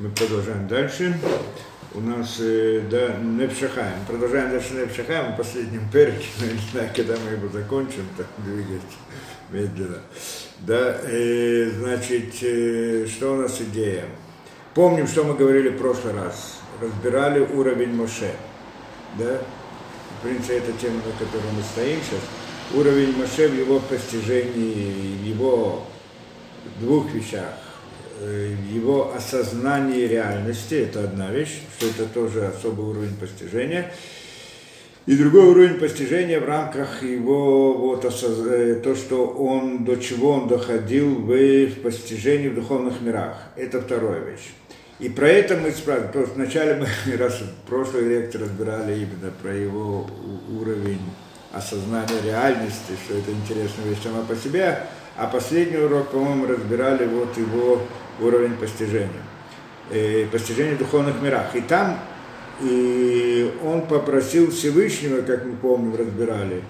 Мы продолжаем дальше. У нас, э, да, Непшахаем. Продолжаем дальше Непшахаем, в последнем перке. Но не знаю, когда мы его закончим, так двигаться медленно. Да, э, значит, э, что у нас идея? Помним, что мы говорили в прошлый раз. Разбирали уровень Моше. Да? В принципе, это тема, на которой мы стоим сейчас. Уровень Моше в его постижении, в его двух вещах его осознание реальности, это одна вещь, что это тоже особый уровень постижения. И другой уровень постижения в рамках его, вот, э, то, что он, до чего он доходил в, постижении в духовных мирах. Это вторая вещь. И про это мы спрашиваем. То есть вначале мы раз в прошлой лекции разбирали именно про его уровень осознания реальности, что это интересная вещь сама по себе. А последний урок, по-моему, разбирали вот его уровень постижения, э, постижения духовных мирах. И там и он попросил Всевышнего, как мы помним, разбирали,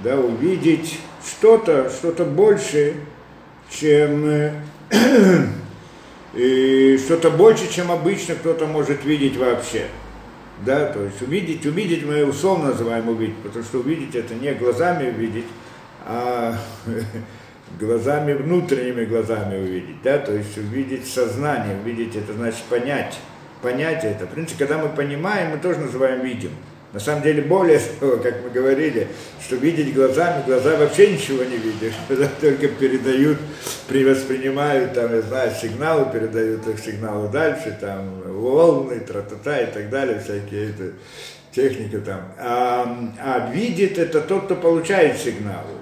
да, увидеть что-то, что-то большее, чем э, и что-то больше, чем обычно кто-то может видеть вообще. Да, то есть увидеть, увидеть мы условно называем увидеть, потому что увидеть это не глазами увидеть, а глазами, внутренними глазами увидеть, да, то есть увидеть сознание, увидеть это значит понять, понять это. В принципе, когда мы понимаем, мы тоже называем видим. На самом деле, более того, как мы говорили, что видеть глазами, глаза вообще ничего не видишь, только передают, воспринимают, там, я знаю, сигналы, передают их сигналы дальше, там, волны, тра-та-та и так далее, всякие это, техника там. А, а видит это тот, кто получает сигналы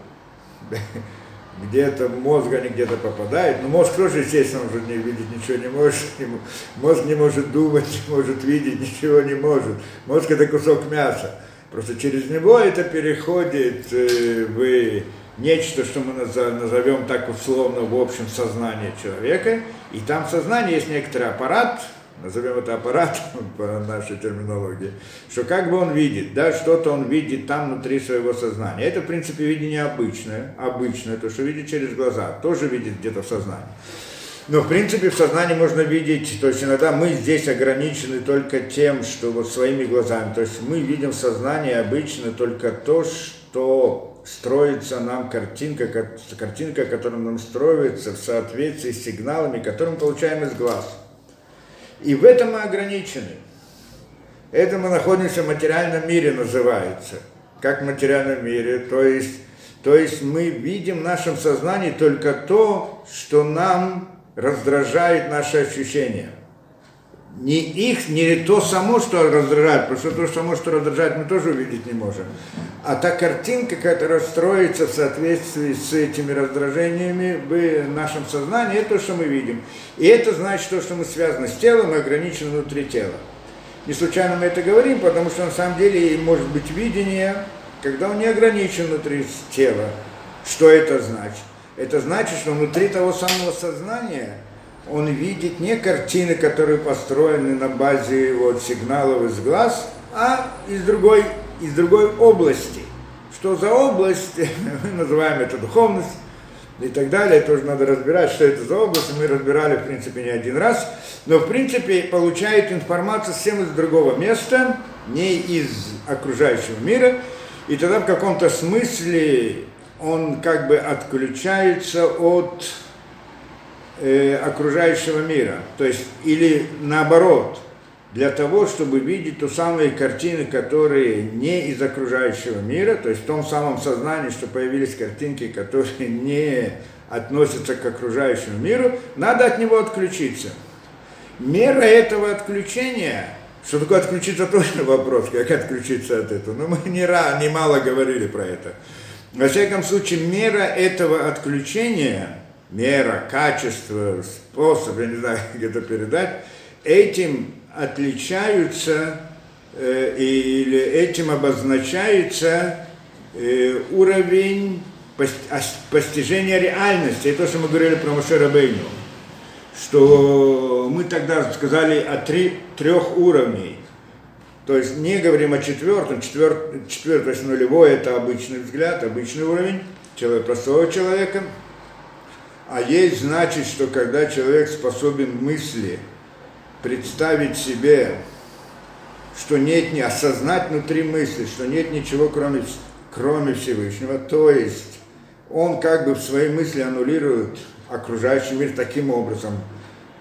где-то мозг они где-то попадают, но мозг тоже, естественно, уже не видеть ничего не может, мозг не может думать, не может видеть, ничего не может. Мозг это кусок мяса. Просто через него это переходит э, в нечто, что мы назовем так условно в общем сознание человека, и там в сознании есть некоторый аппарат, назовем это аппарат по нашей терминологии, что как бы он видит, да, что-то он видит там внутри своего сознания. Это, в принципе, видение обычное, обычное, то, что видит через глаза, тоже видит где-то в сознании. Но, в принципе, в сознании можно видеть, то есть иногда мы здесь ограничены только тем, что вот своими глазами, то есть мы видим в сознании обычно только то, что строится нам картинка, картинка, которая нам строится в соответствии с сигналами, которые мы получаем из глаз. И в этом мы ограничены. Это мы находимся в материальном мире, называется. Как в материальном мире. То есть, то есть мы видим в нашем сознании только то, что нам раздражает наши ощущения не их, не то само, что раздражает, потому что то само, что раздражает, мы тоже увидеть не можем. А та картинка, которая строится в соответствии с этими раздражениями в нашем сознании, это то, что мы видим. И это значит, то, что мы связаны с телом и ограничены внутри тела. Не случайно мы это говорим, потому что на самом деле может быть видение, когда он не ограничен внутри тела. Что это значит? Это значит, что внутри того самого сознания – он видит не картины, которые построены на базе вот, сигналов из глаз, а из другой, из другой области. Что за область, мы называем это духовность и так далее, тоже надо разбирать, что это за область, мы разбирали, в принципе, не один раз, но, в принципе, получает информацию совсем из другого места, не из окружающего мира, и тогда в каком-то смысле он как бы отключается от э, окружающего мира. То есть, или наоборот, для того, чтобы видеть ту самые картины, которые не из окружающего мира, то есть в том самом сознании, что появились картинки, которые не относятся к окружающему миру, надо от него отключиться. Мера этого отключения, что такое отключиться, тоже вопрос, как отключиться от этого. Но мы не, раз, не мало говорили про это. Во всяком случае, мера этого отключения – мера, качество, способ, я не знаю, как это передать, этим отличаются э, или этим обозначается э, уровень постижения реальности. Это то, что мы говорили про Моше Рабейну, что мы тогда сказали о три, трех уровней. То есть не говорим о четвертом, четвертый, четвертый нулевой это обычный взгляд, обычный уровень человека, простого человека – а есть значит, что когда человек способен мысли представить себе, что нет, не осознать внутри мысли, что нет ничего, кроме, кроме Всевышнего, то есть он как бы в своей мысли аннулирует окружающий мир таким образом.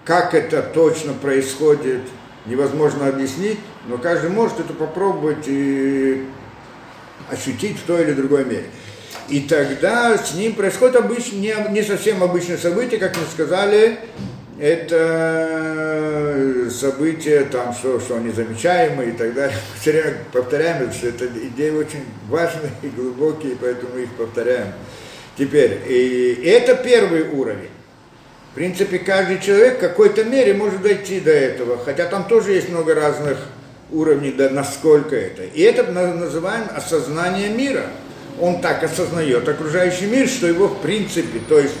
Как это точно происходит, невозможно объяснить, но каждый может это попробовать и ощутить в той или другой мере. И тогда с ним происходит обычно, не, не совсем обычное событие, как мы сказали, это события, там, что, что они замечаемые и так далее. Мы все время повторяем, что это идеи очень важные и глубокие, поэтому их повторяем. Теперь, и это первый уровень. В принципе, каждый человек в какой-то мере может дойти до этого, хотя там тоже есть много разных уровней, да, насколько это. И это называем осознание мира. Он так осознает окружающий мир, что его в принципе, то есть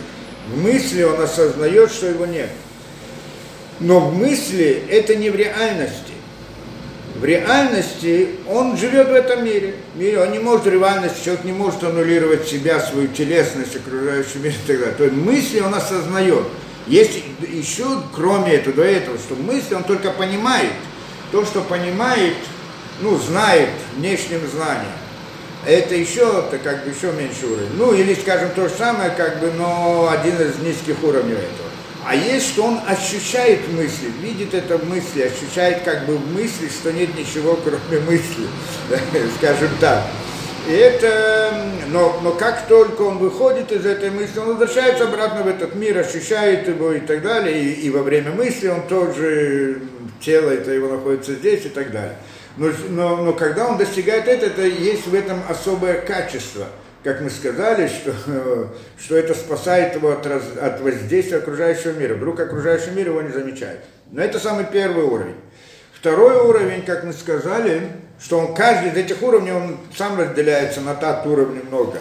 в мысли он осознает, что его нет. Но в мысли это не в реальности. В реальности он живет в этом мире. мире. Он не может в реальности, человек не может аннулировать себя, свою телесность, окружающий мир и так далее. То есть мысли он осознает. Есть еще, кроме этого, до этого, что мысли он только понимает. То, что понимает, ну, знает внешним знанием. Это еще, это как бы еще меньше уровень. Ну, или, скажем, то же самое, как бы, но один из низких уровней этого. А есть, что он ощущает мысли, видит это в мысли, ощущает как бы в мысли, что нет ничего, кроме мысли, скажем так. И это, но, но как только он выходит из этой мысли, он возвращается обратно в этот мир, ощущает его и так далее, и, и во время мысли он тоже, тело это его находится здесь и так далее. Но, но, но когда он достигает этого, это есть в этом особое качество – как мы сказали, что, что это спасает его от, раз, от воздействия окружающего мира. Вдруг окружающий мир его не замечает. Но это самый первый уровень. Второй уровень, как мы сказали, что он каждый из этих уровней, он сам разделяется на тат уровни много.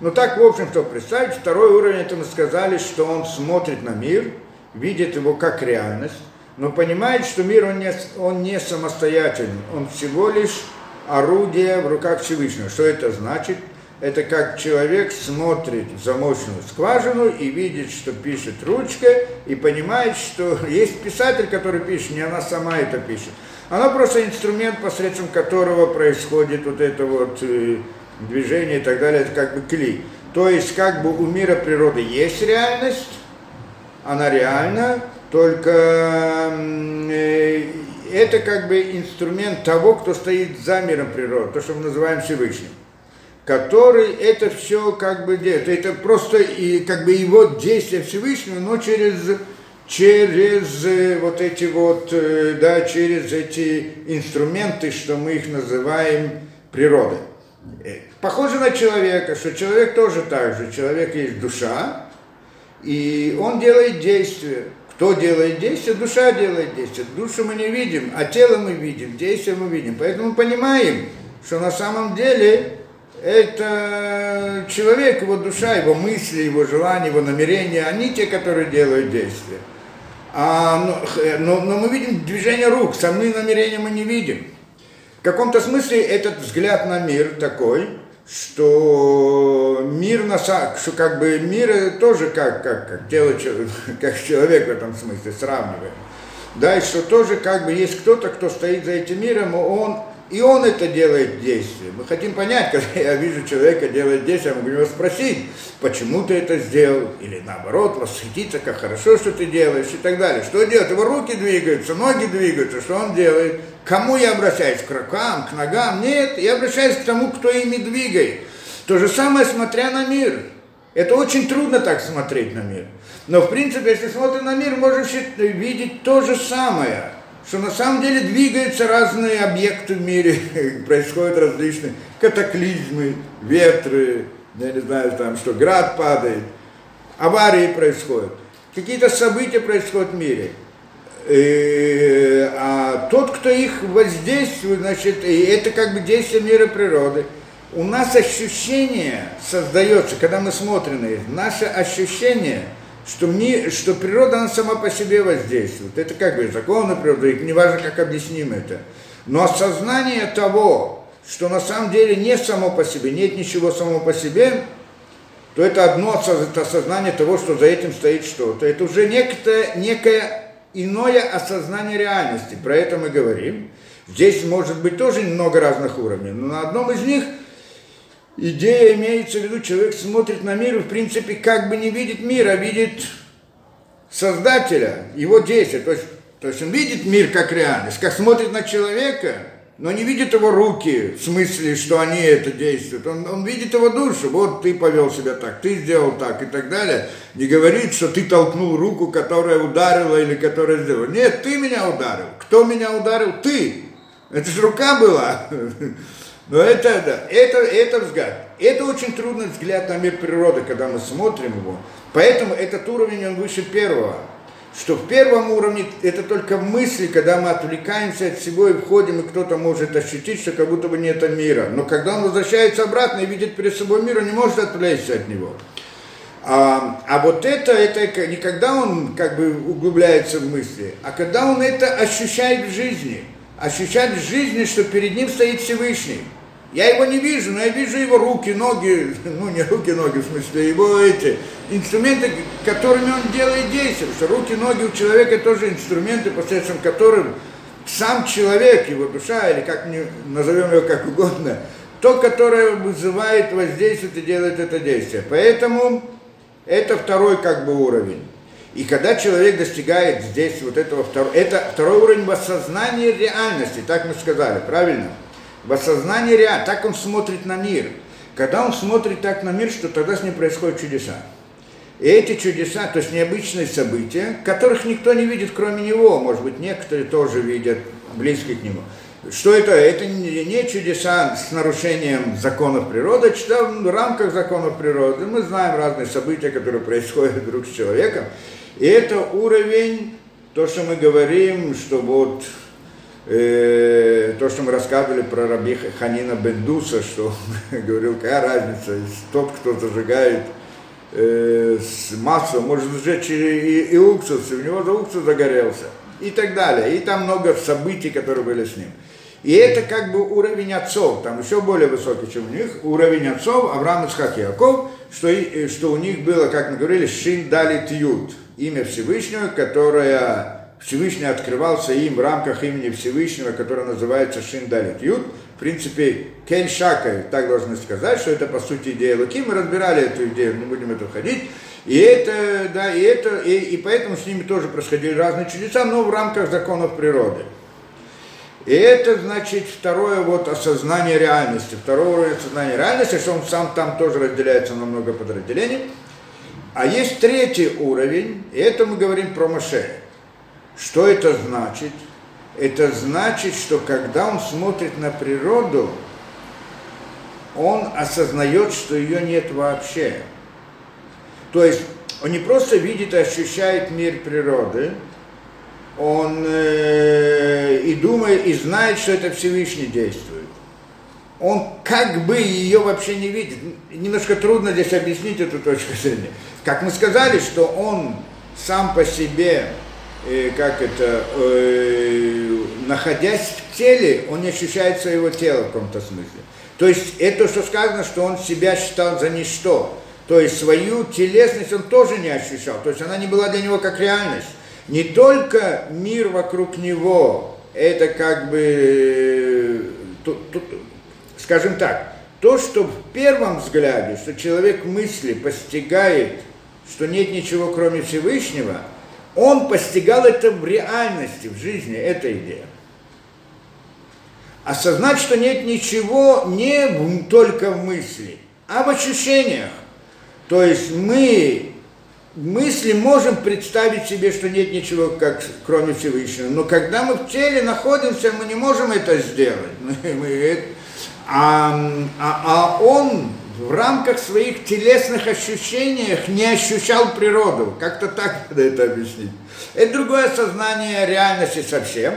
Но так, в общем, что представить, второй уровень, это мы сказали, что он смотрит на мир, видит его как реальность, но понимает, что мир, он не, он не самостоятельный, он всего лишь орудие в руках Всевышнего. Что это значит? Это как человек смотрит в замочную скважину и видит, что пишет ручка, и понимает, что есть писатель, который пишет, не она сама это пишет. Она просто инструмент, посредством которого происходит вот это вот э, движение и так далее, это как бы клей. То есть как бы у мира природы есть реальность, она реальна, только э, это как бы инструмент того, кто стоит за миром природы, то, что мы называем Всевышним который это все как бы делает. Это просто и как бы его действие Всевышнего, но через через э, вот эти вот, э, да, через эти инструменты, что мы их называем природой. Похоже на человека, что человек тоже так же. Человек есть душа, и он делает действия. Кто делает действия? Душа делает действия. Душу мы не видим, а тело мы видим, действия мы видим. Поэтому понимаем, что на самом деле это человек, его душа, его мысли, его желания, его намерения, они те, которые делают действия. А, но, но, но мы видим движение рук, сами намерения мы не видим. В каком-то смысле этот взгляд на мир такой, что мир на что как бы мир тоже как, как, как, тело, как человек в этом смысле сравнивает. Да, и что тоже как бы есть кто-то, кто стоит за этим миром, он и он это делает действие. Мы хотим понять, когда я вижу человека делает действие, я могу его спросить, почему ты это сделал, или наоборот, восхититься, как хорошо, что ты делаешь, и так далее. Что делать? Его руки двигаются, ноги двигаются, что он делает? Кому я обращаюсь? К рукам, к ногам? Нет, я обращаюсь к тому, кто ими двигает. То же самое, смотря на мир. Это очень трудно так смотреть на мир. Но, в принципе, если смотришь на мир, можешь видеть то же самое – что на самом деле двигаются разные объекты в мире, происходят различные катаклизмы, ветры, я не знаю, там что, град падает, аварии происходят, какие-то события происходят в мире. И, э, а тот, кто их воздействует, значит, и это как бы действие мира природы. У нас ощущение создается, когда мы смотрим на их, наше ощущение – что, мне, что природа, она сама по себе воздействует. Это как бы законы природы, не важно, как объясним это. Но осознание того, что на самом деле не само по себе, нет ничего само по себе, то это одно это осознание того, что за этим стоит что-то. Это уже некое, некое иное осознание реальности. Про это мы говорим. Здесь может быть тоже много разных уровней, но на одном из них идея имеется в виду, человек смотрит на мир и, в принципе, как бы не видит мира, а видит Создателя, его действия. То есть, то есть он видит мир как реальность, как смотрит на человека, но не видит его руки, в смысле, что они это действуют. Он, он видит его душу. Вот ты повел себя так, ты сделал так и так далее. Не говорит, что ты толкнул руку, которая ударила или которая сделала. Нет, ты меня ударил. Кто меня ударил? Ты. Это же рука была. Но это, да, это, это взгляд. Это очень трудный взгляд на мир природы, когда мы смотрим его. Поэтому этот уровень, он выше первого. Что в первом уровне это только мысли, когда мы отвлекаемся от всего и входим, и кто-то может ощутить, что как будто бы нет мира. Но когда он возвращается обратно и видит перед собой мир, он не может отвлечься от него. А, а вот это, это не когда он как бы углубляется в мысли, а когда он это ощущает в жизни. Ощущает в жизни, что перед ним стоит Всевышний. Я его не вижу, но я вижу его руки, ноги, ну не руки, ноги, в смысле, его эти инструменты, которыми он делает действия. Потому что руки, ноги у человека тоже инструменты, посредством которых сам человек, его душа, или как мы назовем его как угодно, то, которое вызывает воздействие и делает это действие. Поэтому это второй как бы уровень. И когда человек достигает здесь вот этого второго, это второй уровень воссознания реальности, так мы сказали, правильно? В осознании реально, так он смотрит на мир. Когда он смотрит так на мир, что тогда с ним происходят чудеса. И эти чудеса, то есть необычные события, которых никто не видит, кроме него, может быть, некоторые тоже видят, близкие к нему. Что это? Это не чудеса с нарушением законов природы, это в рамках законов природы. Мы знаем разные события, которые происходят вдруг с человеком. И это уровень, то, что мы говорим, что вот э, то, что мы рассказывали про Раби Ханина Бендуса, что говорил, какая разница, тот, кто зажигает э, с маслом, может сжечь и, и, и уксус, и у него за уксус загорелся, и так далее. И там много событий, которые были с ним. И это как бы уровень отцов, там еще более высокий, чем у них, уровень отцов Авраам Исхак Яков, что, что у них было, как мы говорили, Шин Далит Ют, имя Всевышнего, которое Всевышний открывался им в рамках имени Всевышнего, которое называется Шиндалит Юд. В принципе, Кель Шакай, так должны сказать, что это по сути идея Луки. Мы разбирали эту идею, не будем это входить. И это, да, и это, и, и поэтому с ними тоже происходили разные чудеса, но в рамках законов природы. И это, значит, второе вот осознание реальности. Второе уровень осознания реальности, что он сам там тоже разделяется на много подразделений. А есть третий уровень, и это мы говорим про Моше. Что это значит? Это значит, что когда он смотрит на природу, он осознает, что ее нет вообще. То есть он не просто видит и ощущает мир природы, он э, и думает, и знает, что это Всевышний действует. Он как бы ее вообще не видит. Немножко трудно здесь объяснить эту точку зрения. Как мы сказали, что он сам по себе э, как это, э, находясь в теле, он не ощущает своего тела в каком-то смысле. То есть это, что сказано, что он себя считал за ничто. То есть свою телесность он тоже не ощущал. То есть она не была для него как реальность. Не только мир вокруг него, это как бы, э, тут, тут, скажем так, то, что в первом взгляде, что человек мысли постигает, что нет ничего кроме Всевышнего – он постигал это в реальности, в жизни, эта идея. Осознать, что нет ничего не только в мысли, а в ощущениях. То есть мы мысли можем представить себе, что нет ничего, как, кроме Всевышнего. Но когда мы в теле находимся, мы не можем это сделать. А, а, а он в рамках своих телесных ощущений не ощущал природу. Как-то так надо это объяснить. Это другое сознание реальности совсем.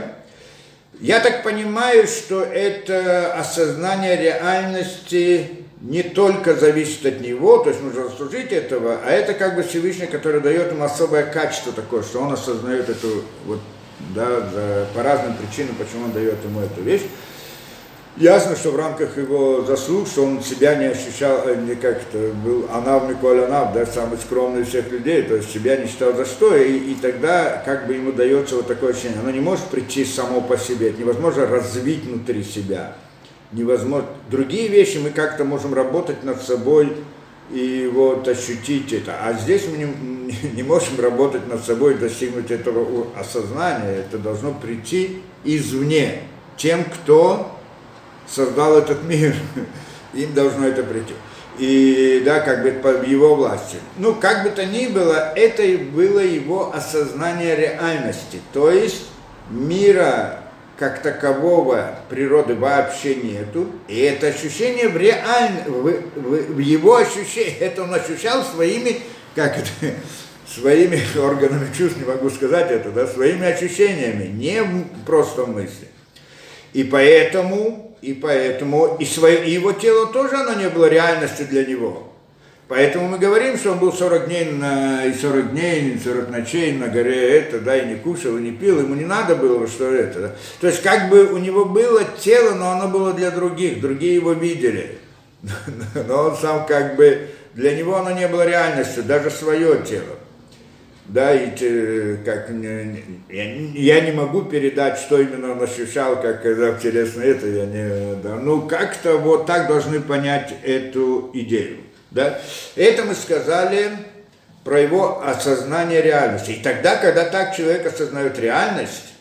Я так понимаю, что это осознание реальности не только зависит от него, то есть нужно заслужить этого, а это как бы Всевышний, который дает ему особое качество такое, что он осознает эту, вот, да, за, по разным причинам, почему он дает ему эту вещь. Ясно, что в рамках его заслуг, что он себя не ощущал, э, не как это был Анав Миколь Анав, да, самый скромный из всех людей, то есть себя не считал за что, и, и тогда как бы ему дается вот такое ощущение, оно не может прийти само по себе, это невозможно развить внутри себя, невозможно. Другие вещи мы как-то можем работать над собой и вот ощутить это, а здесь мы не, не можем работать над собой, достигнуть этого осознания, это должно прийти извне, тем, кто создал этот мир, им должно это прийти. И, да, как бы по его власти. Ну, как бы то ни было, это и было его осознание реальности. То есть мира как такового природы вообще нету. И это ощущение в реально, в, в, в его ощущении, это он ощущал своими, как это, своими органами чувств, не могу сказать это, да, своими ощущениями, не просто мысли. И поэтому и поэтому и, свое, и его тело тоже оно не было реальностью для него. Поэтому мы говорим, что он был 40 дней на, и 40 дней, и 40 ночей на горе это, да, и не кушал, и не пил, ему не надо было, что это. Да. То есть как бы у него было тело, но оно было для других, другие его видели. Но он сам как бы, для него оно не было реальностью, даже свое тело да, и как, я, я не могу передать, что именно он ощущал, как когда интересно это, я не, да, ну как-то вот так должны понять эту идею, да. Это мы сказали про его осознание реальности. И тогда, когда так человек осознает реальность,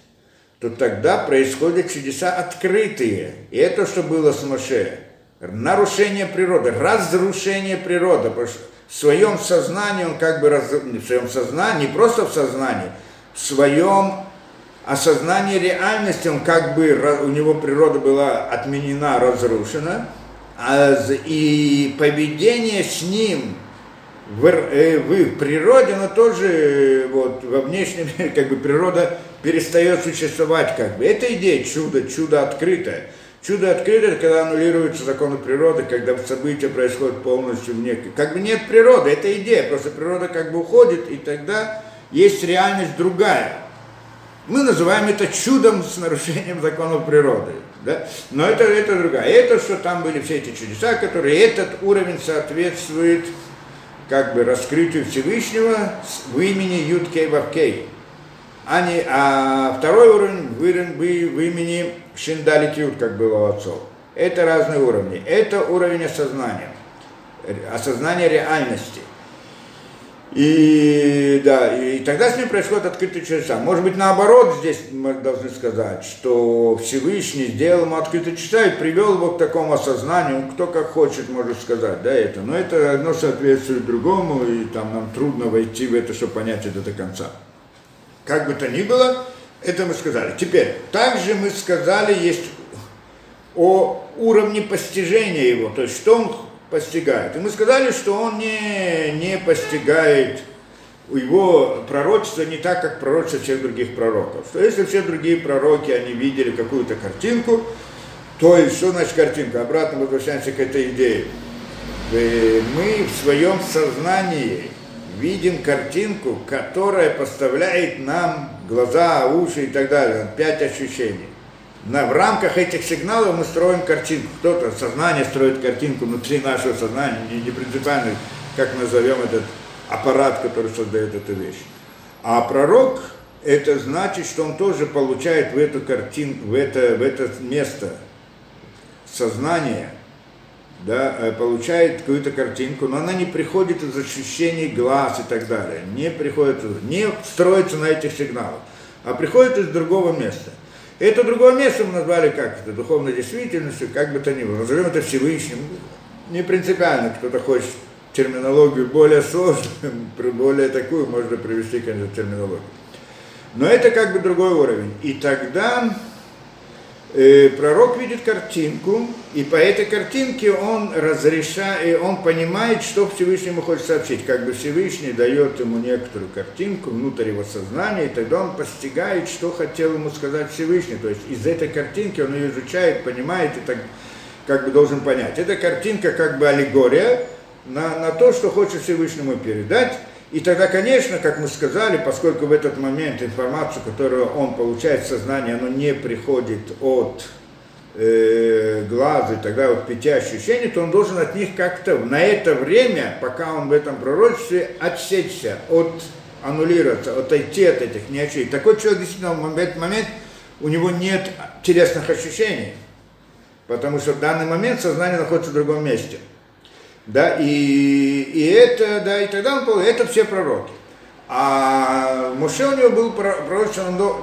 то тогда происходят чудеса открытые. И это, что было с Моше. Нарушение природы, разрушение природы. Потому что в своем сознании он как бы, раз, в своем сознании, не просто в сознании, в своем осознании реальности он как бы, у него природа была отменена, разрушена, а, и поведение с ним в, э, в природе, но тоже вот, во внешнем мире, как бы природа перестает существовать, как бы. Это идея чуда, чудо открытое. Чудо открыто, когда аннулируются законы природы, когда события происходят полностью вне. Как бы нет природы, это идея, просто природа как бы уходит, и тогда есть реальность другая. Мы называем это чудом с нарушением законов природы. Да? Но это, это другая. Это, что там были все эти чудеса, которые этот уровень соответствует как бы раскрытию Всевышнего в имени Юд Вавкей. А, не, а второй уровень в, в, в имени Шиндали Кьют, как было у отцов. Это разные уровни. Это уровень осознания, осознания реальности. И да, и тогда с ним происходит открытые чудеса. Может быть, наоборот, здесь мы должны сказать, что Всевышний сделал ему открытые чудеса и привел его к такому осознанию, кто как хочет, может сказать, да, это. Но это одно соответствует другому, и там нам трудно войти в это, чтобы понять это до конца. Как бы то ни было, это мы сказали. Теперь, также мы сказали, есть о уровне постижения его, то есть что он постигает. И мы сказали, что он не, не постигает его пророчество не так, как пророчество всех других пророков. Что если все другие пророки, они видели какую-то картинку, то есть что значит картинка? Обратно возвращаемся к этой идее. Мы в своем сознании видим картинку, которая поставляет нам глаза, уши и так далее, пять ощущений. На, в рамках этих сигналов мы строим картинку. Кто-то сознание строит картинку внутри нашего сознания, не, не принципиально, как назовем этот аппарат, который создает эту вещь. А пророк, это значит, что он тоже получает в эту картинку, в это, в это место сознание – да, э, получает какую-то картинку, но она не приходит из ощущений глаз и так далее, не приходит, не строится на этих сигналах, а приходит из другого места. Это другое место мы назвали как это, духовной действительностью, как бы то ни было. Назовем это Всевышним. Не принципиально, кто-то хочет терминологию более сложную, более такую, можно привести, конечно, терминологию. Но это как бы другой уровень. И тогда э, пророк видит картинку, и по этой картинке он разрешает, он понимает, что Всевышнему хочет сообщить. Как бы Всевышний дает ему некоторую картинку внутрь его сознания, и тогда он постигает, что хотел ему сказать Всевышний. То есть из этой картинки он ее изучает, понимает, и так как бы должен понять. Эта картинка как бы аллегория на, на то, что хочет Всевышнему передать. И тогда, конечно, как мы сказали, поскольку в этот момент информацию, которую он получает в сознании, она не приходит от э, глаз и тогда вот пяти ощущений, то он должен от них как-то на это время, пока он в этом пророчестве, отсечься, от, аннулироваться, отойти от этих неощущений. Такой человек действительно в этот момент у него нет телесных ощущений, потому что в данный момент сознание находится в другом месте. Да, и, и это, да, и тогда он понял, это все пророки. А Муше у него был пророчество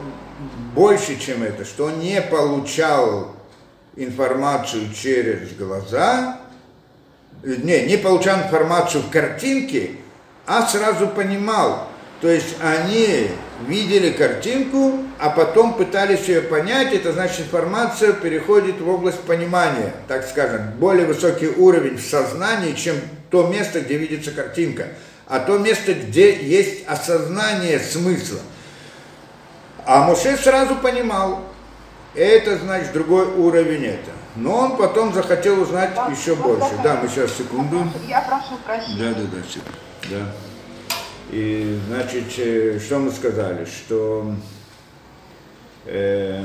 больше, чем это, что он не получал информацию через глаза, не, не получал информацию в картинке, а сразу понимал. То есть они видели картинку, а потом пытались ее понять, это значит информация переходит в область понимания, так скажем, более высокий уровень в сознании, чем то место, где видится картинка, а то место, где есть осознание смысла. А Муше сразу понимал, это значит другой уровень это. Но он потом захотел узнать да, еще больше. Да, мы сейчас секунду. Я прошу прощения. Да, да, да, секунду. Да. И значит, э, что мы сказали, что э,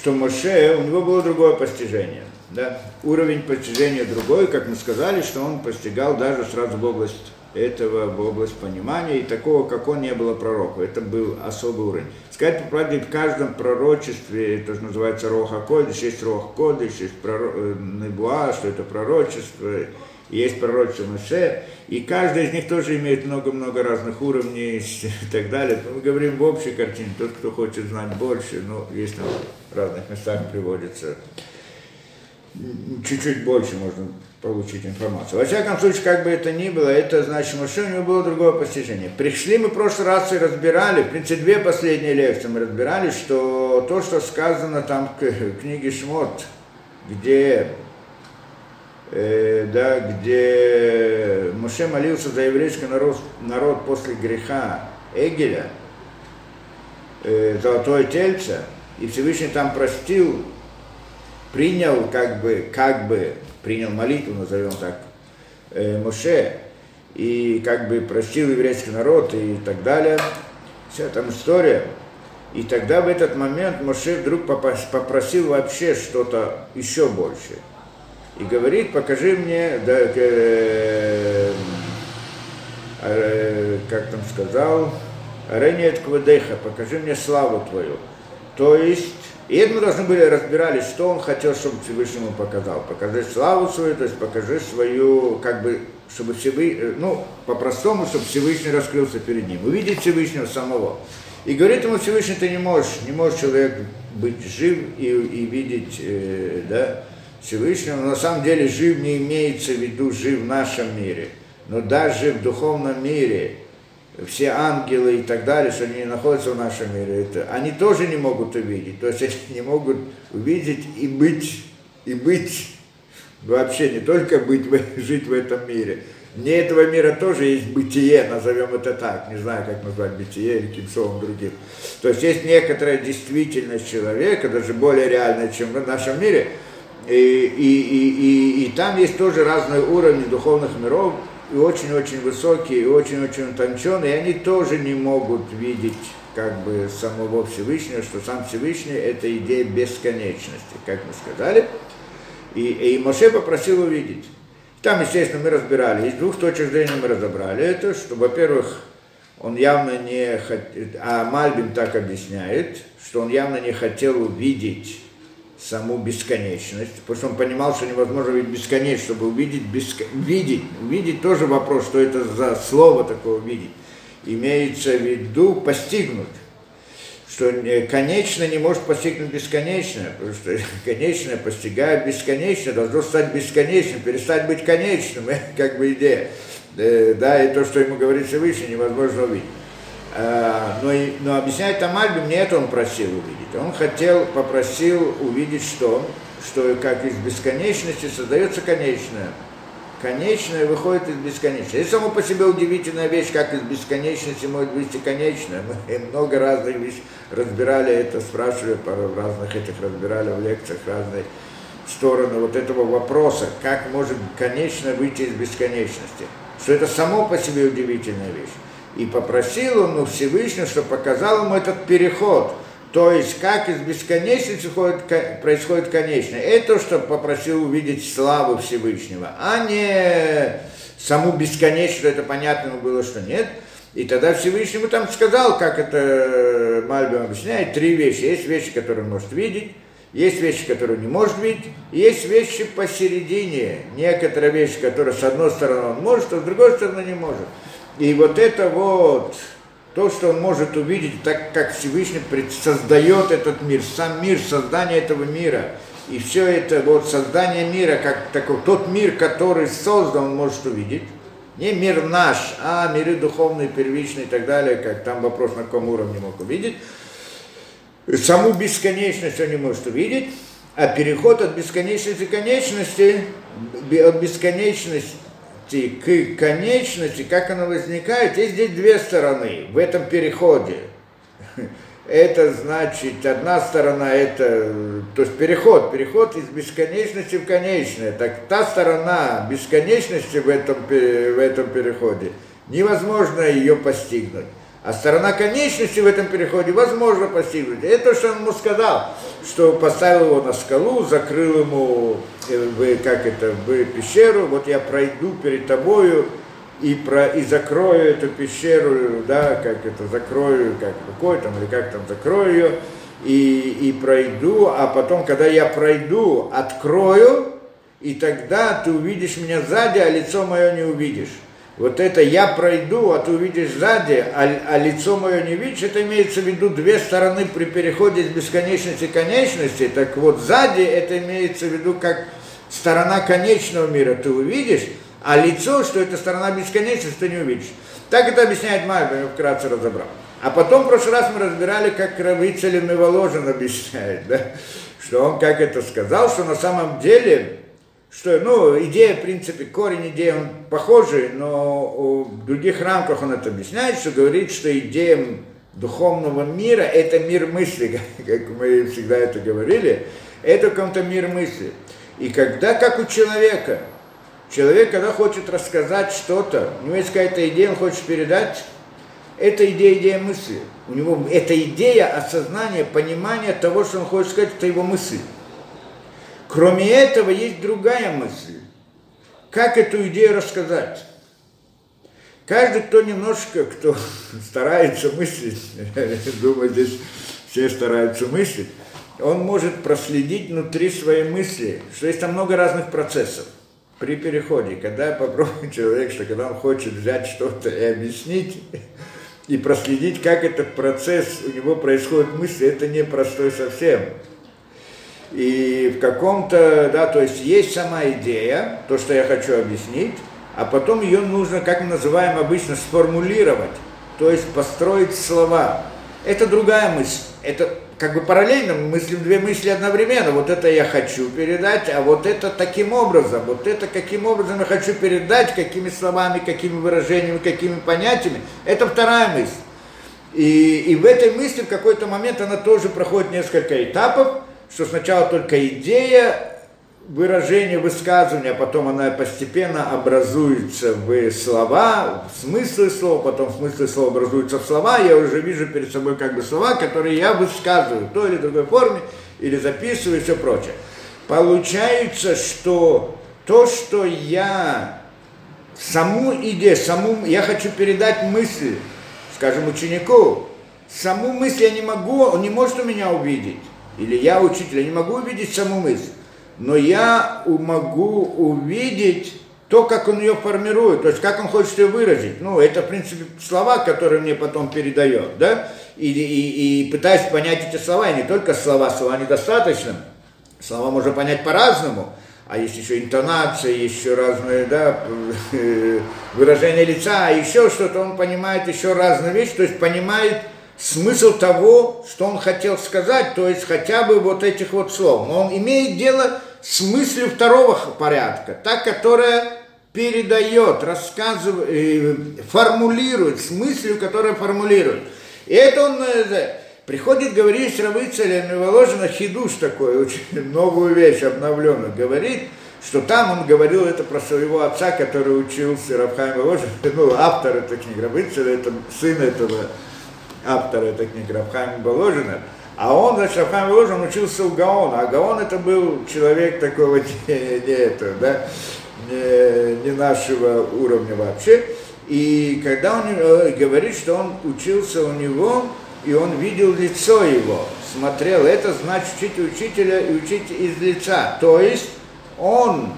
что Моше, у него было другое постижение. Да? Уровень постижения другой, как мы сказали, что он постигал даже сразу в область этого, в область понимания, и такого, как он, не было пророка. Это был особый уровень. Сказать по правде, в каждом пророчестве, это называется Роха Кодыш, есть Рох Кодыш, есть пророк, э, Небуа, что это пророчество, есть пророчество Моше, и каждый из них тоже имеет много-много разных уровней и так далее. Мы говорим в общей картине, тот, кто хочет знать больше, ну, есть там в разных местах приводится чуть-чуть больше можно получить информацию. Во всяком случае, как бы это ни было, это значит, что у него было другое постижение. Пришли мы в прошлый раз и разбирали, в принципе, две последние лекции мы разбирали, что то, что сказано там в книге Шмот, где э, да, где Моше молился за еврейский народ, народ после греха Эгеля, э, золотое тельце, и Всевышний там простил принял как бы, как бы принял молитву, назовем так, э, Моше, и как бы простил еврейский народ и так далее. Вся там история. И тогда в этот момент Моше вдруг попросил вообще что-то еще больше. И говорит, покажи мне, да, э, э, как там сказал, Ренет Квадеха, покажи мне славу твою. То есть и это мы должны были разбирать, что он хотел, чтобы Всевышнему показал. Покажи славу свою, то есть покажи свою, как бы, чтобы Всевышний, э, ну, по-простому, чтобы Всевышний раскрылся перед ним. Увидеть Всевышнего самого. И говорит ему Всевышний, ты не можешь, не можешь человек быть жив и, и видеть, э, да, Всевышнего. На самом деле жив не имеется в виду жив в нашем мире. Но даже в духовном мире все ангелы и так далее, что они находятся в нашем мире, это, они тоже не могут увидеть. То есть они не могут увидеть и быть, и быть вообще не только быть, жить в этом мире. Вне этого мира тоже есть бытие, назовем это так, не знаю, как назвать бытие или каким словом другим. То есть есть некоторая действительность человека, даже более реальная, чем в нашем мире, и, и, и, и, и там есть тоже разные уровни духовных миров, и очень-очень высокие, и очень-очень утонченные, и они тоже не могут видеть как бы самого Всевышнего, что сам Всевышний – это идея бесконечности, как мы сказали. И, и Моше попросил увидеть. Там, естественно, мы разбирали, из двух точек зрения мы разобрали это, что, во-первых, он явно не хотел, а Мальбин так объясняет, что он явно не хотел увидеть саму бесконечность, потому что он понимал, что невозможно видеть бесконечность, чтобы увидеть, беско... видеть, увидеть тоже вопрос, что это за слово такое видеть. Имеется в виду постигнуть, что конечно не может постигнуть бесконечное, потому что конечное постигает бесконечное, должно стать бесконечным, перестать быть конечным, как бы идея. Э, да, и то, что ему говорит Всевышний, невозможно увидеть. Э, но, но объясняет там Альби, мне это он просил увидеть. Он хотел, попросил увидеть что? Что как из бесконечности создается конечное. Конечное выходит из бесконечности. Это само по себе удивительная вещь, как из бесконечности может быть и конечное. Мы много разных вещей разбирали это, спрашивали, в разных этих разбирали в лекциях разные стороны вот этого вопроса, как может конечно выйти из бесконечности. Что это само по себе удивительная вещь. И попросил он у Всевышнего, чтобы показал ему этот переход. То есть, как из бесконечности происходит конечное. Это, что попросил увидеть славу Всевышнего, а не саму бесконечную, это понятно было, что нет. И тогда Всевышнему там сказал, как это Мальбим объясняет, три вещи. Есть вещи, которые он может видеть, есть вещи, которые он не может видеть, есть вещи посередине. Некоторые вещи, которые с одной стороны он может, а с другой стороны не может. И вот это вот то, что он может увидеть, так как Всевышний создает этот мир, сам мир, создание этого мира, и все это вот создание мира, как такой, тот мир, который создан, он может увидеть. Не мир наш, а миры духовные, первичные и так далее, как там вопрос, на каком уровне мог увидеть. Саму бесконечность он не может увидеть, а переход от бесконечности к конечности, от бесконечности к конечности, как оно возникает, есть здесь две стороны в этом переходе. Это значит, одна сторона это, то есть переход, переход из бесконечности в конечное. Так та сторона бесконечности в этом, в этом переходе, невозможно ее постигнуть. А сторона конечности в этом переходе возможно постигнуть. Это что он ему сказал, что поставил его на скалу, закрыл ему, э, в, как это, в пещеру, вот я пройду перед тобою и, про, и закрою эту пещеру, да, как это, закрою, как рукой там, или как там, закрою ее, и, и пройду, а потом, когда я пройду, открою, и тогда ты увидишь меня сзади, а лицо мое не увидишь вот это я пройду, а ты увидишь сзади, а, а лицо мое не видишь, это имеется в виду две стороны при переходе из бесконечности к конечности. Так вот, сзади это имеется в виду как сторона конечного мира ты увидишь, а лицо, что это сторона бесконечности, ты не увидишь. Так это объясняет Майба, я вкратце разобрал. А потом в прошлый раз мы разбирали, как Равицелем Воложин объясняет, да? что он как это сказал, что на самом деле что, ну, идея, в принципе, корень идеи, он похожий, но в других рамках он это объясняет, что говорит, что идея духовного мира – это мир мысли, как мы всегда это говорили, это какой-то мир мысли. И когда, как у человека, человек, когда хочет рассказать что-то, у него есть какая-то идея, он хочет передать, это идея, идея мысли. У него эта идея осознания, понимания того, что он хочет сказать, это его мысль. Кроме этого, есть другая мысль. Как эту идею рассказать? Каждый, кто немножко, кто старается мыслить, думаю, здесь все стараются мыслить, он может проследить внутри своей мысли, что есть там много разных процессов при переходе. Когда попробует человек, что когда он хочет взять что-то и объяснить, и проследить, как этот процесс у него происходит мысли, это непростой совсем и в каком-то, да, то есть есть сама идея, то, что я хочу объяснить, а потом ее нужно, как мы называем обычно, сформулировать, то есть построить слова. Это другая мысль, это как бы параллельно мы мыслим две мысли одновременно. Вот это я хочу передать, а вот это таким образом, вот это каким образом я хочу передать, какими словами, какими выражениями, какими понятиями. Это вторая мысль. И, и в этой мысли в какой-то момент она тоже проходит несколько этапов, что сначала только идея выражение, высказывания, а потом она постепенно образуется в слова, в смыслы слова, потом смыслы слова образуются в слова, я уже вижу перед собой как бы слова, которые я высказываю в той или другой форме, или записываю и все прочее. Получается, что то, что я саму идею, саму, я хочу передать мысль, скажем, ученику, саму мысль я не могу, он не может у меня увидеть. Или я учитель, я не могу увидеть саму мысль, но я могу увидеть то, как он ее формирует, то есть как он хочет ее выразить. Ну, это, в принципе, слова, которые мне потом передает, да, и, и, и пытаюсь понять эти слова, и не только слова, слова недостаточно, слова можно понять по-разному, а есть еще интонация, еще разные, да, выражение лица, а еще что-то, он понимает еще разные вещи, то есть понимает смысл того, что он хотел сказать, то есть хотя бы вот этих вот слов. Но он имеет дело с мыслью второго порядка, та, которая передает, рассказывает, э, формулирует, с которая формулирует. И это он э, приходит говорить с Равыцелем, и Воложина хидуш такой, очень новую вещь обновленную, говорит, что там он говорил это про своего отца, который учился Равхайм Воложин, ну, автор этой книги, Равыцель, это сын этого автора этой книги Рабхайма Боложина, А он, значит, Рафхайм Воложин учился у Гаона, а Гаон это был человек такого не, не этого, да, не, не нашего уровня вообще. И когда он э, говорит, что он учился у него, и он видел лицо его, смотрел, это значит учить учителя и учить из лица. То есть он,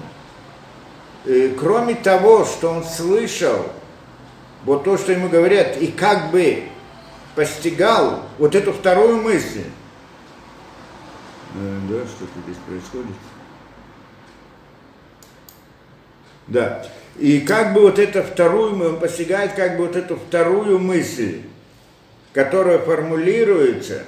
э, кроме того, что он слышал, вот то, что ему говорят, и как бы постигал вот эту вторую мысль. Э, да, что-то здесь происходит. Да. И как бы вот эту вторую, он постигает как бы вот эту вторую мысль, которая формулируется,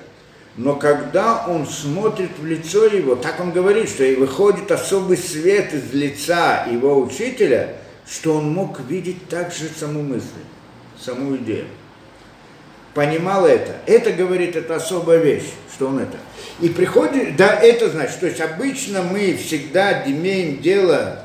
но когда он смотрит в лицо его, так он говорит, что и выходит особый свет из лица его учителя, что он мог видеть также саму мысль, саму идею. Понимал это. Это, говорит, это особая вещь, что он это. И приходит, да, это значит, то есть обычно мы всегда имеем дело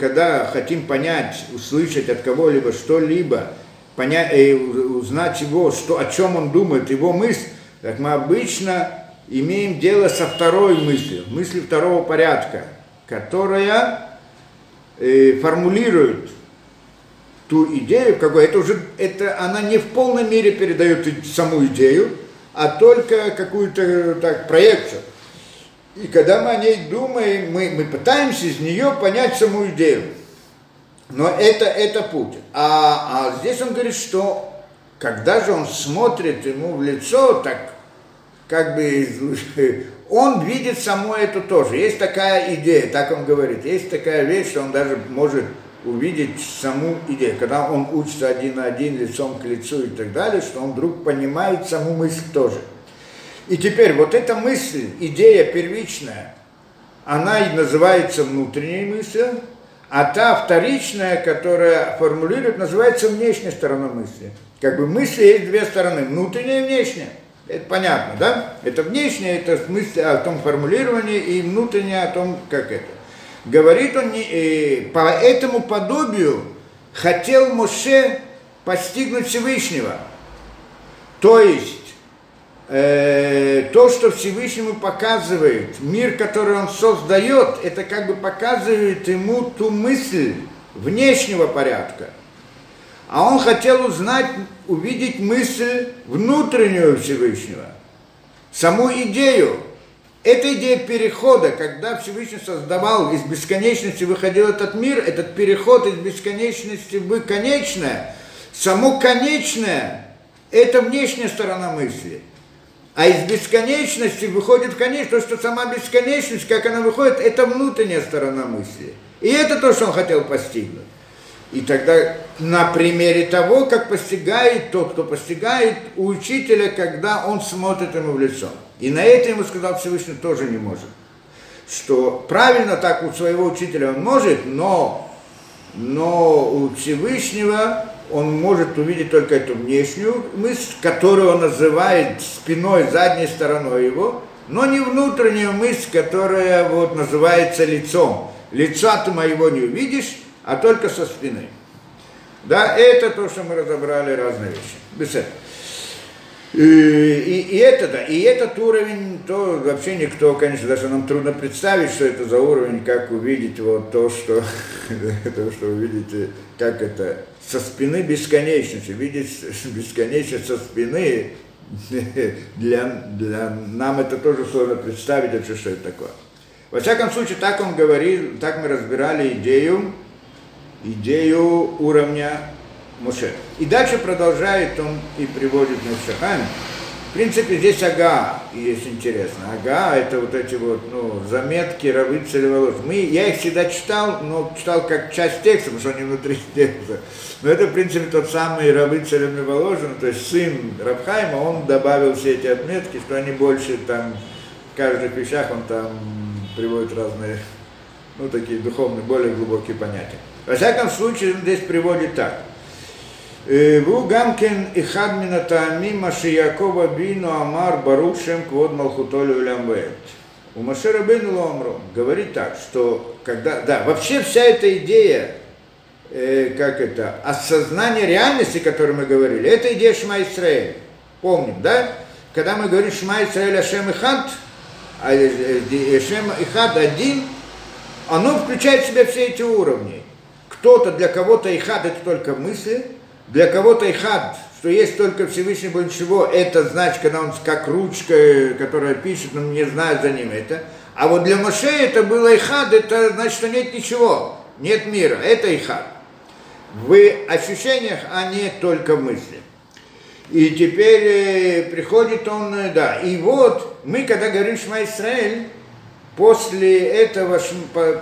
когда хотим понять, услышать от кого-либо что-либо, понять, э, узнать его, что, о чем он думает, его мысль, так мы обычно имеем дело со второй мыслью, мыслью второго порядка, которая э, формулирует ту идею, какой это уже, это она не в полной мере передает саму идею, а только какую-то так проекцию. И когда мы о ней думаем, мы, мы пытаемся из нее понять саму идею. Но это, это путь. А, а здесь он говорит, что когда же он смотрит ему в лицо, так как бы он видит саму эту тоже. Есть такая идея, так он говорит, есть такая вещь, что он даже может увидеть саму идею. Когда он учится один на один, лицом к лицу и так далее, что он вдруг понимает саму мысль тоже. И теперь вот эта мысль, идея первичная, она и называется внутренней мыслью, а та вторичная, которая формулирует, называется внешней стороной мысли. Как бы мысли есть две стороны, внутренняя и внешняя. Это понятно, да? Это внешнее, это мысль о том формулировании, и внутреннее о том, как это. Говорит он, э, по этому подобию хотел Моше постигнуть Всевышнего. То есть, э, то, что Всевышнему показывает, мир, который он создает, это как бы показывает ему ту мысль внешнего порядка. А он хотел узнать, увидеть мысль внутреннюю Всевышнего, саму идею. Эта идея перехода, когда Всевышний создавал из бесконечности, выходил этот мир, этот переход из бесконечности в конечное, само конечное, это внешняя сторона мысли – а из бесконечности выходит конечность, то, что сама бесконечность, как она выходит, это внутренняя сторона мысли. И это то, что он хотел постигнуть. И тогда на примере того, как постигает тот, кто постигает у учителя, когда он смотрит ему в лицо. И на это ему сказал Всевышний тоже не может. Что правильно так у своего учителя он может, но, но у Всевышнего он может увидеть только эту внешнюю мысль, которую он называет спиной, задней стороной его, но не внутреннюю мысль, которая вот называется лицом. Лица ты моего не увидишь, а только со спины. Да, это то, что мы разобрали разные вещи. Без этого. И, и, и это, да, и этот уровень, то вообще никто, конечно, даже нам трудно представить, что это за уровень, как увидеть вот то, что, то, что увидите, как это со спины бесконечности, видеть бесконечность со спины, для, для нам это тоже сложно представить, вообще, что это такое. Во всяком случае, так он говорил, так мы разбирали идею, идею уровня Муше. И дальше продолжает он и приводит Мушахами. В принципе, здесь ага есть интересно. Ага, это вот эти вот, ну, заметки Равы Целеволос. Мы, я их всегда читал, но читал как часть текста, потому что они внутри текста. Но это, в принципе, тот самый Равы Целеволожен, то есть сын Рабхайма, он добавил все эти отметки, что они больше там, в каждых вещах он там приводит разные, ну, такие духовные, более глубокие понятия. Во всяком случае, он здесь приводит так – והוא גם כן אחד מן הטעמים מה שיעקב אבינו אמר ברוך שם כבוד מלכותו לעולם ועד. У Маше Рабейну Ломру говорит так, что когда, да, вообще вся эта идея, э, как это, осознание реальности, о которой мы говорили, это идея Шма Исраэль. Помним, да? когда мы говорим Шма Исраэль Ашем Ихад, а Ашем Ихад один, оно включает в себя все эти уровни. Кто-то, для кого-то Ихад это только мысли, для кого-то Ихад, что есть только Всевышний больше всего, это значит, когда он как ручка, которая пишет, но не знает за ним это. А вот для Моше это было Ихад, это значит, что нет ничего, нет мира, это Ихад. В ощущениях, а не только в мысли. И теперь э, приходит он, э, да, и вот мы, когда говорим Шма Исраэль, после этого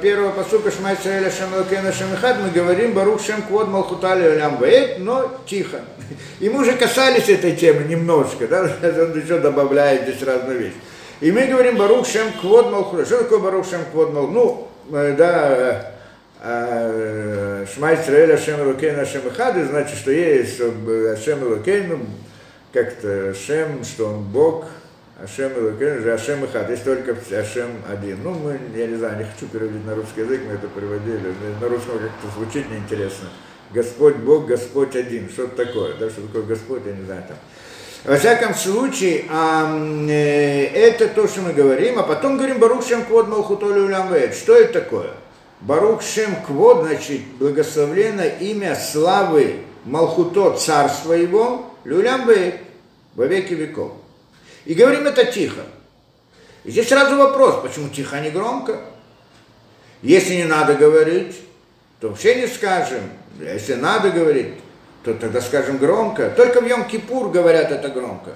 первого посука Шма Исраэль Ашем Элкена Шамихад мы говорим Барух Шем Квод Малхутали Олям но тихо. И мы уже касались этой темы немножко, да, он еще добавляет здесь разную вещь. И мы говорим Барух Шем Квод Малхутали. Что такое Барух Шем Квод? Ну, э, да, а, שמע ישראל השם אלוקינו השם אחד, значит, что есть השם אלוקינו, как-то השם, что он Бог, השם אלוקינו, же השם אחד, есть только השם один. Ну, мы, я не знаю, не хочу переводить на русский язык, мы это переводили, на русском как-то звучит неинтересно. Господь Бог, Господь один, что-то такое, да, что такое Господь, я не знаю там. Во всяком случае, а, это то, что мы говорим, а потом говорим ברוך שם כבוד מלכותו לעולם ועד. Что это такое? Барух Шем Квод, значит, благословлено имя славы Малхуто, царства его, Люлям во веки веков. И говорим это тихо. И здесь сразу вопрос, почему тихо, а не громко? Если не надо говорить, то вообще не скажем. Если надо говорить, то тогда скажем громко. Только в Йом-Кипур говорят это громко.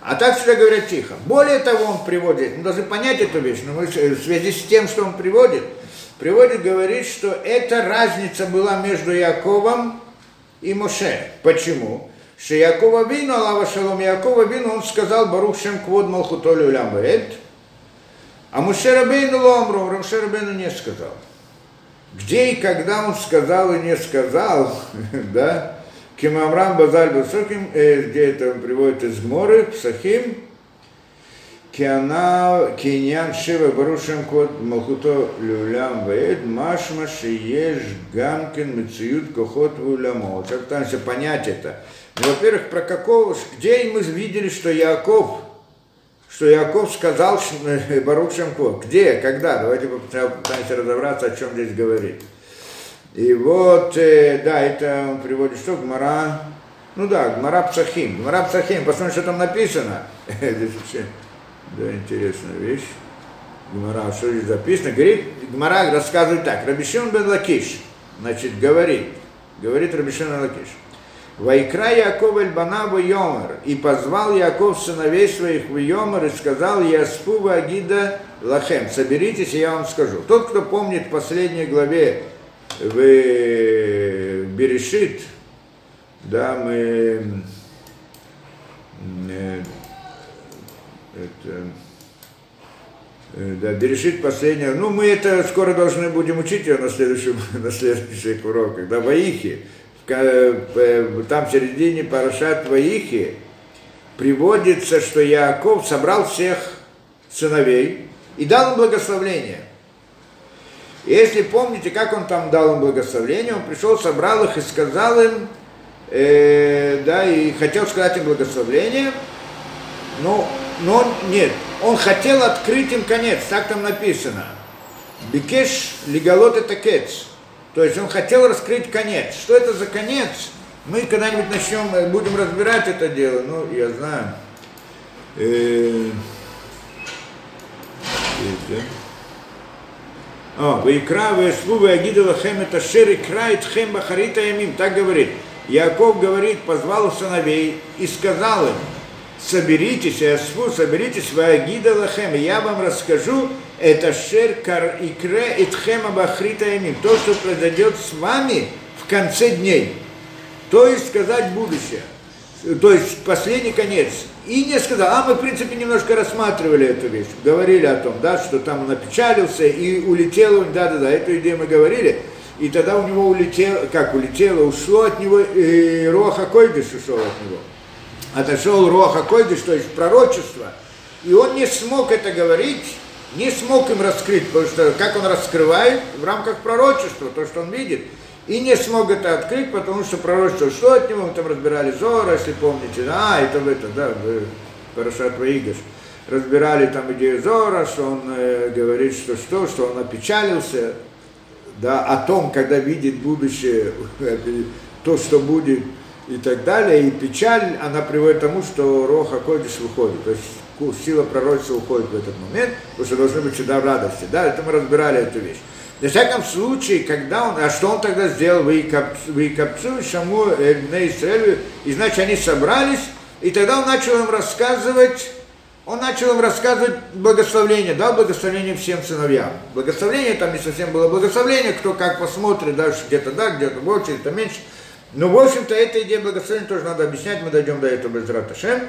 А так всегда говорят тихо. Более того, он приводит, мы должны понять эту вещь, но мы в связи с тем, что он приводит, приводит, говорит, что эта разница была между Яковом и Моше. Почему? Что Якова Вину, Аллаха Шалом, Якова Вину, он сказал Барух Шем Квод Малхутолю Лямбаэт, а Моше Рабейну Ломру, Моше Рабейну не сказал. Где и когда он сказал и не сказал, да, Кимамрам Базаль Басоким, где это он приводит из Гморы, Псахим, Киана, Киньян Шива Барушем Кот Малхуто Люлям Ваэд Машма Шиеш Гамкин Мециют Кохот Вулямо. Как пытаемся понять это. Ну, во-первых, про какого, где мы видели, что Яков, что Яков сказал Барух Шемко. Где, когда? Давайте попытаемся разобраться, о чем здесь говорит. И вот, э, да, это он приводит что? Гмара, ну да, Гмара Псахим. Гмара Псахим, посмотрим, что там написано. Здесь вообще да, интересная вещь. Гмара, что здесь записано? Говорит, Гмара рассказывает так. Рабби Шимон бен Лакиш, значит, говорит, говорит Рабби Шимон бен Лакиш. ויקרא יעקב אל בניו ויאמר, и позвал Яков сыновей своих ויאמר и сказал, האספו ואגידה לכם, соберитесь, и я вам скажу. Тот, кто помнит в последней главе в Берешит, да, мы э, это, э, да, Берешит последняя, ну мы это скоро должны будем учить ее на, следующем, на следующих уроках, да, Ваихи, там в середине Парашат Ваихи приводится, что Яков собрал всех сыновей и дал им благословление. Если помните, как он там дал им благословение, он пришел, собрал их и сказал им, э, да, и хотел сказать им благословение, но но нет, он хотел открыть им конец, так там написано. Бикеш легалот это кец. То есть он хотел раскрыть конец. Что это за конец? Мы когда-нибудь начнем, э, будем разбирать это дело. Ну, я знаю. Э, о, Вайкра, Вайслу, Вайагида Лахем, это Шери Крайт Хем Бахарита Ямим. Так говорит. Яков говорит, позвал сыновей и сказал им, соберитесь, Ясфу, соберитесь, Ваагида Лахем, я вам расскажу, это шер кар икре итхема бахрита имим, то, что произойдет с вами в конце дней. То есть сказать будущее. То есть последний конец. И не сказал, а мы, в принципе, немножко рассматривали эту вещь, говорили о том, да, что там он опечалился и улетел, да-да-да, эту идею мы говорили, и тогда у него улетело, как улетело, ушло от него, и Роха Койдыш ушел от него отошел Роха Койдыш, то есть пророчество, и он не смог это говорить, не смог им раскрыть, потому что как он раскрывает в рамках пророчества, то, что он видит, и не смог это открыть, потому что пророчество что от него, мы там разбирали Зора, если помните, а, это в это, да, в Парашат Ваигаш, разбирали там идею Зора, что он э, говорит, что что, что он опечалился, да, о том, когда видит будущее, то, что будет и так далее, и печаль, она приводит к тому, что Роха Койдиш выходит, то есть сила пророчества уходит в этот момент, потому что должны быть всегда радости, да, это мы разбирали эту вещь. На всяком случае, когда он, а что он тогда сделал, вы и копцу, шаму, на Израилю, и значит они собрались, и тогда он начал им рассказывать, он начал им рассказывать благословление, дал благословение всем сыновьям. Благословение там не совсем было благословение, кто как посмотрит, дальше где-то да, где-то больше, где-то меньше. Но, в общем-то, эта идея благословения тоже надо объяснять, мы дойдем до этого без Раташем.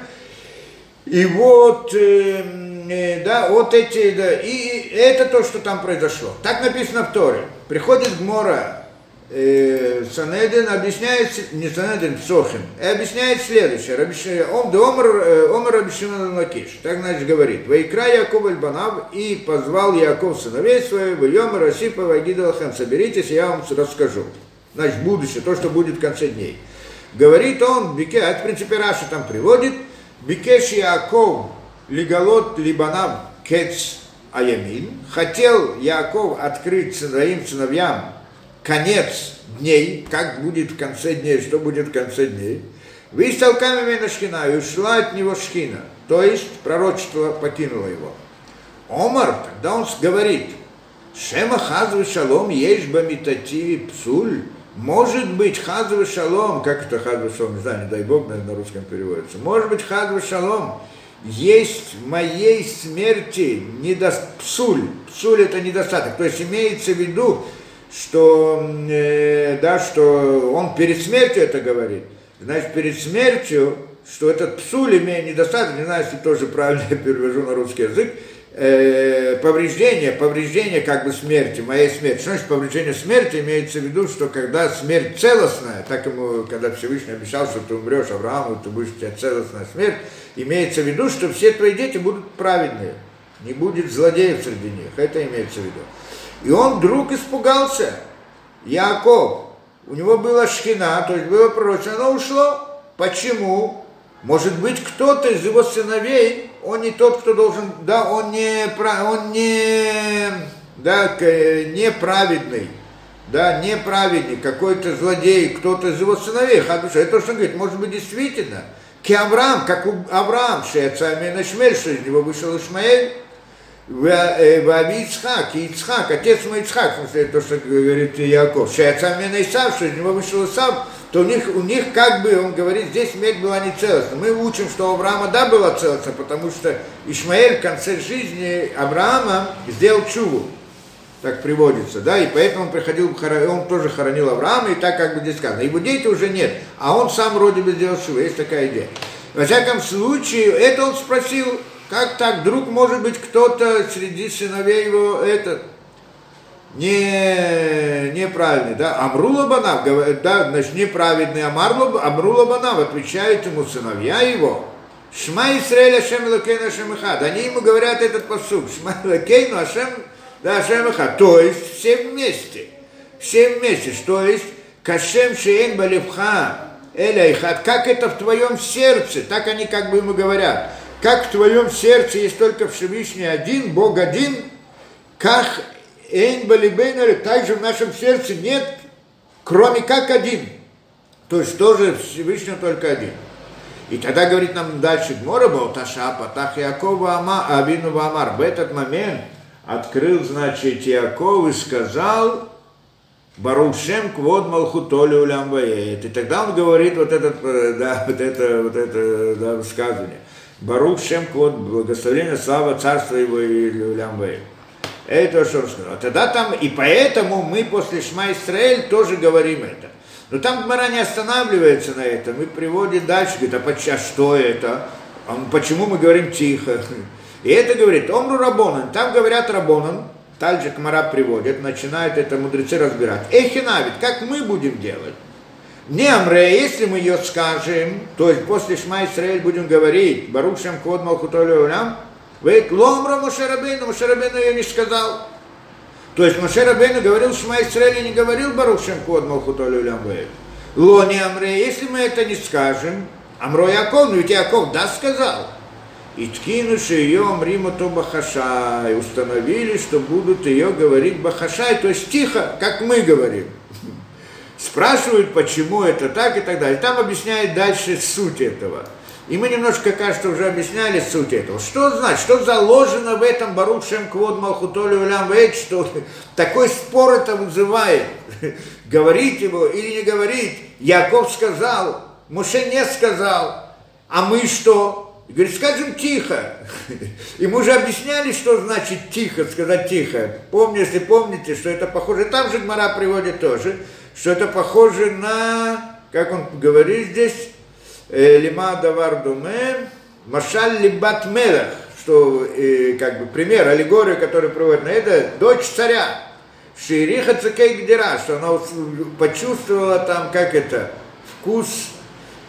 И вот, э, э, да, вот эти, да, и это то, что там произошло. Так написано в Торе. Приходит Гмора, э, Санедин объясняет, не Санедин, Сохин, и объясняет следующее. Рабиши, ом, да омар, э, омар Рабишиман Лакиш, так значит говорит. Вайкра Яков Эльбанав и позвал Яков сыновей своих, Йомар Асипа Вагидалахам, соберитесь, я вам расскажу. Значит, будущее, то, что будет в конце дней. Говорит он, Бике, это в принципе Раша там приводит, Бикеш Яков Лигалот Либанав Кец Аямин, хотел Яков открыть своим сыновьям конец дней, как будет в конце дней, что будет в конце дней. Вы столками шхина, и ушла от него шхина, то есть пророчество покинуло его. Омар, тогда он говорит, Шема хазвы шалом есть бамитати псуль, может быть, хазвы шалом, как это хазвы шалом, не знаю, не дай бог, наверное, на русском переводится. Может быть, хазвы шалом, есть моей смерти недо... псуль. Псуль это недостаток. То есть имеется в виду, что, э, да, что он перед смертью это говорит. Значит, перед смертью, что этот псуль имеет недостаток, не знаю, если тоже правильно я перевожу на русский язык, э, повреждение, повреждение как бы смерти, моей смерти. Что значит повреждение смерти? Имеется в виду, что когда смерть целостная, так ему, когда Всевышний обещал, что ты умрешь Аврааму, ты будешь у тебя целостная смерть, имеется в виду, что все твои дети будут праведные, не будет злодеев среди них. Это имеется в виду. И он вдруг испугался. Яков, у него была шхина, то есть было пророчество, оно ушло. Почему? Может быть, кто-то из его сыновей, он не тот, кто должен, да, он не, он не, да, неправедный, да, неправедный, какой-то злодей, кто-то из его сыновей, Хадуша, это то, что он говорит, может быть, действительно, Ки Авраам, как у Авраам, Шеяцами Нашмель, что из него вышел Ишмаэль, Ваби Ицхак, и Ицхак, отец мой Ицхак, в смысле, то, что говорит Яков, Шеяцами Исав, что из него вышел Исав, то у них, у них как бы, он говорит, здесь смерть была не целостна. Мы учим, что у Авраама да была целостна, потому что Ишмаэль в конце жизни Авраама сделал чуву так приводится, да, и поэтому он приходил, он тоже хоронил Авраама, и так как бы здесь сказано. Его дети уже нет, а он сам вроде бы сделал шиву, есть такая идея. Во всяком случае, это он спросил, как так, вдруг может быть кто-то среди сыновей его, этот, не, неправильный, да, Амрула Банав, да, значит, неправедный, Амарлу, Амрула Банав отвечает ему сыновья его, Шма Исраэль Ашем Лакейну Ашем Ихад, они ему говорят этот посуд, Шма Лакейну Ашем да, Шемаха, то есть все вместе, все вместе, то есть Кашем Шеен Балевха, Эля Ихат, как это в твоем сердце, так они как бы ему говорят, как в твоем сердце есть только Всевышний один, Бог один, как Эйн Балибейн, также в нашем сердце нет, кроме как один. То есть тоже Всевышний только один. И тогда говорит нам дальше Гмора Балташа, Патах Якова Авину Амар. В этот момент открыл, значит, Яков и сказал, Барушем квод малхутоли улям И тогда он говорит вот этот, э, да, вот это, вот это да, высказывание. Барух Шем Квод, благословение, слава царства его и улям Это что он сказал. Тогда там, и поэтому мы после Шма Исраэль тоже говорим это. Но там Гмара не останавливается на этом и приводит дальше, говорит, а, а что это? А почему мы говорим тихо? И это говорит Омру Рабонан. Там говорят Рабонан, также Кмара приводит, начинают это мудрецы разбирать. Эхинавит, как мы будем делать? Не Амре, если мы ее скажем, то есть после Шма Исраэль будем говорить, Барушем Код Малхутолю Улям, ведь Ломра Мушарабейну, Мушарабейну ее не сказал. То есть Мушарабейну говорил Шма Исраэль не говорил Барушем Код Малхутолю Улям, Ло не Амре, если мы это не скажем, Амро Яков, ну ведь Яков да сказал. И ткинуши ее Риму то Бахаша, и установили, что будут ее говорить Бахашай, то есть тихо, как мы говорим. Спрашивают, почему это так и так далее. Там объясняет дальше суть этого. И мы немножко, кажется, уже объясняли суть этого. Что значит, что заложено в этом Барух Шем Квод Малхутоли Улям Вейт, что такой спор это вызывает. Говорить его или не говорить. Яков сказал, Муше не сказал. А мы что? Говорит, скажем тихо. И мы уже объясняли, что значит тихо, сказать тихо. Помню, если помните, что это похоже, там же Гмара приводит тоже, что это похоже на, как он говорит здесь, лима давар думе, машаль либат мелах, что э, как бы пример, аллегорию, который приводит на это, дочь царя, Шириха Цекей Гдира, что она почувствовала там, как это, вкус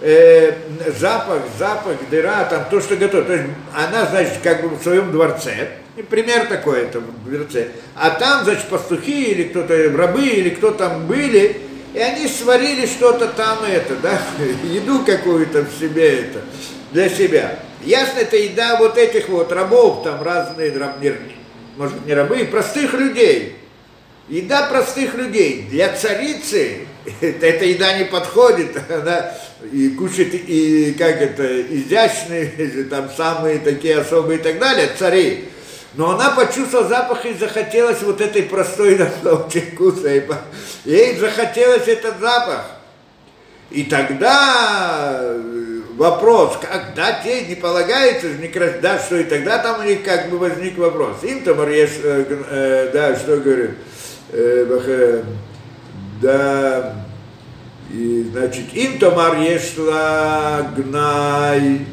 э, запах, запах, дыра, там то, что готовит. То есть она, значит, как бы в своем дворце, и пример такой это в дворце, а там, значит, пастухи или кто-то, рабы или кто там были, и они сварили что-то там это, да, еду какую-то в себе это, для себя. Ясно, это еда вот этих вот рабов, там разные, может не рабы, простых людей. Еда простых людей. Для царицы эта еда не подходит, она и кушает, и как это, изящные, там самые такие особые и так далее, цари. Но она почувствовала запах и захотелось вот этой простой очень вкусной. Ей захотелось этот запах. И тогда э, вопрос, когда те не полагается же не крас... да, что и тогда там у них как бы возник вопрос. Им там есть, э, э, да, что говорит, э, да, и, значит, им томар ешла гнай,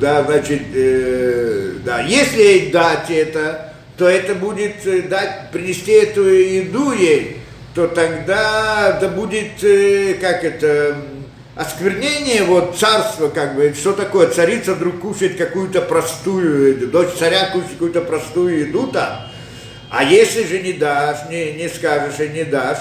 да, значит, э, да, если дать это, то это будет э, дать, принести эту еду ей, то тогда да будет, э, как это, осквернение вот царства, как бы, что такое, царица вдруг кушает какую-то простую, дочь царя кушает какую-то простую еду там, а если же не дашь, не, не скажешь и не дашь,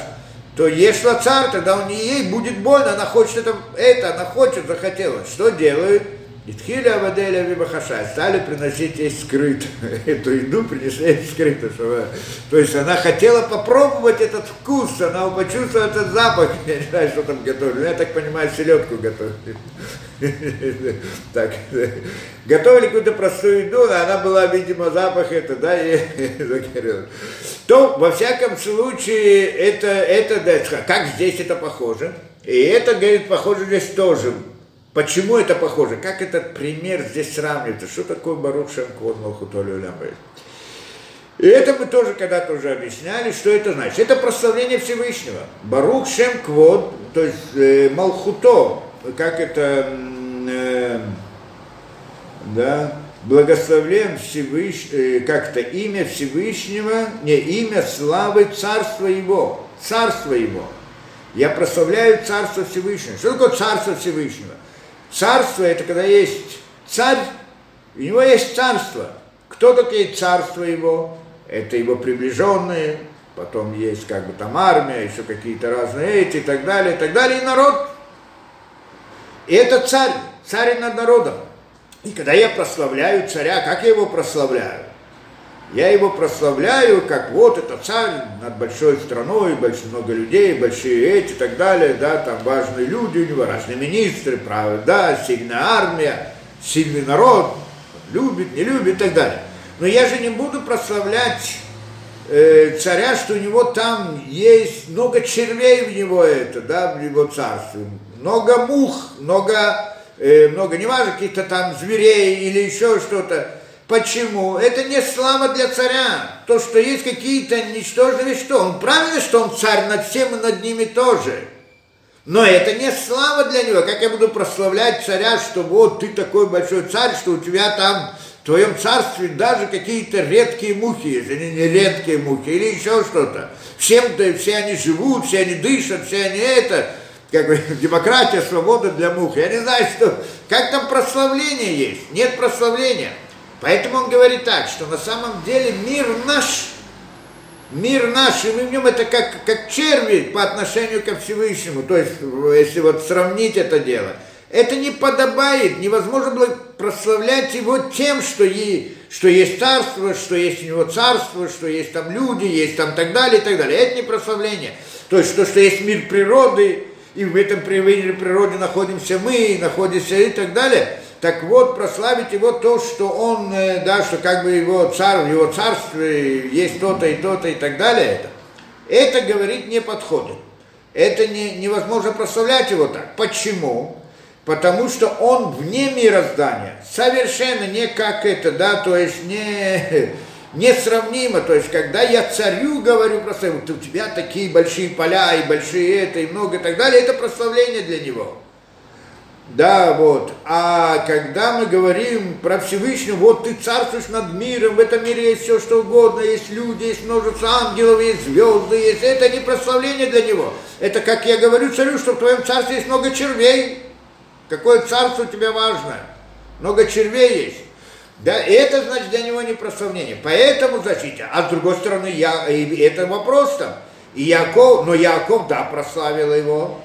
то ешла царь, тогда у нее ей будет больно, она хочет это, это она хочет, захотела. Что делают? Итхили Аваделя Вибахаша, стали приносить ей скрыто. Эту еду принесли ей скрыто. Чтобы... То есть она хотела попробовать этот вкус, она почувствовала этот запах. Я не знаю, что там готовили. Я так понимаю, селедку готовили. Так, готовили какую-то простую еду, она была, видимо, запах это, да, и То, во всяком случае, это, это, да, как здесь это похоже. И это, говорит, похоже здесь тоже Почему это похоже? Как этот пример здесь сравнивается? Что такое Барух Шемкот Малхутолю Лямбей? И это мы тоже когда-то уже объясняли, что это значит. Это прославление Всевышнего. Барух Шем Квод, то есть э, Малхуто, как это, э, да, благословлен Всевышнего, э, как-то имя Всевышнего, не имя славы Царства Его, Царства Его. Я прославляю Царство Всевышнего. Что такое Царство Всевышнего? Царство это когда есть царь, у него есть царство. Кто такие царства его? Это его приближенные, потом есть как бы там армия, еще какие-то разные эти и так далее, и так далее, и народ. И это царь, царь над народом. И когда я прославляю царя, как я его прославляю? Я его прославляю, как вот это царь над большой страной, большое много людей, большие эти и так далее, да, там важные люди у него, разные министры, правда, да, сильная армия, сильный народ, любит, не любит и так далее. Но я же не буду прославлять э, царя, что у него там есть много червей в него это, да, в его царстве, много мух, много, э, много, неважно, каких-то там зверей или еще что-то Почему? Это не слава для царя. То, что есть какие-то ничтожные что. Он правильно, что он царь над всем и над ними тоже. Но это не слава для него. Как я буду прославлять царя, что вот ты такой большой царь, что у тебя там в твоем царстве даже какие-то редкие мухи они не редкие мухи, или еще что-то. Всем-то все они живут, все они дышат, все они это, как бы демократия, свобода для мух. Я не знаю, что, как там прославление есть. Нет прославления. Поэтому он говорит так, что на самом деле мир наш, мир наш, и мы в нем это как, как черви по отношению ко Всевышнему. То есть, если вот сравнить это дело, это не подобает, невозможно было прославлять его тем, что, и, что есть царство, что есть у него царство, что есть там люди, есть там так далее и так далее. Это не прославление. То есть то, что есть мир природы, и в этом мире природе находимся мы, находимся и так далее. Так вот, прославить его то, что он, э, да, что как бы его царь, в его царстве есть то-то и то-то и так далее. Это, это говорить не подходит. Это не, невозможно прославлять его так. Почему? Потому что он вне мироздания. Совершенно не как это, да, то есть не, несравнимо. То есть, когда я царю говорю просто, у тебя такие большие поля и большие это, и много и так далее, это прославление для него. Да, вот. А когда мы говорим про Всевышнего, вот ты царствуешь над миром, в этом мире есть все, что угодно, есть люди, есть множество ангелов, есть звезды, есть... Это не прославление для него. Это, как я говорю царю, что в твоем царстве есть много червей. Какое царство у тебя важное? Много червей есть. Да, это значит для него не прославление. Поэтому, значит, а с другой стороны, я, и это вопрос там. И Яков, но Яков, да, прославил его.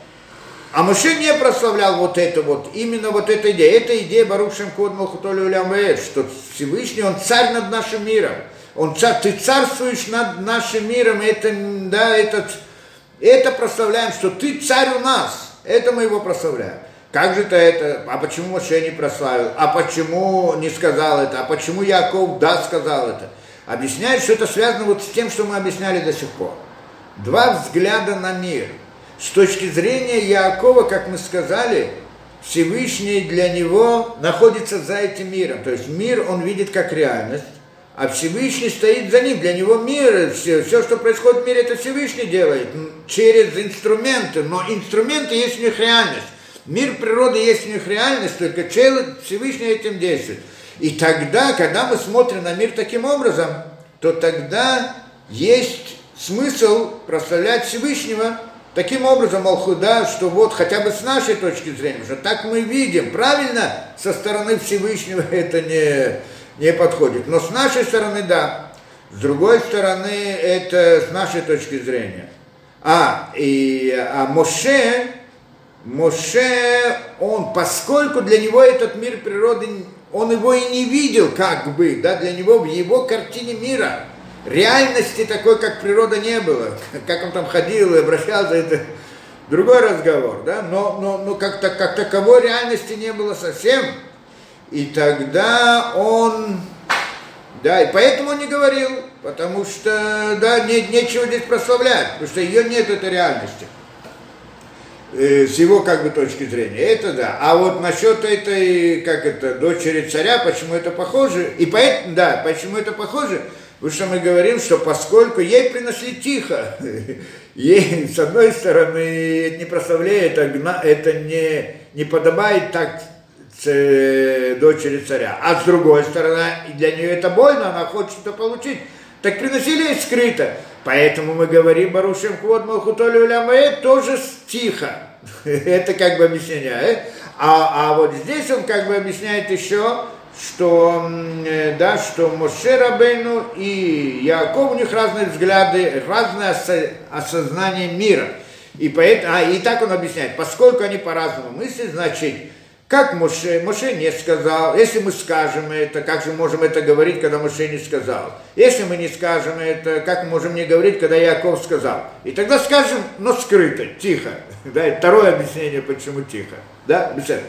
А Моше не прославлял вот это вот, именно вот эта идея. Это идея Барушем Код Малхутоли что Всевышний, он царь над нашим миром. Он царь, ты царствуешь над нашим миром, это, да, этот, это прославляем, что ты царь у нас. Это мы его прославляем. Как же то это? А почему Моше не прославил? А почему не сказал это? А почему Яков да сказал это? Объясняет, что это связано вот с тем, что мы объясняли до сих пор. Два взгляда на мир – с точки зрения Якова, как мы сказали, Всевышний для него находится за этим миром. То есть мир он видит как реальность, а Всевышний стоит за ним. Для него мир, все, все, что происходит в мире, это Всевышний делает через инструменты. Но инструменты есть у них реальность. Мир природы есть у них реальность, только Всевышний этим действует. И тогда, когда мы смотрим на мир таким образом, то тогда есть смысл прославлять Всевышнего Таким образом, Малхуда, что вот хотя бы с нашей точки зрения, что так мы видим, правильно, со стороны Всевышнего это не, не подходит. Но с нашей стороны, да. С другой стороны, это с нашей точки зрения. А, и, а Моше, Моше, он, поскольку для него этот мир природы, он его и не видел как бы, да, для него в его картине мира – Реальности такой, как природа, не было. Как он там ходил и обращался, это другой разговор, да? Но, но, но как, так, как таковой реальности не было совсем. И тогда он, да, и поэтому он не говорил, потому что, да, не, нечего здесь прославлять, потому что ее нет, этой реальности э, с его как бы точки зрения. Это да. А вот насчет этой, как это, дочери царя, почему это похоже, и поэтому, да, почему это похоже, Потому что мы говорим, что поскольку ей приносили тихо, ей, с одной стороны, не прославляет, это не, не подобает так дочери царя, а с другой стороны, для нее это больно, она хочет это получить. Так приносили ей скрыто. Поэтому мы говорим Барушем Квод Малхутоли Улямаэ тоже тихо. это как бы объяснение. Э? А, а вот здесь он как бы объясняет еще, что, э, да, что Моше Рабейну и Яков, у них разные взгляды, разное осознание мира. И, поэтому, а, и так он объясняет, поскольку они по-разному мыслят, значит, как Моше, Моше не сказал, если мы скажем это, как же можем это говорить, когда Моше не сказал? Если мы не скажем это, как мы можем не говорить, когда Яков сказал? И тогда скажем, но скрыто, тихо. Да, это второе объяснение, почему тихо. Да, без этого.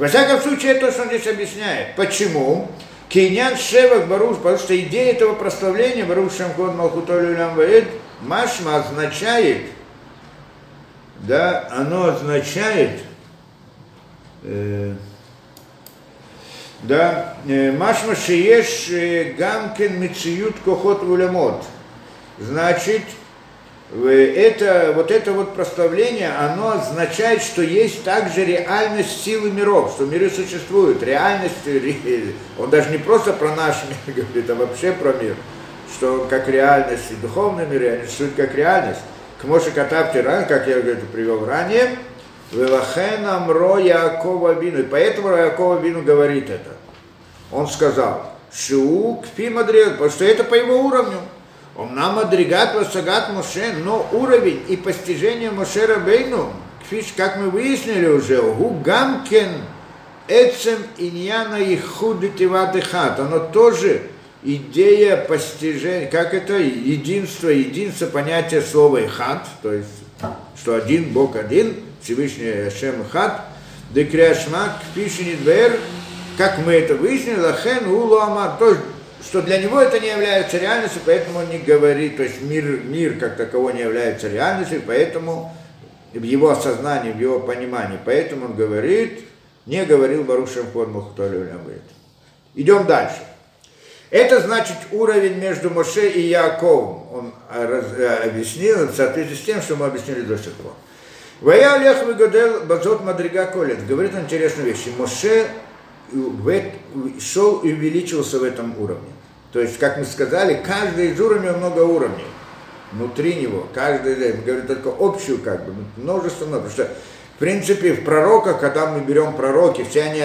Во всяком случае, это то, что он здесь объясняет. Почему? Кинян Шевак Баруш, потому что идея этого прославления Баруш Шамкод Малхутолю Лямваэд Машма означает, да, оно означает, э, да, э, Машма Шиеш э, Гамкен Мициют Кохот Вулямот. Значит, это, вот это вот прославление, оно означает, что есть также реальность силы миров, что миры существуют, реальность, он даже не просто про наш мир говорит, а вообще про мир, что как реальность, и духовный мир, они существуют как реальность. К Моше Катав Тиран, как я это привел ранее, Велахенам Ро Якова Бину, и поэтому Якова Бину говорит это. Он сказал, Шиу Кфи Мадрид, потому что это по его уровню. Нам Мадригат Васагат Моше, но уровень и постижение Моше Рабейну, как мы выяснили уже, Гу Гамкен Эцем иньяна и худетивадыхат, оно тоже идея постижения, как это? Единство, единство понятия слова ихат, то есть, что один Бог один, Всевышний Ашем Хат, Декриашмак, Пишинит Бер, как мы это выяснили, Лахен Улуама, то что для него это не является реальностью, поэтому он не говорит, то есть мир, мир как таковой не является реальностью, поэтому в его осознании, в его понимании, поэтому он говорит, не говорил Барушем Форму Идем дальше. Это значит уровень между Моше и Яковом. Он раз, э, объяснил в соответствии с тем, что мы объяснили до сих пор. Вая Олег выгодел базот Мадрига Колет. Говорит интересную вещь. Моше шел и увеличился в этом уровне. То есть, как мы сказали, каждый из уровней много уровней внутри него. Каждый, мы говорим только общую, как бы, множество, много. Потому что, в принципе, в пророках, когда мы берем пророки, все они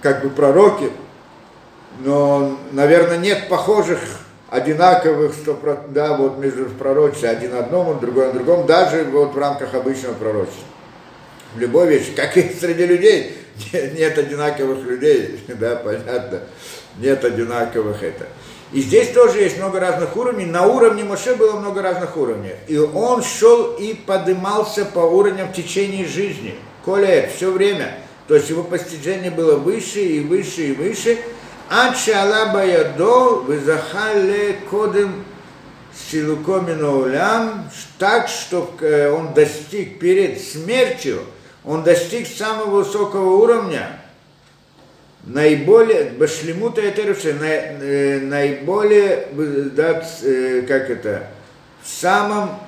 как бы пророки, но, наверное, нет похожих одинаковых, что, да, вот между пророчеством один одному, другой на другом, даже вот в рамках обычного пророчества. В любой вещи, как и среди людей, нет одинаковых людей, да, понятно, нет одинаковых это. И здесь тоже есть много разных уровней. На уровне Моше было много разных уровней. И он шел и поднимался по уровням в течение жизни. Коля, все время. То есть его постижение было выше и выше и выше. А Чала Баядо Визахале Кодем Силукомину Улям, так, что э, он достиг перед смертью – он достиг самого высокого уровня, наиболее, башлемута этеревши, наиболее, да, как это, в самом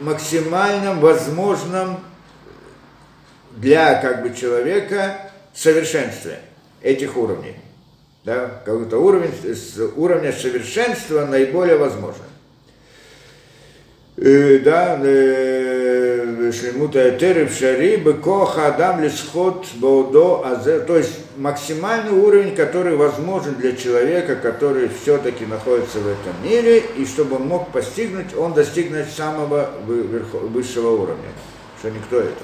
максимальном возможном для как бы человека совершенстве этих уровней да, какой-то уровень, с уровня совершенства наиболее возможен. Э, да, э, шлемута этерев шари бекоха адам лисхот боудо азе, то есть максимальный уровень, который возможен для человека, который все-таки находится в этом мире, и чтобы он мог постигнуть, он достигнет самого высшего уровня, что никто это.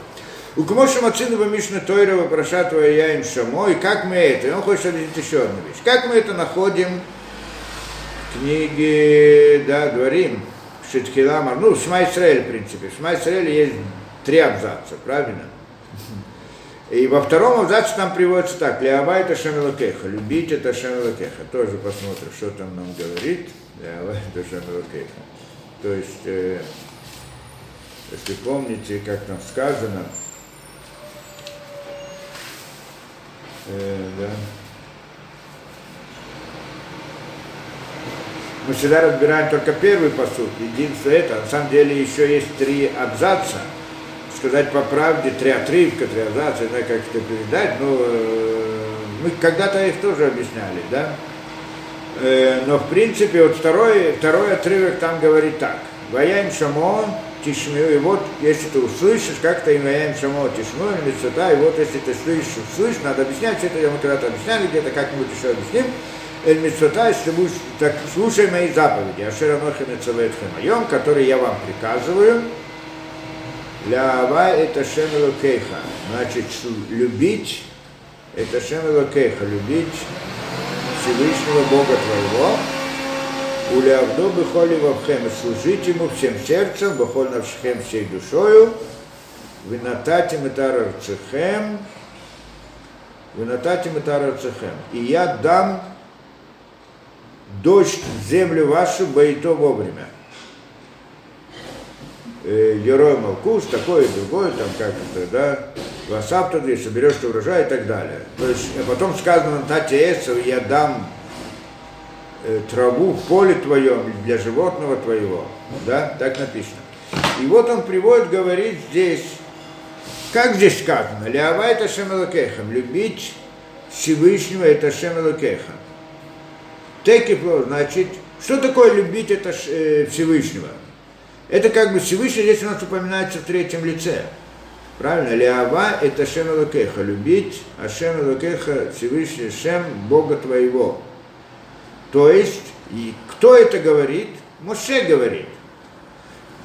У Кмоша Мацинова Мишна Тойрова Прошатова я им Шамо, и как мы это, и он хочет объяснить еще одну вещь. Как мы это находим? В книге, да, Дворим, Шитхиламар, ну, Шма Исраэль, в принципе. В Шма Исраэль есть три абзаца, правильно? И во втором абзаце там приводится так, Леавай это Шамилакеха, любить это Шамилакеха. Тоже посмотрим, что там нам говорит. Леавай это Шамилакеха. То есть, э, если помните, как там сказано, Э, да. Мы всегда разбираем только первый посуд, единство это. На самом деле еще есть три абзаца, сказать по правде, три отрывка, три абзаца, не знаю, как это передать, но э, мы когда-то их тоже объясняли, да. Э, но в принципе вот второй, второй отрывок там говорит так. Ваяем Шамон, тишмю, и вот если ты услышишь, как то имеем шамо тишму, мецата, и вот если ты слышишь, слышишь, надо объяснять, это мы когда-то объясняли, где-то как-нибудь еще объясним, Эль будешь, так слушай мои заповеди, Ашер Анохи Мецавейтхем Айом, которые я вам приказываю, для Ава это Шем Элокейха, значит, любить, это Шем Элокейха, любить Всевышнего Бога твоего, Улявду бихоли вавхем, служить ему всем сердцем, бахоль навшхем всей душою, винататим и тарарцехем, винататим и тарарцехем. И я дам дождь землю вашу, боито вовремя. Герой Малкус, такой и другой, там как это, да, Васап туда, соберешь урожай и так далее. То есть, а потом сказано, Тати я дам Э, траву в поле твоем для животного твоего. Да, так написано. И вот он приводит, говорит здесь, как здесь сказано, Леава это Шемелакехам, любить Всевышнего это Шемелакеха. Текипло, значит, что такое любить это э, Всевышнего? Это как бы Всевышний здесь у нас упоминается в третьем лице. Правильно? Леава это Шемелакеха, любить, а Шемелакеха Всевышний Шем Бога твоего. То есть, и кто это говорит? Моше говорит.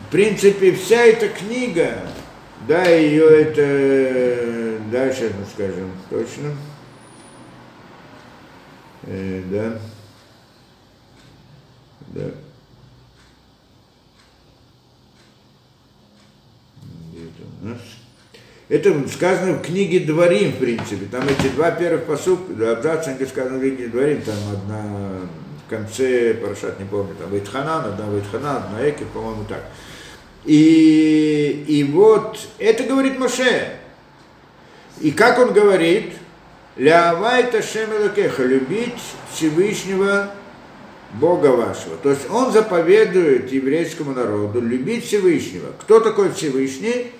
В принципе, вся эта книга, да, ее это, да, сейчас мы скажем точно. Э, да. Да. Где-то у нас. Это сказано в книге Дворим, в принципе. Там эти два первых посук, абзаца, где сказано в книге Дворим, там одна в конце, Парашат, не помню, там Вайтханан, одна Вайтханан, одна Экев, по-моему, так. И, и вот это говорит Моше. И как он говорит, Лявайта Шемелакеха, любить Всевышнего Бога вашего. То есть он заповедует еврейскому народу любить Всевышнего. Кто такой Всевышний?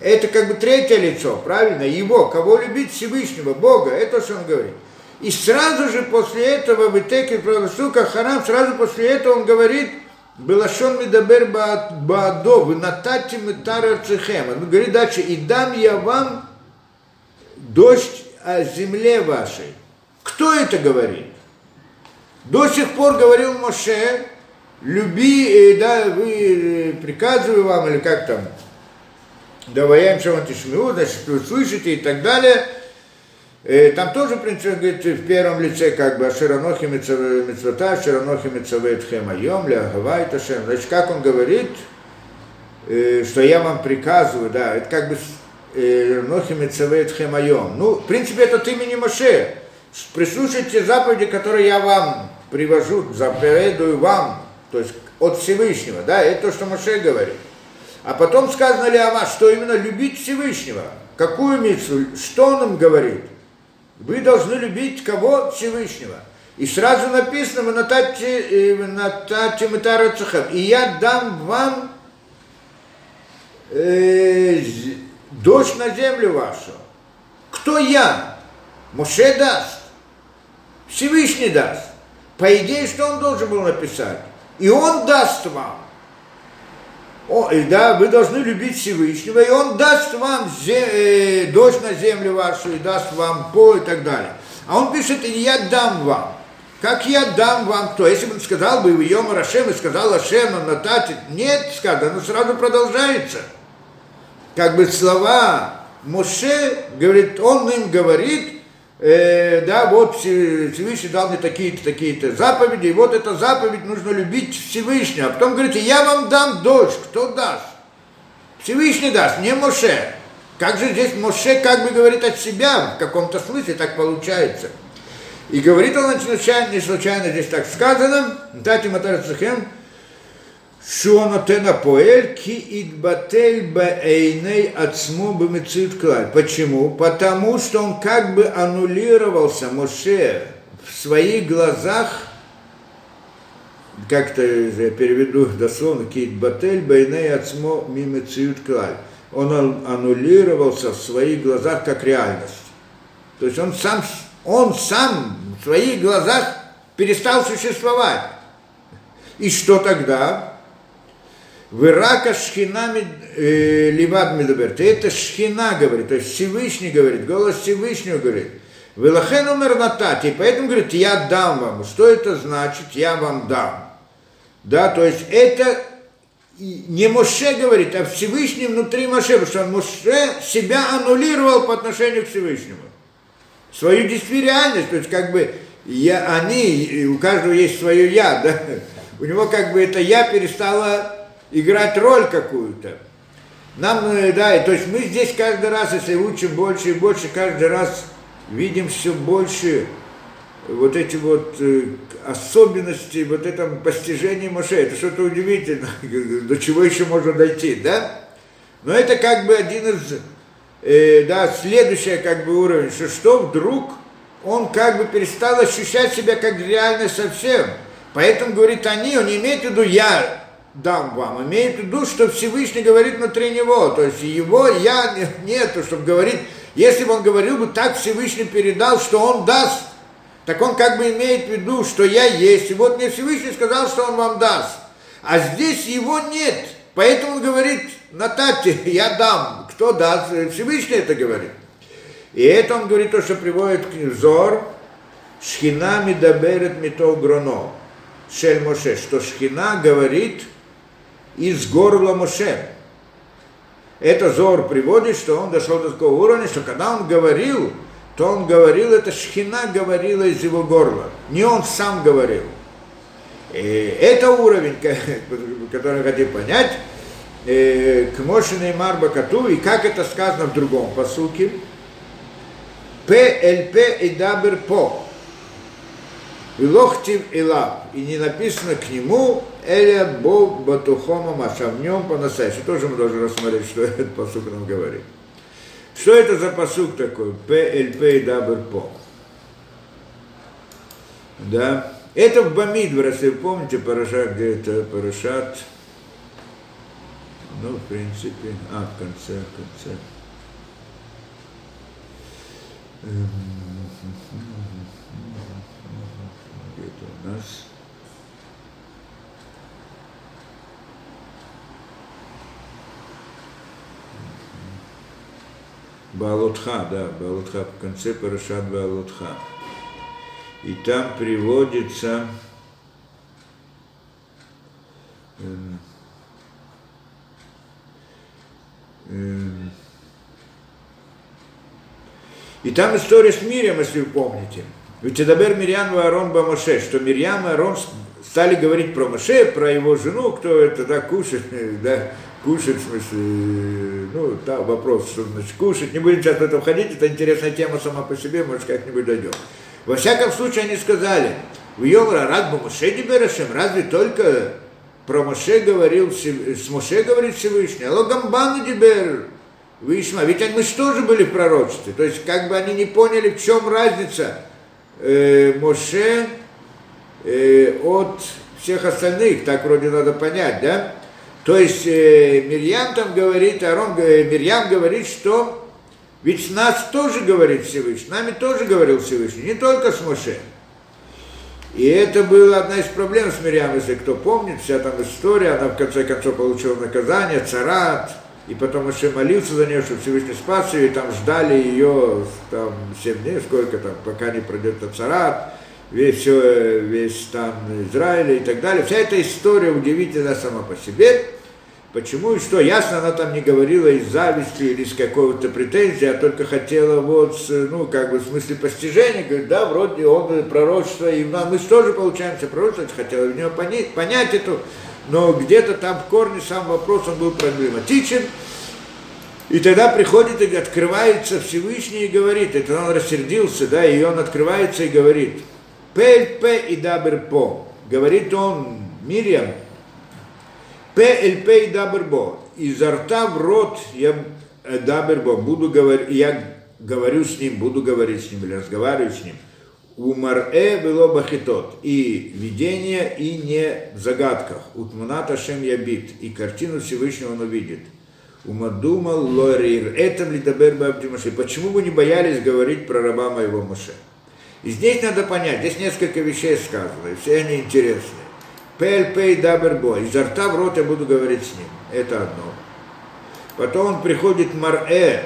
Это как бы третье лицо, правильно? Его, кого любить Всевышнего, Бога, это что он говорит. И сразу же после этого в Итеке Правосука Харам, сразу после этого он говорит, Белашон Медабер Баадо, вы натати Митара Цехем. Он говорит дальше, и дам я вам дождь о земле вашей. Кто это говорит? До сих пор говорил Моше, люби, э, да, вы э, приказываю вам, или как там, даваем шаматишмиу, значит, вы слышите и так далее. Э, там тоже, в принципе, говорит, в первом лице, как бы, Ширанохи Мицвата, Ширанохи Мицавет Хемайом, Ля Гавай Ташем. Значит, как он говорит, что я вам приказываю, да, это как бы Нохи Мицавет Хемайом. Ну, в принципе, это от имени Моше. Прислушайте заповеди, которые я вам привожу, заповедую вам, то есть от Всевышнего, да, это то, что Моше говорит. А потом сказано ли Ама, что именно любить Всевышнего. Какую митцву? Что он им говорит? Вы должны любить кого? Всевышнего. И сразу написано, Матарацахам, и я дам вам э, дождь на землю вашу. Кто я? Моше даст. Всевышний даст. По идее, что он должен был написать? И он даст вам. О, и да, вы должны любить Всевышнего, и он даст вам зе, э, дождь на землю вашу, и даст вам по и так далее. А он пишет, и я дам вам. Как я дам вам кто? Если бы он сказал бы Йома Рашем и сказал Ашем, он нататит, нет, сказано, оно сразу продолжается. Как бы слова Моше, говорит, он им говорит, э, да, вот Всевышний дал мне такие-то, такие-то заповеди, и вот эта заповедь нужно любить Всевышнего. А потом говорите, я вам дам дождь, кто даст? Всевышний даст, не Моше. Как же здесь Моше как бы говорит от себя, в каком-то смысле так получается. И говорит он не случайно, не случайно здесь так сказано, Тати Матар Цехем, שהוא נותן הפועל כי יתבטל בעיני עצמו במציאות כלל. Почему? Потому что он как бы аннулировался, Моше, в своих глазах, как-то я переведу дословно, китбатель бейней ацмо мимециют клаль. Он аннулировался в своих глазах как реальность. То есть он сам, он сам в своих глазах перестал существовать. И что тогда? Вирака шхина э, ливад медаберт. Это шхина говорит, то есть Всевышний говорит, голос Всевышнего говорит. Велахен умер натати, поэтому говорит, я дам вам. Что это значит? Я вам дам. Да, то есть это не Моше говорит, а Всевышний внутри Моше, потому что Моше себя аннулировал по отношению к Всевышнему. Свою действительность, то есть как бы я, они, у каждого есть свое я, да, у него как бы это я перестало играть роль какую-то. Нам, э, да, то есть мы здесь каждый раз, если учим больше и больше, каждый раз видим все больше вот эти вот э, особенности, вот это постижение Моше, это что-то удивительное, до чего еще можно дойти, да? Но это как бы один из, э, да, следующий как бы уровень, что что вдруг он как бы перестал ощущать себя как реально совсем. Поэтому говорит они, он не имеет в виду я, дам вам. Имеет в виду, что Всевышний говорит внутри него. То есть его я нету, чтобы говорить, если бы он говорил бы так, Всевышний передал, что он даст, так он как бы имеет в виду, что я есть. И вот мне Всевышний сказал, что он вам даст. А здесь его нет. Поэтому он говорит, Натати, я дам. Кто даст? Всевышний это говорит. И это он говорит то, что приводит к взор, Шхина мидаберет мито гроно. Шель Моше, что Шхина говорит – из горла Моше. Это Зор приводит, что он дошел до такого уровня, что когда он говорил, то он говорил, это шхина говорила из его горла. Не он сам говорил. И это уровень, который я хотел понять. Э, к Мошиной Марбакату, и как это сказано в другом посуке. ПЛП и Дабер По. Лохтив Илав. И не написано к нему Эля Бо Батухома Маша. В нем по-настоящему. Тоже мы должны рассмотреть, что этот посук нам говорит. Что это за посук такой? ПЛП и Дабер По. Да. Это в Бамидвар, если вы помните, Парашат, где это Парашат. Ну, в принципе, а, в конце, в конце. Нас. Балутха, да, Балутха, в конце Парашат Балутха. И там приводится и там история с Мирием, если вы помните. Ведь Эдабер Мирьян и Арон Бамоше, что Мирьям и Арон стали говорить про Моше, про его жену, кто это, да, кушает, да, кушать, в смысле, ну, да, вопрос, что значит кушать, не будем сейчас в это входить, это интересная тема сама по себе, может, как-нибудь дойдем. Во всяком случае, они сказали, в Йомра Радбу Моше Диберашем, разве только про Моше говорил, с Моше говорит Всевышний, алло Гамбану Дибер, Вишма, ведь мы же тоже были в пророчестве, то есть как бы они не поняли, в чем разница э, Моше э, от всех остальных, так вроде надо понять, да? То есть э, Мирьям там говорит, Арон, э, Мирьям говорит, что ведь нас тоже говорит Всевышний, нами тоже говорил Всевышний, не только с Моше. И это была одна из проблем с Мирьям, если кто помнит, вся там история, она в конце концов получила наказание, царат, и потом Моше молился за нее, чтобы Всевышний спас ее, и там ждали ее там 7 дней, сколько там, пока не пройдет царат, весь, все, весь там Израиль и так далее. Вся эта история удивительна сама по себе. Почему и что? Ясно, она там не говорила из зависти или из какого-то претензии, а только хотела вот, ну, как бы в смысле постижения, говорит, да, вроде он пророчество, и мы тоже получаемся пророчество, хотела в него понять, понять эту, но где-то там в корне сам вопрос, он был проблематичен, и тогда приходит и открывается Всевышний и говорит, это он рассердился, да, и он открывается и говорит, פה אל פה אדבר говорит он Мирьям, פה אל פה אדבר בו. Изо рта в рот я э, אדבר בו, буду говорить, я говорю с ним, буду говорить с ним или разговариваю с ним. ומראה ולא בחידות. И видение, и не в загадках. ותמונת השם יביט. И картину Всевышнего он увидит. ומדוע לא יראתם לדבר Моше. Почему вы не боялись говорить про раба моего Моше? И здесь надо понять, здесь несколько вещей сказано, и все они интересны. Пель, пей. Изо рта в рот я буду говорить с ним. Это одно. Потом он приходит марэ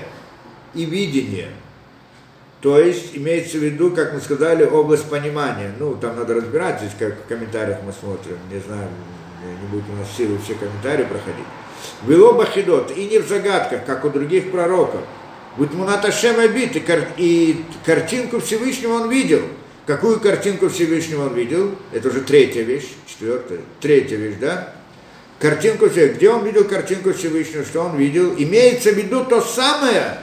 и видение. То есть имеется в виду, как мы сказали, область понимания. Ну, там надо разбирать, здесь как в комментариях мы смотрим. Не знаю, не будет у нас силы все комментарии проходить. Вело бахидот, и не в загадках, как у других пророков. Вот Мунаташем обид, и, кар, и картинку Всевышнего он видел – Какую картинку Всевышнего он видел? Это уже третья вещь, четвертая, третья вещь, да? Картинку Всевышнего. Где он видел картинку Всевышнего? Что он видел? Имеется в виду то самое,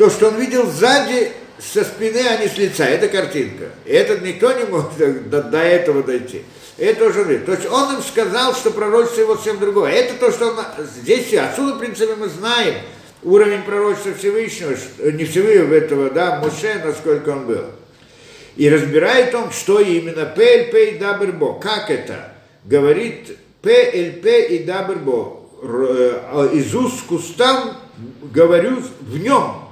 то, что он видел сзади, со спины, а не с лица. Это картинка. И этот никто не мог до, до этого дойти. Это уже видно. То есть он им сказал, что пророчество его совсем другое. Это то, что он здесь, отсюда, в принципе, мы знаем уровень пророчества Всевышнего, не Всевышнего этого, да, Муше, насколько он был. И разбирает он, что именно ПЛП и Дабербо. Как это? Говорит ПЛП и Дабербо. Э, из уст к устам говорю в нем.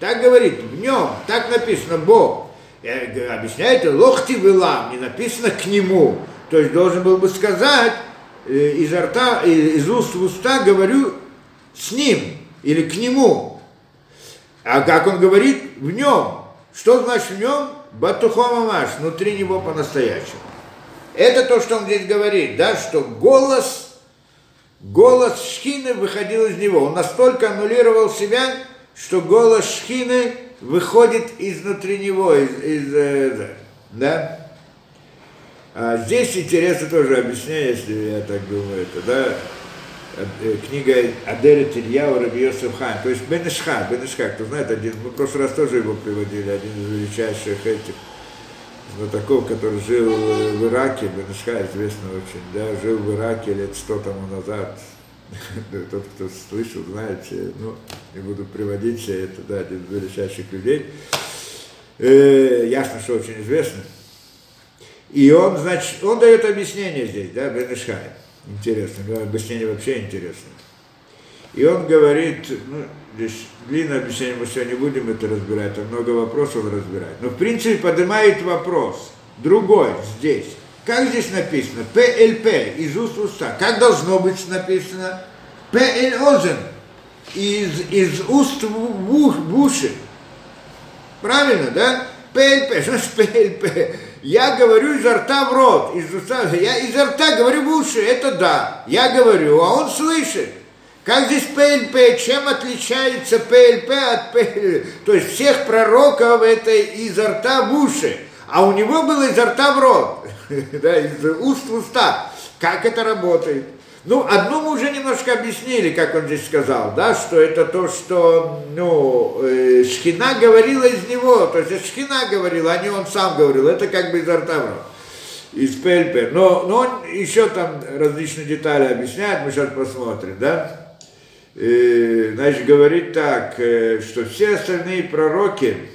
Так говорит, в нем. Так написано, Бог. Объясняет, лохти вылам, не написано к нему. То есть должен был бы сказать, э, из рта, из уст в уста говорю с ним или к нему. А как он говорит? В нем. Что значит в нем? Батухома Маш, внутри него по-настоящему. Это то, что он здесь говорит, да, что голос, голос Шхины выходил из него. Он настолько аннулировал себя, что голос Шхины выходит изнутри него, из, из э, да? А здесь интересно тоже объяснение, если я так думаю, это, да, э, книга Аделя Тильяу Раби Йосеф Хан, то есть Бенешха, Бенешха, кто знает, один, мы в прошлый раз тоже его приводили, один из величайших этих знатоков, который жил в Ираке, Бенешха известно очень, да, жил в Ираке лет сто тому назад, тот, кто слышал, знает, ну, не буду приводить все, это, да, один из величайших людей, э, ясно, что очень известный. И он, значит, он дает объяснение здесь, да, Бенешхай. Интересно, объяснение вообще интересно. И он говорит, ну, здесь длинное объяснение, мы сегодня будем это разбирать, там много вопросов разбирать. Но в принципе поднимает вопрос, другой здесь. Как здесь написано? ПЛП, из уст в уста. Как должно быть написано? פה אל אוזן, из, из уст в, ух, в уши. Правильно, да? פה אל פה, что значит פה אל פה? Я говорю изо рта в рот, из уста, я изо рта говорю в уши, это да, я говорю, а он слышит. Как здесь פה אל פה, чем отличается ПЛП от ПЛП? То есть всех пророков это изо рта в уши, а у него было изо рта в рот, да, из уст в уста. Как это работает? Ну, одно мы уже немножко объяснили, как он здесь сказал, да, что это то, что, ну, э, Шхина говорила из него, то есть Шхина говорила, а не он сам говорил, это как бы из Артавра, из ПЛП. Но, но он еще там различные детали объясняет, мы сейчас посмотрим, да. И, значит, говорит так, э, что все остальные пророки, э,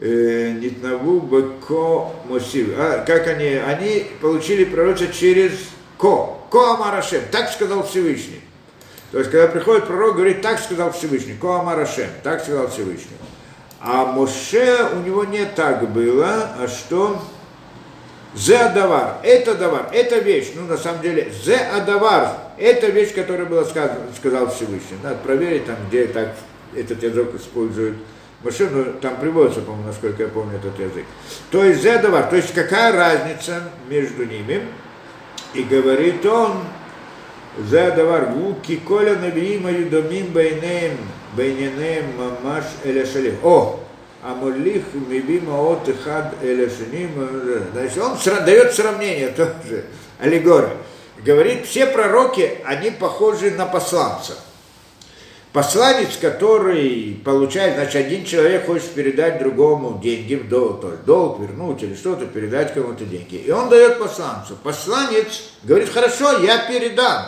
Нитнаву Бако Мосив, а, как они, они получили пророчество через Ко, Ко Амарашем, так сказал Всевышний. То есть, когда приходит пророк, говорит, так сказал Всевышний, Ко Амарашем, так сказал Всевышний. А Моше у него не так было, а что? Зе Адавар, это давар, это вещь, ну на самом деле, Зе Адавар, это вещь, которая была сказана, сказал Всевышний. Надо проверить там, где так этот язык использует машину, там приводится, по-моему, насколько я помню этот язык. То есть Зе Адавар, то есть какая разница между ними? И говорит он, за давар гуки коля навиим юдомим байнем, байненем мамаш эляшалим. О, амулих мибима от хад эляшаним. Значит, он дает сравнение тоже, аллегория. Говорит, все пророки, они похожи на посланцев. Посланец, который получает, значит, один человек хочет передать другому деньги в долг, то есть долг вернуть или что-то, передать кому-то деньги. И он дает посланцу. Посланец говорит, хорошо, я передам.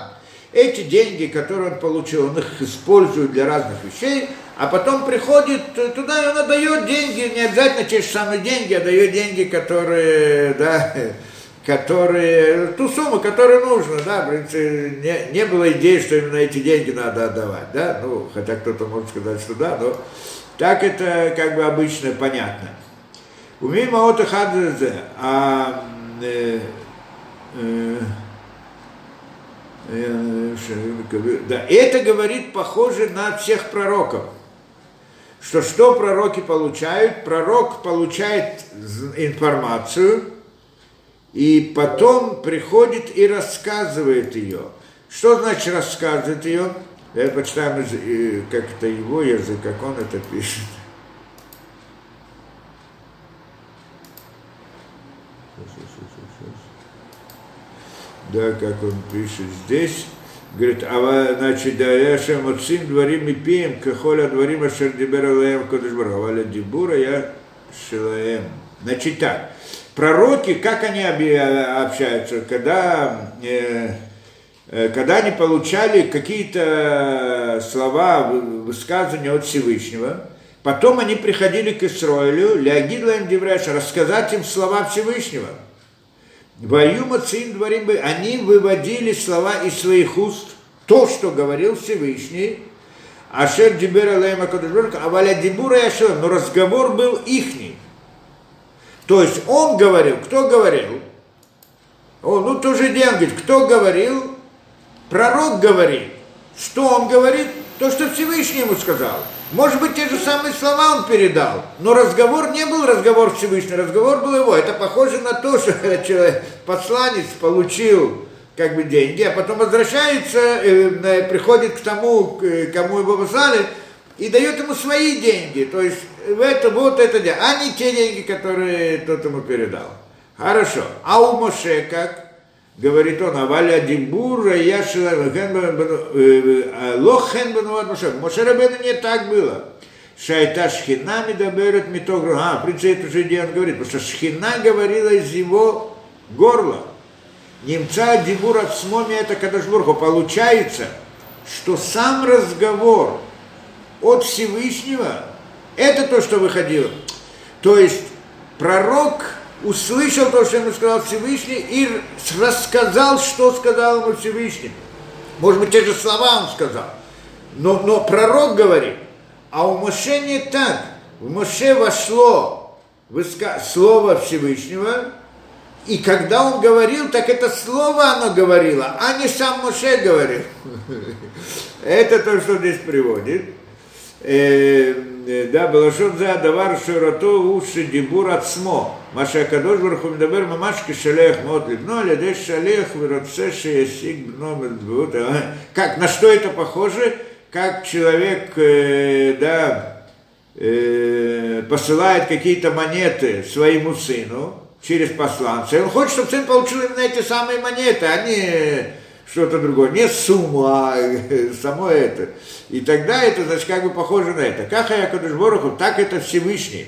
Эти деньги, которые он получил, он их использует для разных вещей, а потом приходит туда, и он отдает деньги, не обязательно те же самые деньги, а дает деньги, которые, да, которые, ту сумму, которую нужно, да, в принципе, не, не было идеи, что именно эти деньги надо отдавать, да, ну, хотя кто-то может сказать, что да, но так это как бы обычно понятно. Умима от хадзе, а э, э, э, да, это говорит похоже на всех пророков. Что что пророки получают? Пророк получает информацию, и потом приходит и рассказывает ее. Что значит рассказывает ее? Я почитаем, э, как это его язык, как он это пишет. Да, как он пишет здесь. Говорит, а значит, да, я шем отцим дворим и пием, кахоля дворим ашер дибер алаем кодышбар, а дибура я шилаем. Значит так, пророки, как они общаются, когда, э, э, когда они получали какие-то слова, высказывания от Всевышнего, потом они приходили к Исроилю, להגיד להם דבר השם, рассказать им слова Всевышнего. והיו מוציאין דברים они выводили слова из своих уст, то, что говорил Всевышний, אשר דיבר אליהם אבל הדיבור היה שלהם, но разговор был ихний. То есть он говорил, кто говорил? О, ну тоже говорит, кто говорил? Пророк говорит. Что он говорит? То, что Всевышний ему сказал. Может быть, те же самые слова он передал, но разговор не был разговор Всевышнего, разговор был его. Это похоже на то, что человек, посланец получил как бы деньги, а потом возвращается, э, приходит к тому, кому его послали, и дает ему свои деньги. То есть это вот это дело, а не те деньги, которые тот ему передал. Хорошо. А у Моше как? Говорит он, Аваля Димбура, я Лохен Бануат Моше. Моше Рабену не так было. Шайта Шхина Медаберет Митогру. А, в принципе, это уже где он говорит, потому что Шхина говорила из его горла. Немца Дибур от Смоми это Кадашбургу. Получается, что сам разговор от Всевышнего, это то, что выходило. То есть пророк услышал то, что ему сказал Всевышний, и рассказал, что сказал ему Всевышний. Может быть, те же слова он сказал. Но, но пророк говорит, а у Моше не так. В Моше вошло слово Всевышнего, и когда он говорил, так это слово оно говорило, а не сам Моше говорил. Это то, что здесь приводит. Э, да, Балашон за Адавар Широто Уши Дибур Ацмо. Маша Кадош Барху Медабер Мамаш Кишалех Мот Либно, ну, а Леде Шалех Виротсе Шеясик Номер а? Как, на что это похоже? Как человек, э, да, э, посылает какие-то монеты своему сыну через посланца, и он хочет, чтобы сын получил именно эти самые монеты, а не что-то другое, не сумму, а само это. И тогда это, значит, как бы похоже на это. Как Аякадыш Бороху, так это Всевышний.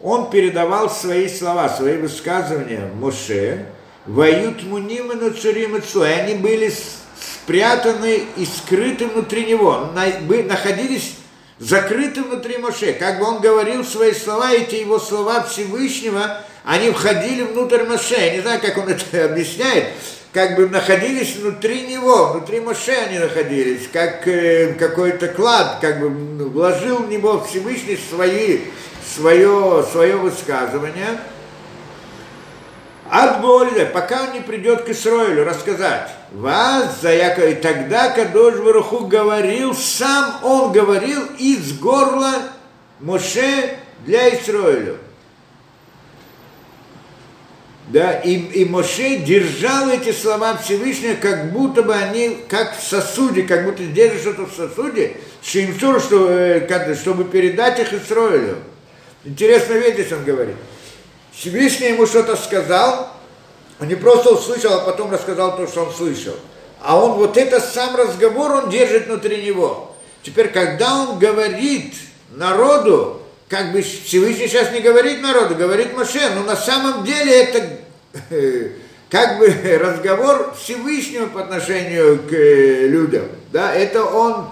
Он передавал свои слова, свои высказывания Моше, воют муним и нацурим и они были спрятаны и скрыты внутри него, находились закрыты внутри Моше. Как бы он говорил свои слова, эти его слова Всевышнего, они входили внутрь Моше. Я не знаю, как он это объясняет, как бы находились внутри него, внутри Моше они находились, как э, какой-то клад, как бы вложил в него Всевышний свои, свое, свое высказывание. От боли, пока он не придет к Исроилю рассказать. Вас за Якова. И тогда Кадош Баруху говорил, сам он говорил из горла Моше для Исроилю да, и, и Моше держал эти слова Всевышнего, как будто бы они, как в сосуде, как будто держит что-то в сосуде, шимшур, что, э, чтобы передать их Исроилю. Интересная вещь здесь он говорит. Всевышний ему что-то сказал, он не просто услышал, а потом рассказал то, что он слышал. А он вот этот сам разговор, он держит внутри него. Теперь, когда он говорит народу, как бы Всевышний сейчас не говорит народу, говорит Моше, но на самом деле это как бы разговор Всевышнего по отношению к э, людям. Да, это он,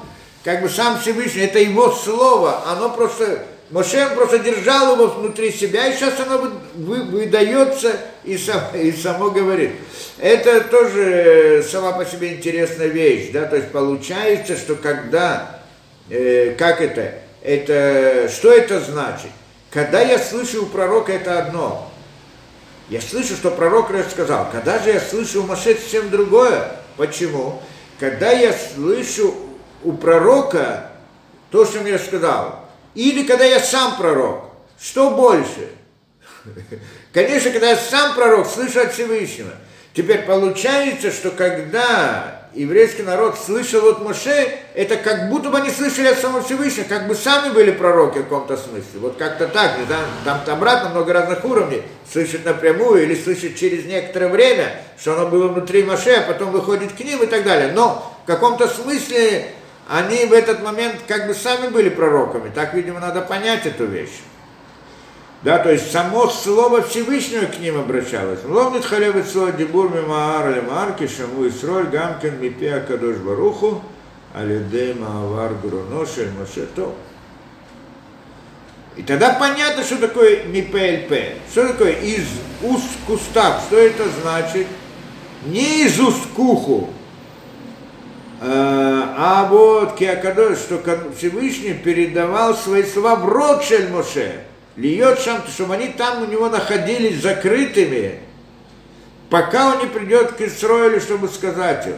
как бы сам Всевышний, это его слово, оно просто, Моше просто держал его внутри себя, и сейчас оно выдается и, сам, и само говорит. Это тоже сама по себе интересная вещь, да, то есть получается, что когда, э, как это, это, что это значит? Когда я слышу у пророка это одно. Я слышу, что пророк рассказал. Когда же я слышу у Моше совсем другое. Почему? Когда я слышу у пророка то, что мне сказал. Или когда я сам пророк. Что больше? Конечно, когда я сам пророк, слышу от Всевышнего. Теперь получается, что когда еврейский народ слышал от Моше, это как будто бы они слышали от самого Всевышнего, как бы сами были пророки в каком-то смысле. Вот как-то так, знаю, там обратно много разных уровней. Слышать напрямую или слышать через некоторое время, что оно было внутри Моше, а потом выходит к ним и так далее. Но в каком-то смысле они в этот момент как бы сами были пророками. Так, видимо, надо понять эту вещь. Да, то есть само слово Всевышнего к ним обращалось. Ломнит халевит слово дебур мимаар или марки, шаму и сроль, гамкин мипе акадош баруху, алиде маавар гуроношель машето. И тогда понятно, что такое МПЛП. Что такое из уст куста? Что это значит? Не из уст куху, а вот Киакадош, что Всевышний передавал свои слова в рот Шель Моше льет шам, чтобы они там у него находились закрытыми, пока он не придет к Исроилю, чтобы сказать их.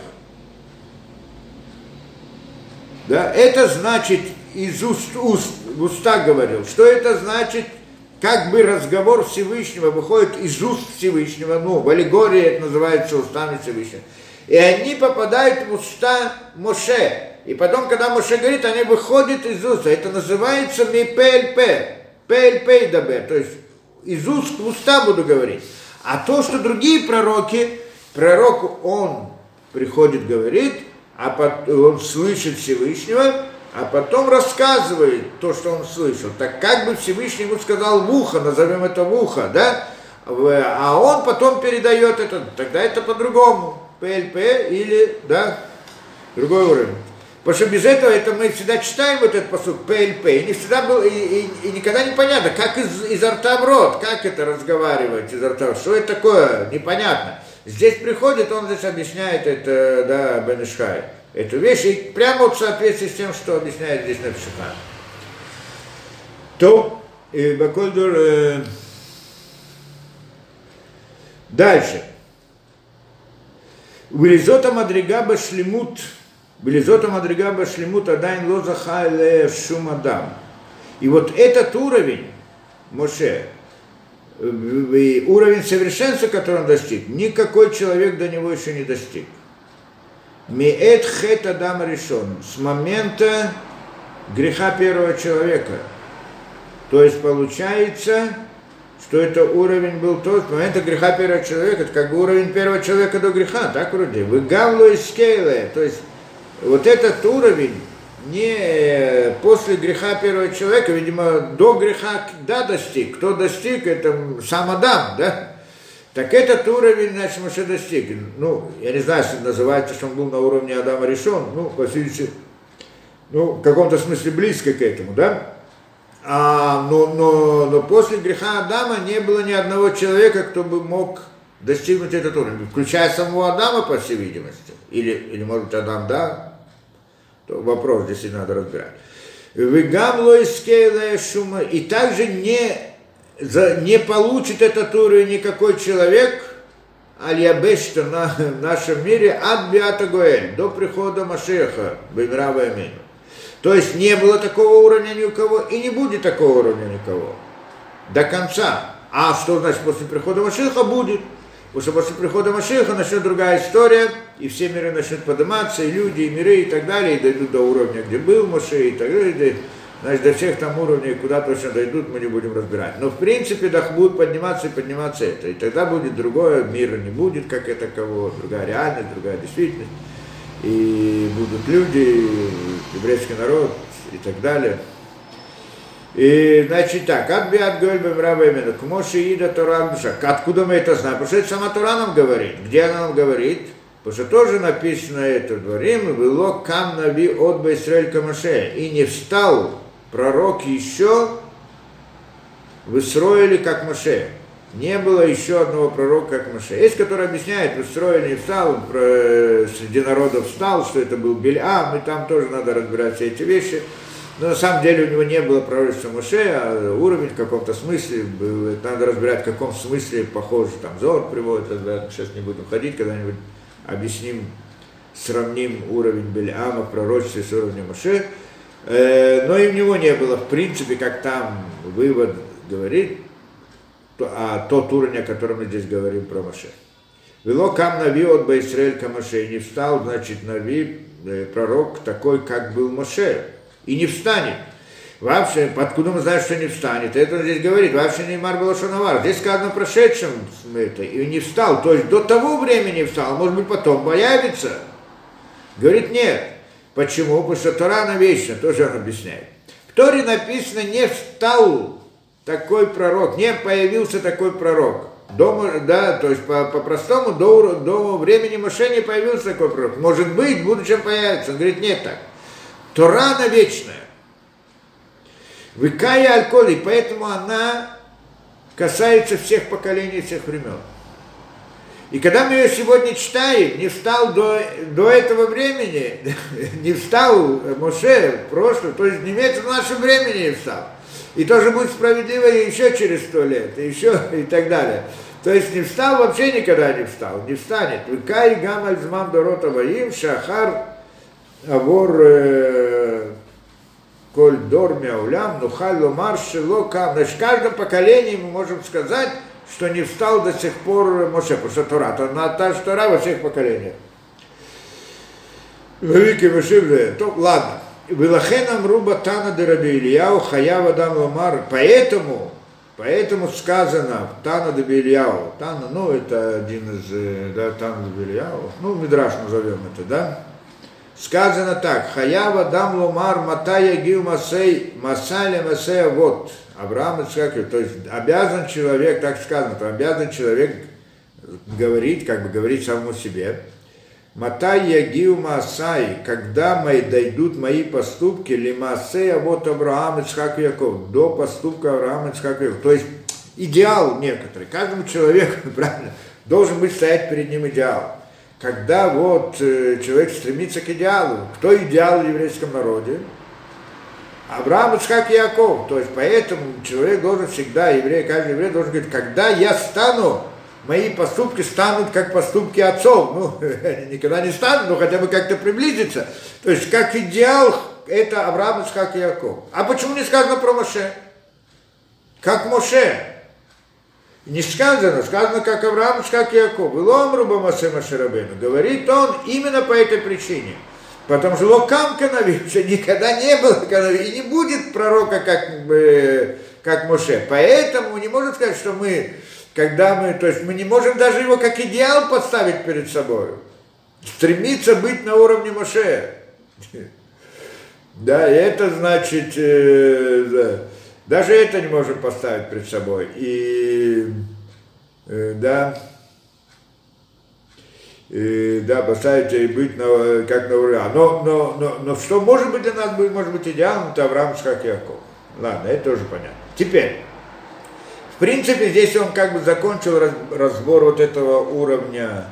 Да, это значит из уст, уст уста говорил. Что это значит? Как бы разговор Всевышнего выходит из уст Всевышнего, ну, в аллегории это называется устами Всевышнего. И они попадают в уста Моше. И потом, когда Моше говорит, они выходят из уст. Это называется ми ПЛП. ПЛП дабе. То есть из уст в уста буду говорить. А то, что другие пророки, пророк, он приходит, говорит, а потом он слышит Всевышнего, а потом рассказывает то, что он слышал. Так как бы Всевышний ему сказал в ухо, назовем это в ухо, да? А он потом передает это, тогда это по-другому. ПЛП или, да, другой уровень. Потому что без этого это мы всегда читаем вот этот посуд ПЛП, и не всегда был, и, и, и никогда непонятно, как из, изо рта в рот, как это разговаривать изо рта, что это такое, непонятно. Здесь приходит, он здесь объясняет это, да, Бенешхай, эту вещь, и прямо вот в соответствии с тем, что объясняет здесь на. То, и Бакольдур, э, дальше. Вилизота Мадрига Башлимут, Вилизота Мадрига Башлимут Адайн Лозаха Шумадам. И вот этот уровень, Моше, уровень совершенства, который он достиг, никакой человек до него еще не достиг. Миэт хет Адам решен. С момента греха первого человека. То есть получается, что это уровень был тот, с момента греха первого человека, это как бы уровень первого человека до греха, так вроде. Вы гавлу и скейле. То есть вот этот уровень не после греха первого человека, видимо, до греха, да, достиг. Кто достиг, это сам Адам, да? Так этот уровень, значит, Моше достиг. Ну, я не знаю, если называется, что он был на уровне Адама решен, ну, по сути, ну, в каком-то смысле близко к этому, да? А, но, но, но после греха Адама не было ни одного человека, кто бы мог достигнуть этот уровень, включая самого Адама, по всей видимости. Или, или может, Адам, да, вопрос здесь и надо разбирать. Вегамло шума. И также не, за, не получит этот уровень никакой человек, Аль-Ябешта на в нашем мире от Биата Гоэль, до прихода Машеха, Бемирава Амину. То есть не было такого уровня ни у кого и не будет такого уровня никого. До конца. А что значит после прихода Машеха будет? Что после прихода Машеха начнет другая история, и все миры начнут подниматься, и люди, и миры, и так далее, и дойдут до уровня, где был Моше, и так далее. Значит, до всех там уровней, куда точно дойдут, мы не будем разбирать. Но в принципе, да, будут подниматься и подниматься это. И тогда будет другое, мира не будет, как это кого, другая реальность, другая действительность. И будут люди, еврейский народ и так далее. И, значит, так, от биат гольбем к Моше Ида Торан Откуда мы это знаем? Потому что это сама Тора нам говорит. Где она нам говорит? Потому что тоже написано это в дворим, было кам наби от Байсраэль Камаше. И не встал пророк еще в Исроиле, как Моше. Не было еще одного пророка, как Моше. Есть, который объясняет, в Исроиле не встал, про, среди народов встал, что это был Бельам, и там тоже надо разбирать все эти вещи. Но на самом деле у него не было пророчества Моше, а уровень в каком-то смысле, надо разбирать, в каком смысле похоже, там Зор приводит, сейчас не будем ходить, когда-нибудь объясним, сравним уровень Беляма в пророчестве с уровнем Моше. Э, но и у него не было, в принципе, как там вывод говорит, а тот уровень, о котором мы здесь говорим про Моше. Вело кам нави от Байсраэль Камаше, не встал, значит, нави, э, пророк такой, как был Моше, и не встанет. Вообще, откуда мы знаем, что не встанет? Это он здесь говорит, вообще не Мар Балашонавар. Здесь сказано прошедшем это, и не встал. То есть до того времени встал, может быть потом появится. Говорит, нет. Почему? Потому что Тора она вечна, тоже он объясняет. В Торе написано, не встал такой пророк, не появился такой пророк. Дома, да, то есть по-простому по до, до времени Моше не появился такой пророк. Может быть, в будущем появится. Он говорит, нет так. Тора она вечная. Выкая алькоголь, и поэтому она касается всех поколений, всех времен. И когда мы ее сегодня читаем, не встал до, до этого времени, не встал Моше в прошлом, то есть не имеется в нашем времени не встал. И тоже будет справедливо еще через сто лет, и еще и так далее. То есть не встал, вообще никогда не встал, не встанет. Выкай гамаль зман дорота ваим, шахар авор э, коль дор мяулям, нухаль ломар шело кам. Значит, в каждом поколении мы можем сказать, что не встал до сих пор Моше, потому что Тора, то она та во всех поколениях. Вавики Машивле, то ладно. Вилахенам руба тана дераби Ильяу хаява дам ламар. Поэтому, поэтому сказано Тана де Ильяу. Тана, ну, это один из, да, Тана де Ильяу. Ну, Мидраш назовем это, да? Сказано так, Хаява дам ломар матая гил масей масаля масея вот. Авраам Ицхак, то есть обязан человек, так сказано, то обязан человек говорить, как бы говорить самому себе, Матай ягиу Масай, когда мои дойдут мои поступки, ли Масея вот Авраам Ицхак Яков, до поступка Авраама Ицхак Яков. То есть идеал некоторый. Каждому человеку, правильно, должен быть стоять перед ним идеал. Когда вот э, человек стремится к идеалу, кто идеал в еврейском народе? Авраам, Ицхак и Яков. То есть поэтому человек должен всегда, еврей, каждый еврей должен говорить, когда я стану мои поступки станут как поступки отцов. Ну, никогда не станут, но хотя бы как-то приблизиться. То есть, как идеал, это Авраам, Исхак и Яков. А почему не сказано про Моше? Как Моше. Не сказано, сказано, как Авраам, как Яков. Илом руба Моше Маширабейну. Говорит он именно по этой причине. Потому что Локам Канави никогда не было Канави, и не будет пророка, как, бы, как Моше. Поэтому не может сказать, что мы когда мы, то есть мы не можем даже его как идеал поставить перед собой. Стремиться быть на уровне Моше. Да, и это значит, э, да, даже это не можем поставить перед собой. И, э, да, и, да, поставить и быть на, как на уровне. Но, но, но, но что может быть для нас, может быть идеалом, это Авраам Шхак Яков. Ладно, это тоже понятно. Теперь, в принципе, здесь он как бы закончил разбор вот этого уровня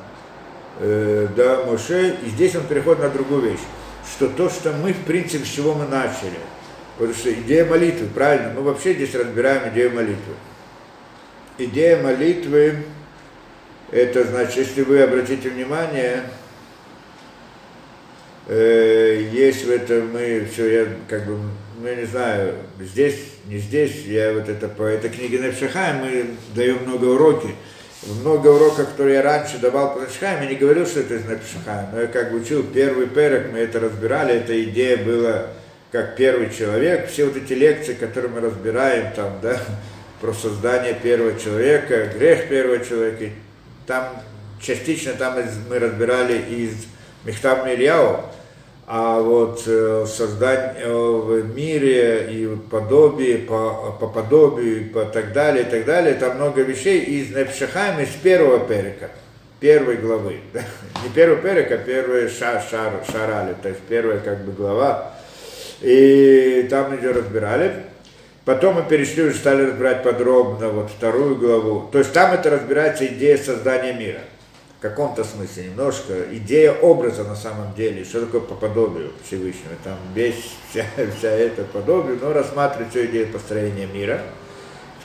э, да, Моше, и здесь он переходит на другую вещь, что то, что мы, в принципе, с чего мы начали, потому что идея молитвы, правильно, мы вообще здесь разбираем идею молитвы. Идея молитвы, это значит, если вы обратите внимание, э, есть в этом мы все, я как бы ну, я не знаю, здесь, не здесь, я вот это по этой книге Невшахаем, мы даем много уроки. Много уроков, которые я раньше давал по Невшахаем, я не говорил, что это из Невшахаем, но я как бы учил первый перек, мы это разбирали, эта идея была как первый человек, все вот эти лекции, которые мы разбираем там, да, про создание первого человека, грех первого человека, там частично там мы разбирали из Мехтаб Мильяу, а вот э, создать э, в мире и подобие, по, по подобию и по так далее, и так далее, там много вещей из Непшахайм, из первого перека, первой главы. Не первый перек, а первый шар, шар, шарали, то есть первая как бы глава. И там ее разбирали. Потом мы перешли, уже стали разбирать подробно вот вторую главу. То есть там это разбирается идея создания мира каком-то смысле немножко идея образа на самом деле, что такое по подобию Всевышнего, там весь, вся, вся эта подобие, но рассматривать всю идею построения мира.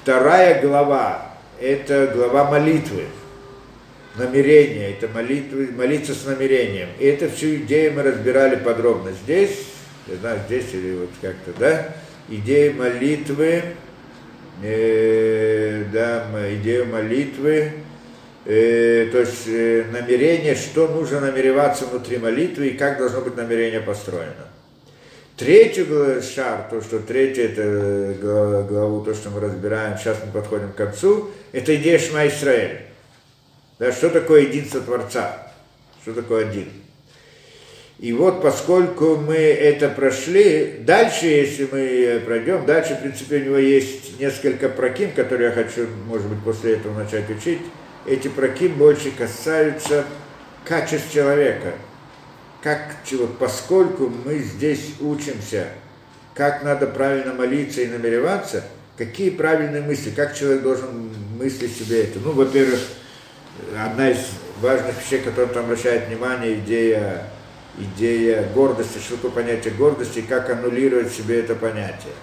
Вторая глава, это глава молитвы, намерения, это молитвы, молиться с намерением. И это всю идею мы разбирали подробно здесь, я знаю, здесь или вот как-то, да, идея молитвы, э, да, идея молитвы, э, то есть э, намерение, что нужно намереваться внутри молитвы и как должно быть намерение построено. Третий шар, то, что третий, это э, главу, то, что мы разбираем, сейчас мы подходим к концу, это идея Шма Исраэль. Да, что такое единство Творца? Что такое один? И вот поскольку мы это прошли, дальше, если мы пройдем, дальше, в принципе, у него есть несколько проким, которые я хочу, может быть, после этого начать учить эти проким больше касаются качеств человека. Как, вот, поскольку мы здесь учимся, как надо правильно молиться и намереваться, какие правильные мысли, как человек должен мыслить себе это. Ну, во-первых, одна из важных вещей, которая там обращает внимание, идея, идея гордости, что такое понятие гордости, как аннулировать себе это понятие.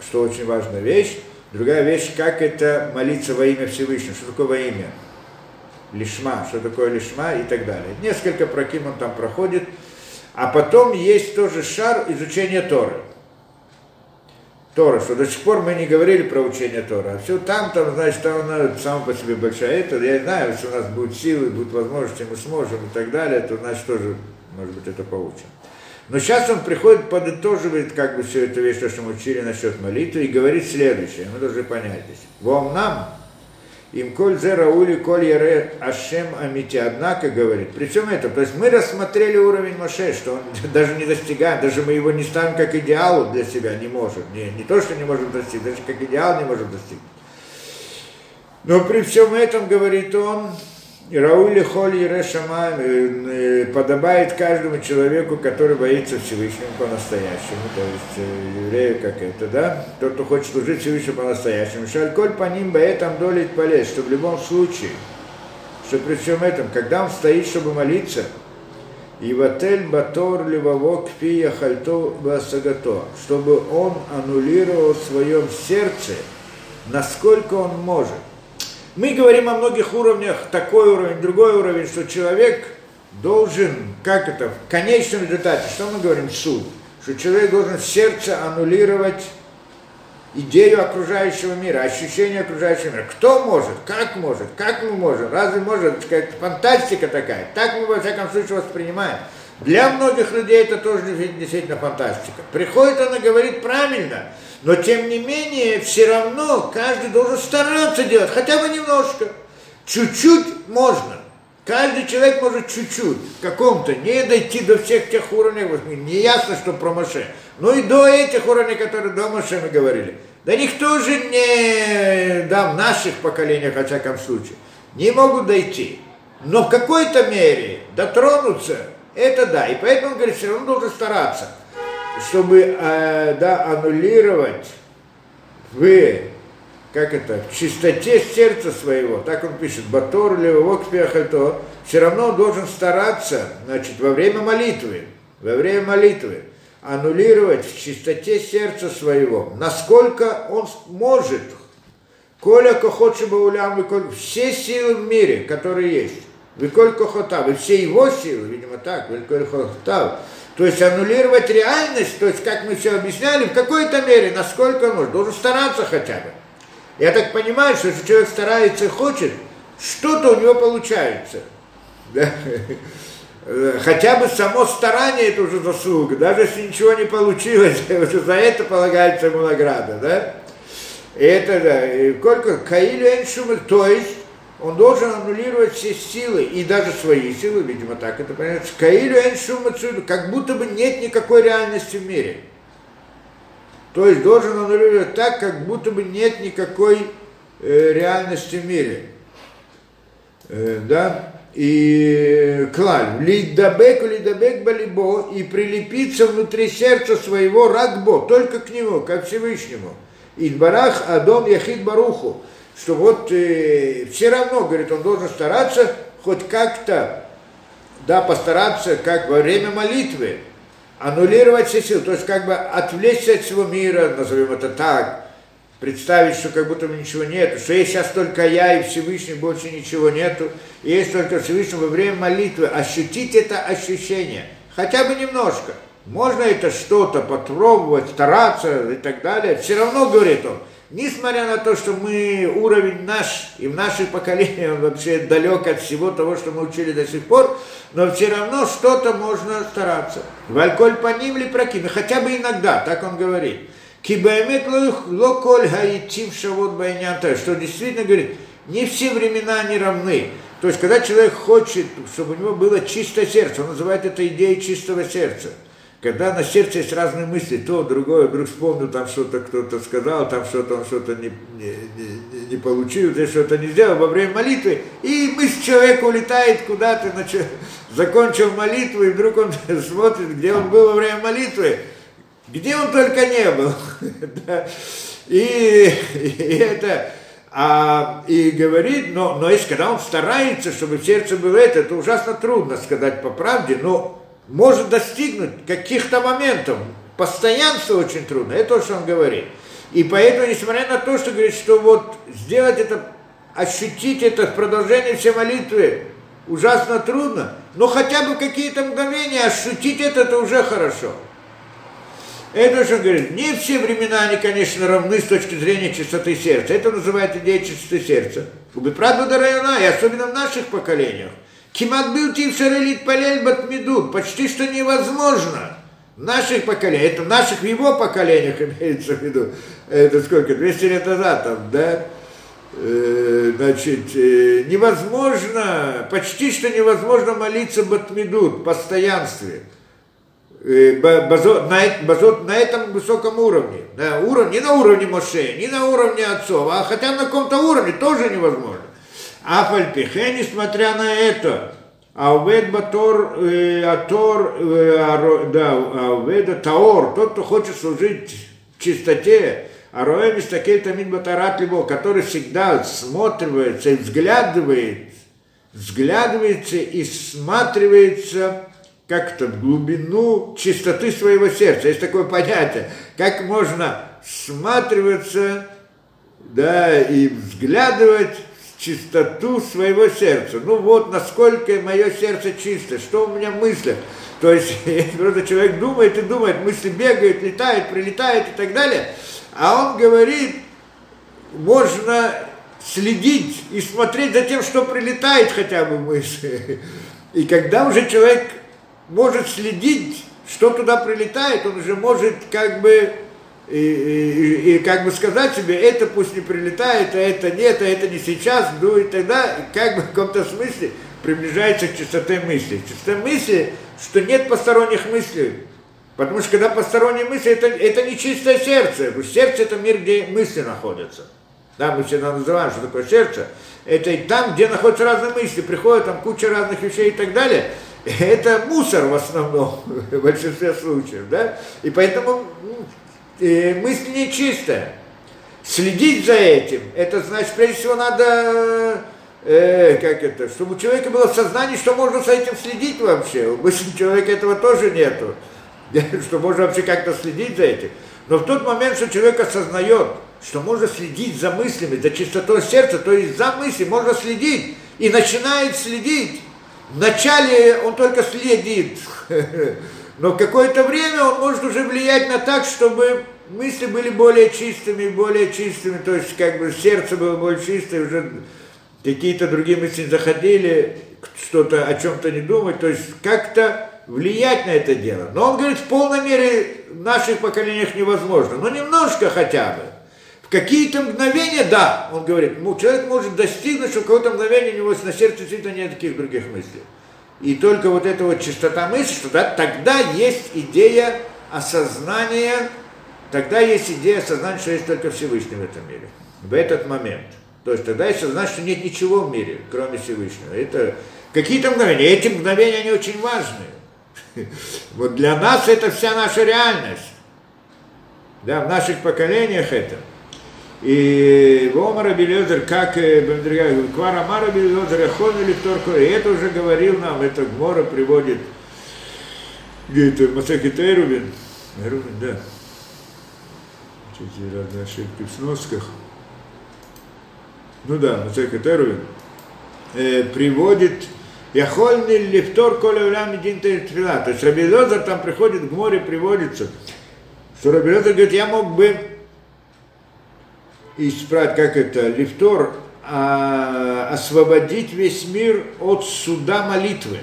Что очень важная вещь. Другая вещь, как это молиться во имя Всевышнего, что такое во имя? Лишма, что такое лишма и так далее. Несколько проким он там проходит. А потом есть тоже шар изучения Торы. Тора, что до сих пор мы не говорили про учение Тора. Все там, там, значит, там она сама по себе большая. Это, я знаю, если у нас будут силы, будут возможности, мы сможем и так далее, то, значит, тоже Может быть, это получим. Но сейчас он приходит, подытоживает как бы все это вещь, то, что мы учили насчет молитвы, и говорит следующее, мы должны понять здесь. Вам нам, им коль зе раули коль яре ашем амити. Однако, говорит, при всем этом, то есть мы рассмотрели уровень Моше, что он даже не достигает, даже мы его не ставим как идеалу для себя, не можем. Не, не то, что не можем достичь, даже как идеал не можем достичь. Но при всем этом, говорит он, Раули Холь Ерешама э, подобает каждому человеку, который боится Всевышнего по-настоящему, то есть э, еврею как это, да, тот, кто хочет служить Всевышнему по-настоящему. Шальколь по ним этом долить полез, что в любом случае, что при всем этом, когда он стоит, чтобы молиться, и ватель батор левовок пия хальто басагато, чтобы он аннулировал в своем сердце, насколько он может мы говорим о многих уровнях, такой уровень, другой уровень, что человек должен, как это, в конечном результате, что мы говорим, суд, что человек должен в сердце аннулировать идею окружающего мира, ощущение окружающего мира. Кто может, как может, как мы можем, разве может, фантастика такая, так мы во всяком случае воспринимаем. Для многих людей это тоже действительно фантастика. Приходит она говорит правильно, но тем не менее, все равно каждый должен стараться делать, хотя бы немножко. Чуть-чуть можно. Каждый человек может чуть-чуть, в каком-то, не дойти до всех тех уровней, не ясно, что про Моше, но и до этих уровней, которые до Моше мы говорили. Да никто же не, да, в наших поколениях, во всяком случае, не могут дойти. Но в какой-то мере дотронуться, это да. И поэтому, он говорит, все равно должен стараться чтобы э, да, аннулировать в, как это, в чистоте сердца своего, так он пишет, Батор Левовок Пиахальто, все равно он должен стараться, значит, во время молитвы, во время молитвы, аннулировать в чистоте сердца своего, насколько он может, Коля Кохотшиба Улям, все силы в мире, которые есть, Виколь Кохотав, и все его силы, видимо так, Виколь Кохотав, то есть аннулировать реальность, то есть, как мы все объясняли, в какой-то мере, насколько может, должен стараться хотя бы. Я так понимаю, что если человек старается и хочет, что-то у него получается. Да? Хотя бы само старание это уже заслуга, даже если ничего не получилось, за это полагается ему награда, да? И это, да, и сколько, Каилю Эншумы, то есть, он должен аннулировать все силы, и даже свои силы, видимо, так это понятно, Каилю Эншумацуду, как будто бы нет никакой реальности в мире. То есть должен аннулировать так, как будто бы нет никакой э, реальности в мире. Э, да? И клаль, лидабек, лидабек балибо, и прилепиться внутри сердца своего рагбо, только к нему, как Всевышнему. Идбарах Адон Яхид Баруху что вот э, все равно, говорит, он должен стараться хоть как-то, да, постараться, как во время молитвы, аннулировать все силы, то есть как бы отвлечься от всего мира, назовем это так, представить, что как будто ничего нет, что есть сейчас только я и Всевышний, больше ничего нету, и есть только Всевышний во время молитвы, ощутить это ощущение, хотя бы немножко. Можно это что-то попробовать, стараться и так далее. Все равно, говорит он, Несмотря на то, что мы, уровень наш и в наше поколение, он вообще далек от всего того, что мы учили до сих пор, но все равно что-то можно стараться. Вальколь по ним ли проким, хотя бы иногда, так он говорит. Кибаймет локоль гаитим шавот байнята, что действительно говорит, не все времена не равны. То есть, когда человек хочет, чтобы у него было чистое сердце, он называет это идеей чистого сердца – когда на сердце есть разные мысли, то, другое, вдруг вспомнил, там что-то кто-то сказал, там что-то он что-то не, не, не, получил, здесь что-то не сделал. Во время молитвы, и мысль человека улетает куда-то, значит, закончил молитву, и вдруг он смотрит, где он был во время молитвы, где он только не был. и, и это, а, и говорит, но, но если когда он старается, чтобы сердце было это, это ужасно трудно сказать по правде, но может достигнуть каких-то моментов. Постоянство очень трудно, это то, что он говорит. И поэтому, несмотря на то, что говорит, что вот сделать это, ощутить это в продолжении всей молитвы ужасно трудно, но хотя бы какие-то мгновения ощутить это, это уже хорошо. Это что говорит, не все времена, они, конечно, равны с точки зрения чистоты сердца. Это называется идея чистоты сердца. Убиправду до района, и особенно в наших поколениях. Кимат был тившарелит палель батмидут. Почти что невозможно. Наших поколений, это наших в его поколениях имеется в виду. Это сколько, 200 лет назад там, да? Э, значит, э, невозможно, почти что невозможно молиться батмидут, постоянстве. Э, базот, на, базот, на этом высоком уровне. Да, уровень, не на уровне Моше, не на уровне отцов, а хотя на каком-то уровне тоже невозможно. А несмотря на это, Аувед Батор, э, Атор, э, да, Ауведа Таор, тот, кто хочет служить чистоте, а Роэ Мистакель Тамин Батарат Либо, который всегда смотривается и взглядывает, взглядывается и сматривается как-то в глубину чистоты своего сердца. Есть такое понятие, как можно сматриваться, да, и взглядывать чистоту своего сердца. Ну вот, насколько мое сердце чисто, что у меня мысли. То есть, просто человек думает и думает, мысли бегают, летают, прилетают и так далее. А он говорит, можно следить и смотреть за тем, что прилетает хотя бы мысли. И когда уже человек может следить, что туда прилетает, он уже может как бы и, и, и как бы сказать себе, это пусть не прилетает, а это нет, а это не сейчас, дует тогда, как бы в каком-то смысле приближается к чистоте мысли. Чистота мысли, что нет посторонних мыслей. Потому что когда посторонние мысли, это, это не чистое сердце. Сердце это мир, где мысли находятся. Да, мы всегда называем, что такое сердце. Это там, где находятся разные мысли, приходят там куча разных вещей и так далее это мусор в основном, в большинстве случаев, да, и поэтому ну, э, мысль нечистая. Следить за этим, это значит, прежде всего, надо, э, как это, чтобы у человека было сознание, что можно с этим следить вообще. У обычного человека этого тоже нету, что можно вообще как-то следить за этим. Но в тот момент, что человек осознает, что можно следить за мыслями, за чистотой сердца, то есть за мысли можно следить, и начинает следить, Вначале он только следит, но какое-то время он может уже влиять на так, чтобы мысли были более чистыми, более чистыми, то есть как бы сердце было более чистое, уже какие-то другие мысли заходили, что-то о чем-то не думать, то есть как-то влиять на это дело. Но он говорит, в полной мере в наших поколениях невозможно, но немножко хотя бы. В какие-то мгновения, да, он говорит, человек может достигнуть, что в какое-то мгновение у него на сердце действительно нет таких других мыслей. И только вот эта вот чистота мысли, что да, тогда есть идея осознания, тогда есть идея осознания, что есть только Всевышний в этом мире. В этот момент. То есть тогда есть осознание, что нет ничего в мире, кроме Всевышнего. Это какие-то мгновения. Эти мгновения, они очень важные. Вот для нас это вся наша реальность. Да, в наших поколениях это. И Вомара Белезер, как Квара Мара Белезер, Ахон или Торко, и это уже говорил нам, это Гмора приводит, где это Масаки Тейрубин, Рубин, да, эти разные ошибки в сносках, ну да, Масаки Тейрубин, э, приводит Яхольный лифтор коля улям един То есть Рабелезер там приходит, в море приводится, что Рабелезер говорит, я мог бы исправить, как это, лифтор, а, освободить весь мир от суда молитвы.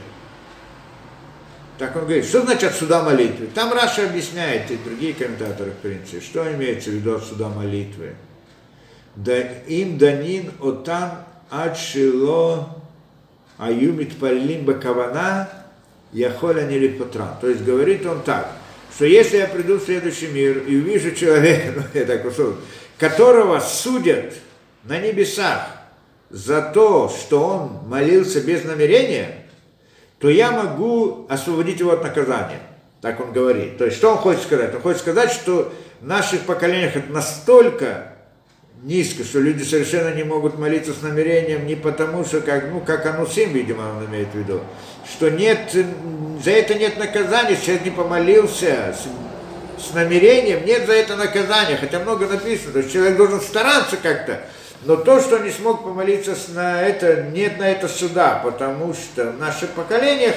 Так он говорит, что значит от суда молитвы? Там Раша объясняет, и другие комментаторы, в принципе, что имеется в виду от суда молитвы. Да им данин отан адшило аюмит палим бакавана яхоля не То есть говорит он так, что если я приду в следующий мир и увижу человека, ну, я так условно, которого судят на небесах за то, что он молился без намерения, то я могу освободить его от наказания. Так он говорит. То есть, что он хочет сказать? Он хочет сказать, что в наших поколениях это настолько низко, что люди совершенно не могут молиться с намерением не потому, что как, ну, как анусим, видимо, он имеет в виду, что нет, за это нет наказания, человек не помолился с намерением, нет за это наказания, хотя много написано, то есть человек должен стараться как-то, но то, что не смог помолиться на это, нет на это суда, потому что в наших поколениях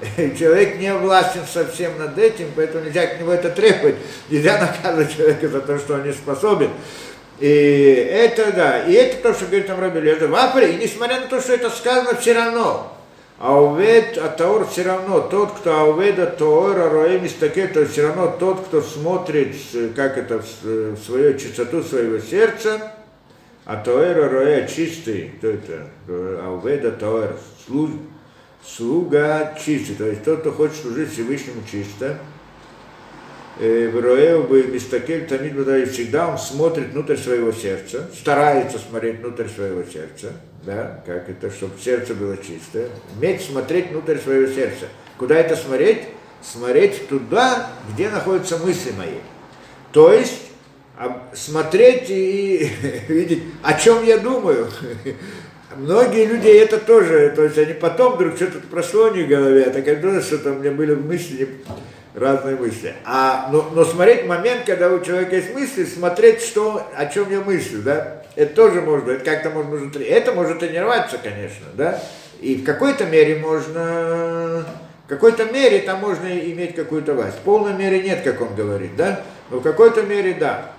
человек не властен совсем над этим, поэтому нельзя к нему это требовать, нельзя наказывать человека за то, что он не способен. И это, да, и это то, что говорит там Раби Апре, и несмотря на то, что это сказано все равно, А увед, а таор все равно, тот, кто ауведа тоора роем истаке, то все равно тот, кто смотрит, как это, в свою чистоту своего сердца, а тоэра роя чистый, кто это, ауведа тоэр, слуг, слуга чистый, то есть тот, кто хочет служить Всевышнему чисто, Роеу бы Мистакель Тамид всегда он смотрит внутрь своего сердца, старается смотреть внутрь своего сердца, да, как это, чтобы сердце было чистое. Уметь смотреть внутрь своего сердца. Куда это смотреть? Смотреть туда, где находятся мысли мои. То есть смотреть и видеть, о чем я думаю. Многие люди это тоже, то есть они потом вдруг что-то прошло в голове, а так я думаю, что там у меня были мысли разные мысли. А, но, но смотреть момент, когда у человека есть мысли, смотреть, что, о чем я мыслю, да, это тоже можно, это как-то можно, можно это может тренироваться, конечно, да, и в какой-то мере можно, в какой-то мере там можно иметь какую-то власть. В полной мере нет, как он говорит, да, но в какой-то мере да.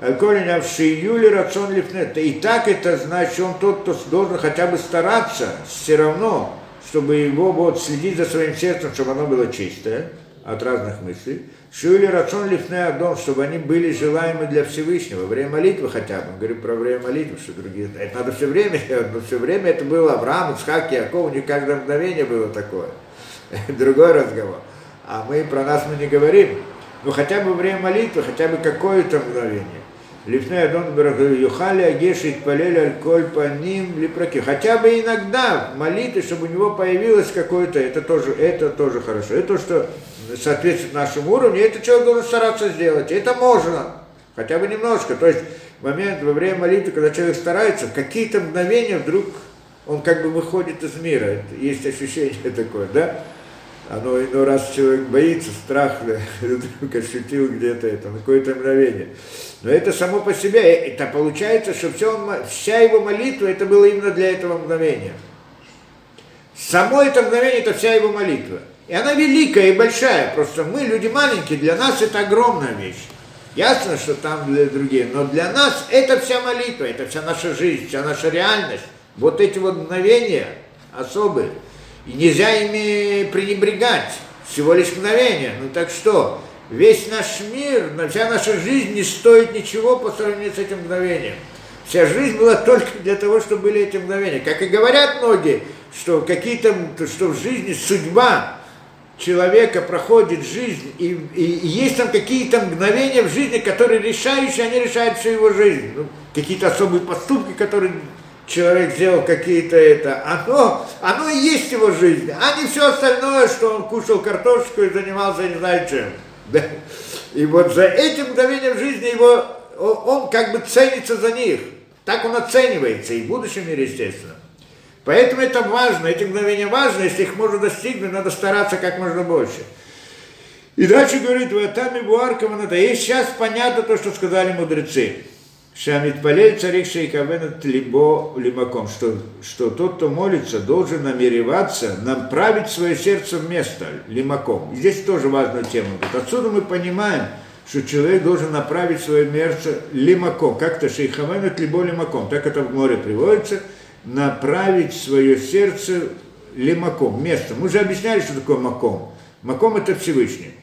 Колинявши Юли рацион лифнет. И так это значит, он тот, кто должен хотя бы стараться все равно, чтобы его вот следить за своим сердцем, чтобы оно было чистое от разных мыслей. Шуили рацион лифне Адон, чтобы они были желаемы для Всевышнего. Время молитвы хотя бы. Говорю про время молитвы, что другие... Это надо все время но все время это было Авраам, Ицхак, Яков, не каждое мгновение было такое. Другой разговор. А мы про нас мы не говорим. Но хотя бы время молитвы, хотя бы какое-то мгновение. Лифне Адон Юхали Агеши Палели Аль-Коль Паним Липроки. Хотя бы иногда молитвы, чтобы у него появилось какое-то, это тоже, это тоже хорошо. Это то, что соответствует нашему уровню, это человек должен стараться сделать. Это можно, хотя бы немножко. То есть момент во время молитвы, когда человек старается, какие-то мгновения вдруг он как бы выходит из мира. Есть ощущение такое, да? Оно иной раз человек боится, страх, вдруг ощутил где-то это, на какое-то мгновение. Но это само по себе, это получается, что все вся его молитва, это было именно для этого мгновения. Само это мгновение, это вся его молитва. И она великая и большая, просто мы, люди маленькие, для нас это огромная вещь. Ясно, что там для других, но для нас это вся молитва, это вся наша жизнь, вся наша реальность. Вот эти вот мгновения особые. И нельзя ими пренебрегать. Всего лишь мгновения. Ну так что, весь наш мир, вся наша жизнь не стоит ничего по сравнению с этим мгновением. Вся жизнь была только для того, чтобы были эти мгновения. Как и говорят многие, что какие-то, что в жизни судьба, человека проходит жизнь, и, и, и есть там какие-то мгновения в жизни, которые решающие, они решают всю его жизнь. Ну, какие-то особые поступки, которые человек сделал какие-то это, оно, оно и есть его жизнь, а не все остальное, что он кушал картошку и занимался не знаю чем. Да? И вот за этим мгновением жизни его, он, как бы ценится за них. Так он оценивается, и в будущем мире, естественно. Поэтому это важно, эти мгновения важны, если их можно достигнуть, надо стараться как можно больше. И дальше говорит, в Атаме Буаркова надо. И сейчас понятно то, что сказали мудрецы. Шамит Палель царик Шейкавенет либо лимаком, что, что тот, кто молится, должен намереваться направить свое сердце в место лимаком. И здесь тоже важную тему. Отсюда мы понимаем, что человек должен направить свое сердце лимаком, как-то шейхавенет либо лимаком, так это в море приводится – направить свое сердце лемаком, местом. Мы уже объясняли, что такое маком. Маком – это Всевышний.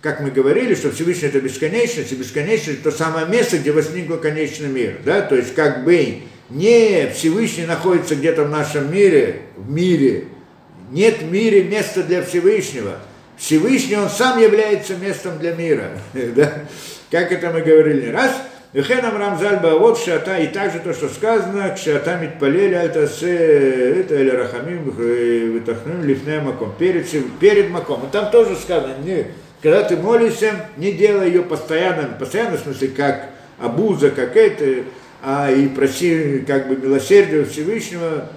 Как мы говорили, что Всевышний – это бесконечность, и бесконечность – это то самое место, где возникло конечный мир. Да? То есть, как бы не Всевышний находится где-то в нашем мире, в мире. Нет в мире места для Всевышнего. Всевышний, он сам является местом для мира. да? Как это мы говорили раз – Вехенам Рамзаль Баавот Шата, и также то, что сказано, Шата Митпалели Альтасе, это Эля Рахамим, Витахним, Лифне Маком, перед, перед Маком. И там тоже сказано, не, когда ты молишься, не делай ее постоянно, постоянно в смысле как абуза, как это, а и проси как бы милосердия Всевышнего,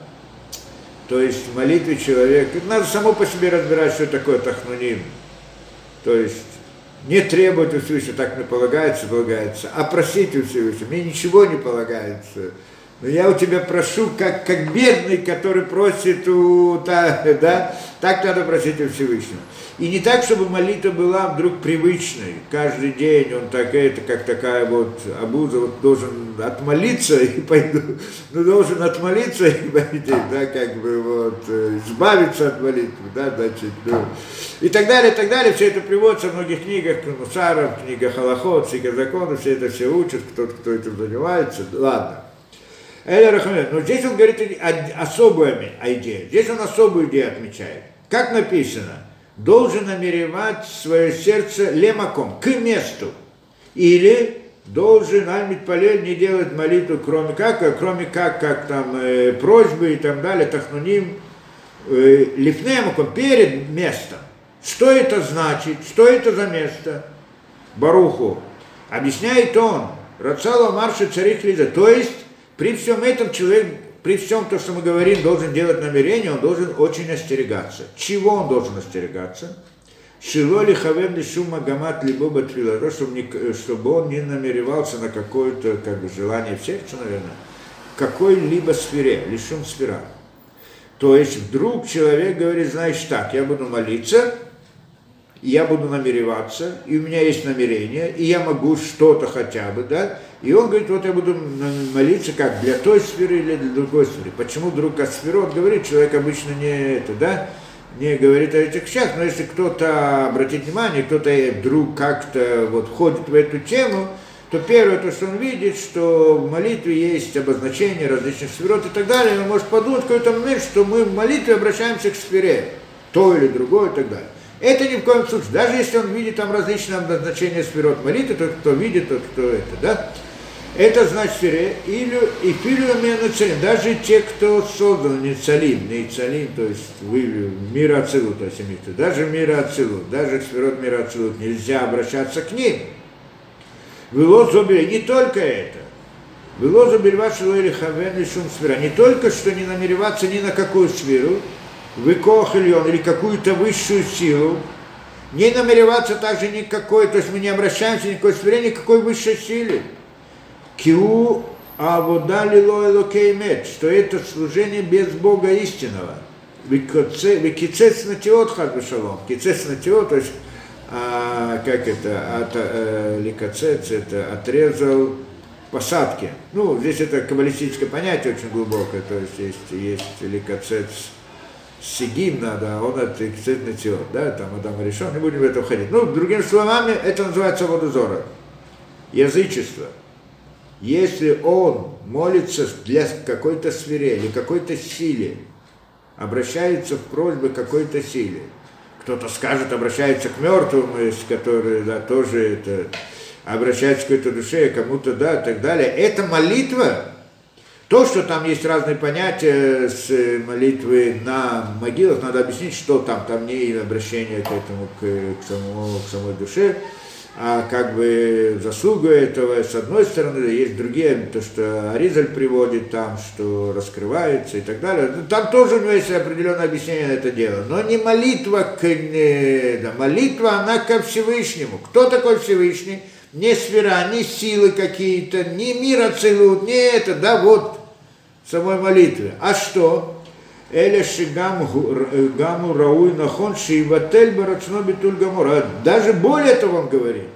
то есть в молитве человек, надо само по себе разбирать, что такое тахнуним. То есть не требовать у Всевышнего, так мне полагается, полагается, а просить у Всевышнего, мне ничего не полагается. Я у тебя прошу, как, как бедный, который просит у, да, да, так надо просить у Всевышнего. И не так, чтобы молитва была вдруг привычной. Каждый день он так, это как такая вот абуза, вот должен отмолиться и пойду, ну должен отмолиться и пойти, да, как бы вот, э, избавиться от молитвы, да, значит, ну, и так далее, и так далее. Все это приводится в многих книгах, Мусаров, книга Халахот, книга законов, все это все учат, кто-то, кто этим занимается, ладно. Но здесь он говорит особую идею. Здесь он особую идею отмечает. Как написано, должен намеревать свое сердце лемаком, к месту. Или должен Альмит Палель не делать молитву, кроме как, кроме как, как там э, просьбы и так далее, тахнуним, э, лифнемаком, перед местом. Что это значит? Что это за место? Баруху. Объясняет он, Рацала Марша Царих Лиза. То есть при всем этом человек, при всем том, что мы говорим, должен делать намерение, он должен очень остерегаться. Чего он должен остерегаться? Шилоли хавем шума гамат либо чтобы, не, чтобы он не намеревался на какое-то как бы, желание в сердце, наверное, какой-либо сфере, лишум сфера. То есть вдруг человек говорит, знаешь так, я буду молиться, я буду намереваться, и у меня есть намерение, и я могу что-то хотя бы, да, и он говорит, вот я буду молиться как для той сферы или для другой сферы. Почему вдруг о сфере он говорит, человек обычно не это, да, не говорит о этих вещах, но если кто-то обратит внимание, кто-то вдруг как-то вот входит в эту тему, то первое, то, что он видит, что в молитве есть обозначение различных сферот и так далее, он может подумать в какой-то момент, что мы в молитве обращаемся к сфере, то или другое и так далее. Это ни в коем случае, даже если он видит там различные обозначения сферот молитвы, тот, кто видит, тот, кто это, да, это значит или и филиуменуцелим, даже те, кто создан не цалим, не цалим, то есть вы, мир Ацилут, то есть имеется, даже мир Ацилут, даже к сферот мира Ацилут нельзя обращаться к ним. Выло зубили, не только это. Выло зубили вашего или хавен и шум сфера. Не только что не намереваться ни на какую сферу, выкох или какую-то высшую силу, не намереваться также никакой, то есть мы не обращаемся ни к какой сфере, никакой высшей силе. Киу Авода Лило Элокеймет, что это служение без Бога истинного. Викицец на теот хадбешалом. Кицец на теот, то есть, а, как это, от, а, ликацец, это отрезал посадки. Ну, здесь это каббалистическое понятие очень глубокое, то есть есть, есть ликацец сигим надо, а он на теот, да, там Адам решен, не будем в это входить. Ну, другими словами, это называется водозора. Язычество – если он молится для какой-то сфере или какой-то силе, обращается в просьбы какой-то силе, кто-то скажет, обращается к мертвым, который да, тоже это, обращается к какой-то душе, кому-то, да, и так далее. Это молитва. То, что там есть разные понятия с молитвы на могилах, надо объяснить, что там, там не обращение к этому, к, к, самому, к самой душе, а как бы заслуга этого, с одной стороны, есть другие, то, что Аризаль приводит там, что раскрывается и так далее. Ну, там тоже у него есть определенное объяснение на это дело. Но не молитва к... Не, да, молитва, она ко Всевышнему. Кто такой Всевышний? Не сфера, не силы какие-то, не мира целут, не это, да, вот самой молитвы. А что? Гаму рауй нахон шиватель барачно битуль гамура. Даже более того он говорит.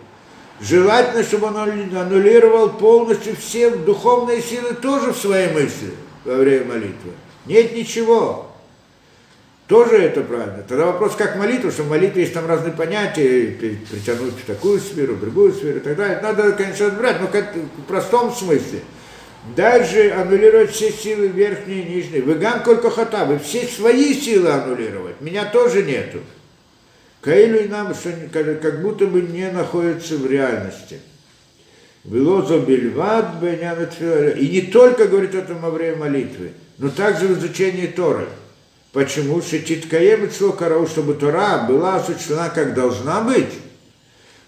Желательно, чтобы он аннулировал полностью все духовные силы тоже в своей мысли во время молитвы. Нет ничего. Тоже это правильно. Тогда вопрос, как молитва, что в молитве есть там разные понятия, притянуть в такую сферу, в другую сферу и так далее. Надо, конечно, разбирать, но как, в простом смысле – даже аннулировать все силы верхние и нижние. Выган только хата, вы все свои силы аннулировать, меня тоже нету. Каилу и нам, что как будто бы не находится в реальности. Велозо бельват И не только говорит это во время молитвы, но также в изучении Торы. Почему? Что Титкаем и чтобы Тора была осуществлена как должна быть.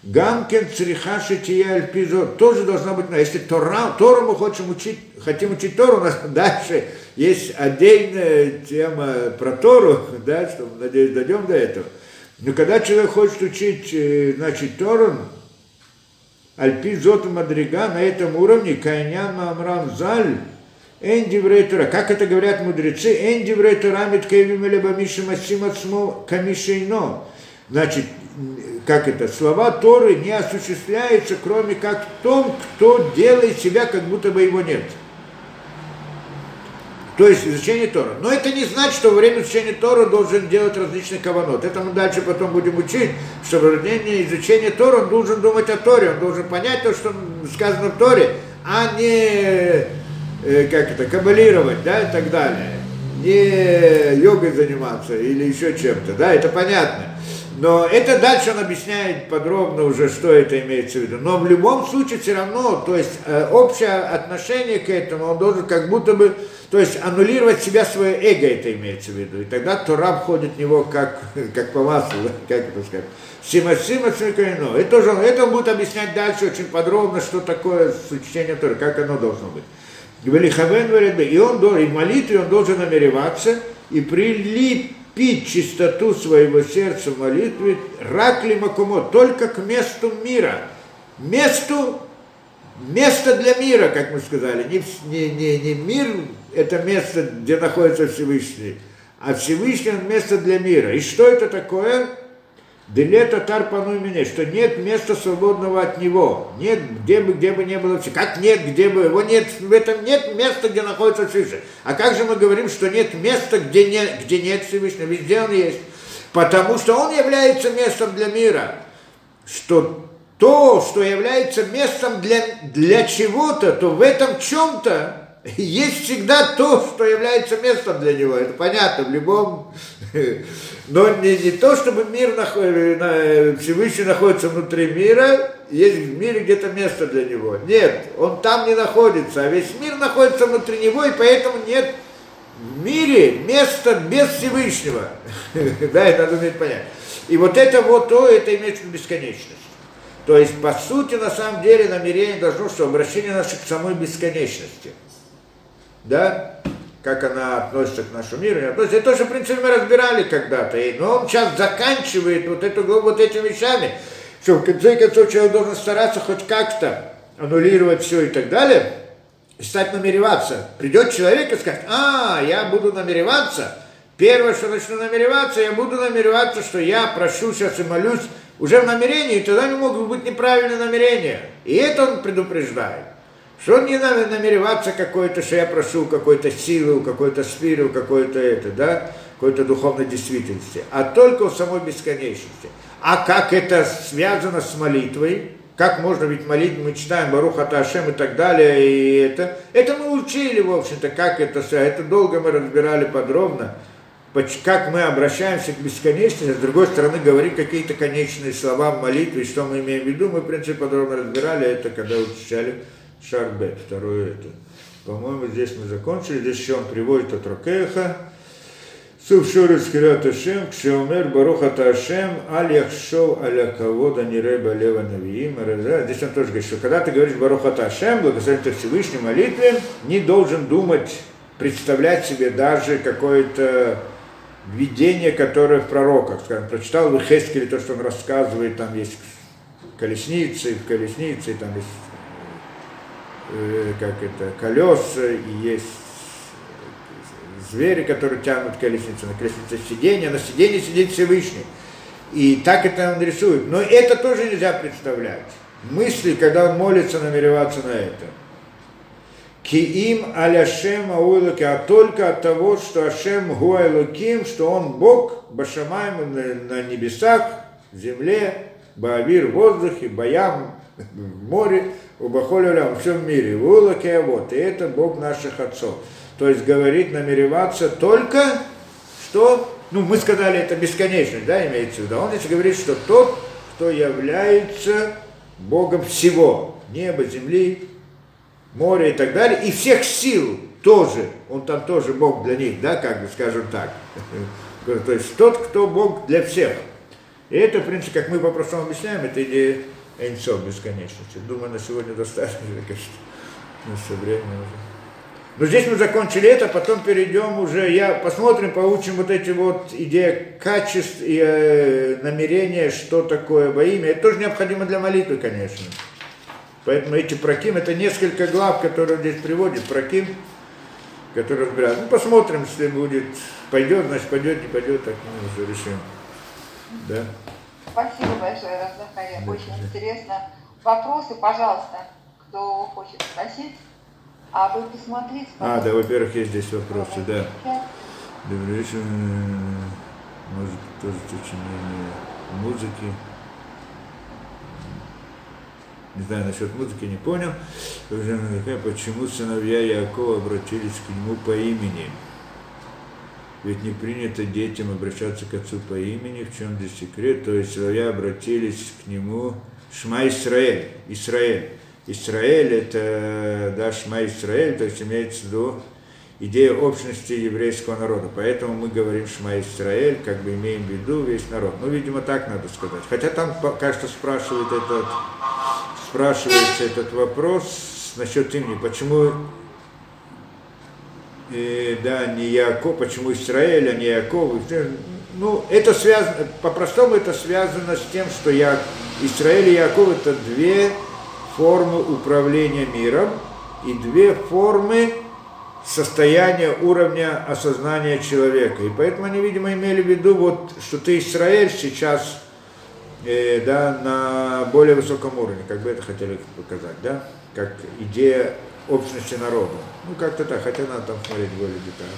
Гамкин црихаши тия альпизот тоже должна быть, если Тора, Тору мы хотим учить, хотим учить Тору, у нас дальше есть отдельная тема про Тору, да, что, надеюсь, дойдем до этого. Но когда человек хочет учить, э, значит, Тору, Альпизот Мадрига на этом уровне, Кайнян Мамрам Заль, Энди Тора. Как это говорят мудрецы? Энди Тора миткевим или бамиши масим ацмо камишейно. Значит, как это, слова Торы не осуществляются, кроме как в том, кто делает себя, как будто бы его нет. То есть изучение Тора. Но это не значит, что во время изучения Тора должен делать различные каванот. Это мы дальше потом будем учить, что во время изучения Тора он должен думать о Торе, он должен понять то, что сказано в Торе, а не Э, как это, кабалировать, да, и так далее. Не йогой заниматься или еще чем-то, да, это понятно. Но это дальше он объясняет подробно уже, что это имеется в виду. Но в любом случае все равно, то есть э, общее отношение к этому, он должен как будто бы, то есть аннулировать себя, свое эго это имеется в виду. И тогда Тора входит в него как, как по маслу, как это сказать. Сима Сима Цвикайно. Это, тоже, это он будет объяснять дальше очень подробно, что такое сочетение Торы, как оно должно быть. И он должен, и в молитве он должен намереваться и прилепить чистоту своего сердца в молитве ракли макумо, только к месту мира. Месту, место для мира, как мы сказали. Не, не, не, не мир, это место, где находится Всевышний, а Всевышний – место для мира. И что это такое? Делета тарпану меня, что нет места свободного от него. Нет, где бы, где бы не было все. Как нет, где бы его нет, в этом нет места, где находится Всевышний. А как же мы говорим, что нет места, где, не, где нет Всевышнего? Везде он есть. Потому что он является местом для мира. Что то, что является местом для, для чего-то, то в этом чем-то есть всегда то, что является местом для него. Это понятно, в любом но не, не то, чтобы мир находится, Всевышний находится внутри мира, есть в мире где-то место для него. Нет, он там не находится, а весь мир находится внутри него, и поэтому нет в мире места без Всевышнего. да, это надо уметь понять. И вот это вот то, это имеет бесконечность. То есть, по сути, на самом деле, намерение должно, что обращение наше к самой бесконечности. Да? как она относится к нашему миру, не относится. Это тоже, в принципе, мы разбирали когда-то. Но он сейчас заканчивает вот эту вот этими вещами, что в конце концов человек должен стараться хоть как-то аннулировать все и так далее, и стать намереваться. Придет человек и скажет, а, я буду намереваться, первое, что начну намереваться, я буду намереваться, что я прошу сейчас и молюсь уже в намерении, и тогда не могут быть неправильные намерения. И это он предупреждает. Что не надо намереваться какой-то, что я прошу какой-то силы, какой-то сферы, какой-то это, да, какой-то духовной действительности, а только в самой бесконечности. А как это связано с молитвой, как можно ведь молить, мы читаем Баруха Ташем и так далее, и это, это мы учили, в общем-то, как это все, это долго мы разбирали подробно, как мы обращаемся к бесконечности, с другой стороны, говорим какие-то конечные слова в молитве, что мы имеем в виду, мы, в принципе, подробно разбирали это, когда учили Шарбет, второе это. По-моему, здесь мы закончили. Здесь еще он приводит от Рокеха. Сувшурец Кират Ашем, Кшеумер Баруха Ташем, Аль Яхшов Аля Кавода Ниреба Лева Навиим. Здесь он тоже говорит, что когда ты говоришь Баруха Ташем, благословен ты Всевышней молитве, не должен думать, представлять себе даже какое-то видение, которое в пророках. Скажем, прочитал в Хескеле то, что он рассказывает, там есть колесницы, в колеснице, там есть как это, колеса, и есть звери, которые тянут колесницу, на колеснице сиденье, на сиденье сидит Всевышний. И так это он рисует. Но это тоже нельзя представлять. Мысли, когда он молится, намереваться на это. Киим аляшем ауэлуки, а только от того, что Ашем гуайлуким, что он Бог, башамаем на небесах, земле, баавир в воздухе, баям в море, у Бахоля во всем мире, в Улаке вот, и это Бог наших отцов. То есть говорит, намереваться только, что, ну мы сказали, это бесконечность, да, имеется в виду. Он здесь говорит, что тот, кто является Богом всего, неба, земли, моря и так далее, и всех сил тоже, он там тоже Бог для них, да, как бы скажем так. То есть тот, кто Бог для всех. И это, в принципе, как мы по-простому объясняем, это идея Эйнсов бесконечности. Думаю, на сегодня достаточно, конечно, на все время уже. Но здесь мы закончили это, потом перейдем уже, я посмотрим, поучим вот эти вот идеи качеств и э, намерения, что такое во имя. Это тоже необходимо для молитвы, конечно. Поэтому эти проким, это несколько глав, которые здесь приводит. Проким, который разбирается. Ну, посмотрим, если будет, пойдет, значит пойдет, не пойдет, так мы уже решим. Да? Спасибо большое, Рафзахария. Да, Очень да. интересно. Вопросы, пожалуйста, кто хочет спросить. А вы посмотрите. А, да, во-первых, есть здесь вопросы, да. Добрый вечер. Может, тоже сочинение музыки. Не знаю насчет музыки, не понял. Почему сыновья Якова обратились к нему по имени? Ведь не принято детям обращаться к отцу по имени, в чем здесь секрет? То есть сыновья обратились к нему Шма Исраэль, Исраэль. Исраэль это, да, Шма Исраэль, то есть имеется в виду идея общности еврейского народа. Поэтому мы говорим Шма Исраэль, как бы имеем в виду весь народ. Ну, видимо, так надо сказать. Хотя там, кажется, спрашивает этот, спрашивается этот вопрос насчет имени. Почему э, да, не Яков, почему Израиль, а не Яков. Ну, это связано, по-простому это связано с тем, что я, Израиль и Яков это две формы управления миром и две формы состояния уровня осознания человека. И поэтому они, видимо, имели в виду, вот, что ты Израиль сейчас э, да, на более высоком уровне, как бы это хотели показать, да, как идея общности народа. Ну, как-то так, хотя надо там смотреть более детально.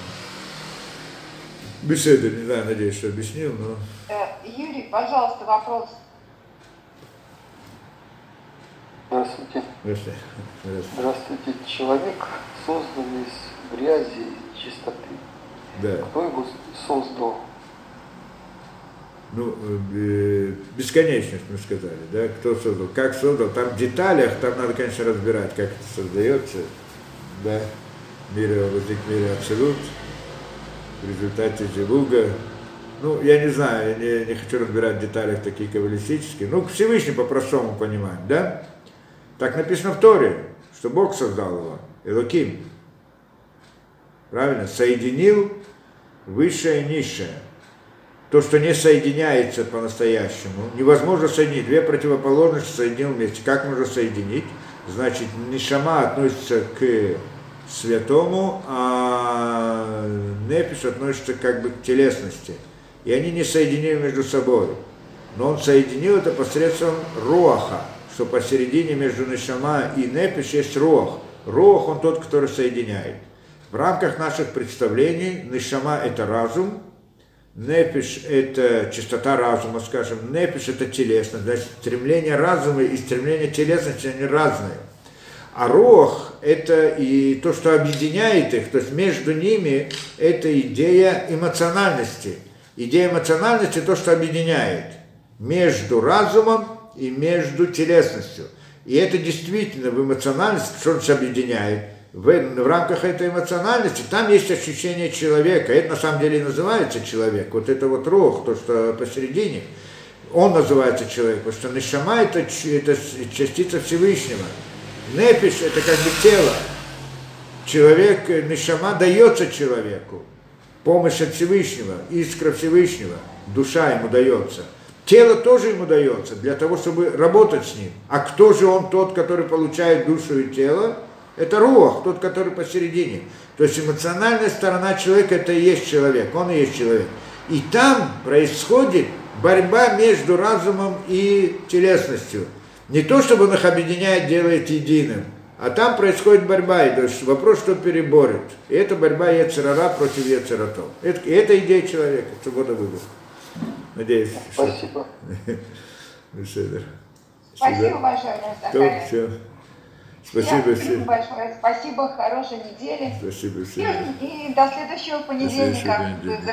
Беседы, не знаю, надеюсь, что объяснил, но... Э, Юрий, пожалуйста, вопрос. Здравствуйте. Если- Здравствуйте. Человек создан из грязи и чистоты. да. Кто его создал? Ну, э, бесконечность мы сказали, да, кто создал, как создал, там в деталях, там надо, конечно, разбирать, как это создается, да, мире возник мире абсолют, в результате Зевуга, ну, я не знаю, я не, не хочу разбирать в деталях такие каббалистические, ну, Всевышний по-простому понимаем, да, так написано в Торе, что Бог создал его, Элоким, правильно, соединил высшее и низшее, то, что не соединяется по-настоящему, невозможно соединить. Две противоположности соединил вместе. Как можно соединить? Значит, нишама относится к святому, а непиш относится как бы к телесности. И они не соединили между собой. Но он соединил это посредством руаха, что посередине между нишама и непиш есть руах. Руах он тот, который соединяет. В рамках наших представлений нишама это разум, Непиш – это чистота разума, скажем. Непиш – это телесность. Значит, стремление разума и стремление телесности, они разные. А рох – это и то, что объединяет их, то есть между ними – это идея эмоциональности. Идея эмоциональности – то, что объединяет между разумом и между телесностью. И это действительно в эмоциональности, что же объединяет – в, в рамках этой эмоциональности там есть ощущение человека. Это на самом деле и называется человек. Вот это вот рог, то, что посередине, он называется человек, потому что нишама это, это частица Всевышнего. Непиш это как бы тело. Человек, нишама дается человеку. Помощь от Всевышнего, искра Всевышнего, душа ему дается. Тело тоже ему дается для того, чтобы работать с ним. А кто же он тот, который получает душу и тело? Это рух, тот, который посередине. То есть эмоциональная сторона человека это и есть человек, он и есть человек. И там происходит борьба между разумом и телесностью. Не то, чтобы он их объединяет, делает единым, а там происходит борьба, и то есть вопрос, что переборет. И это борьба Ецерара против Ецератов. Это, и это идея человека, свобода выбора. Надеюсь, что... Спасибо. Спасибо большое, все. Спасибо всем. большое. Спасибо, хорошей недели. Спасибо всем. И до следующего понедельника. понедельника. Без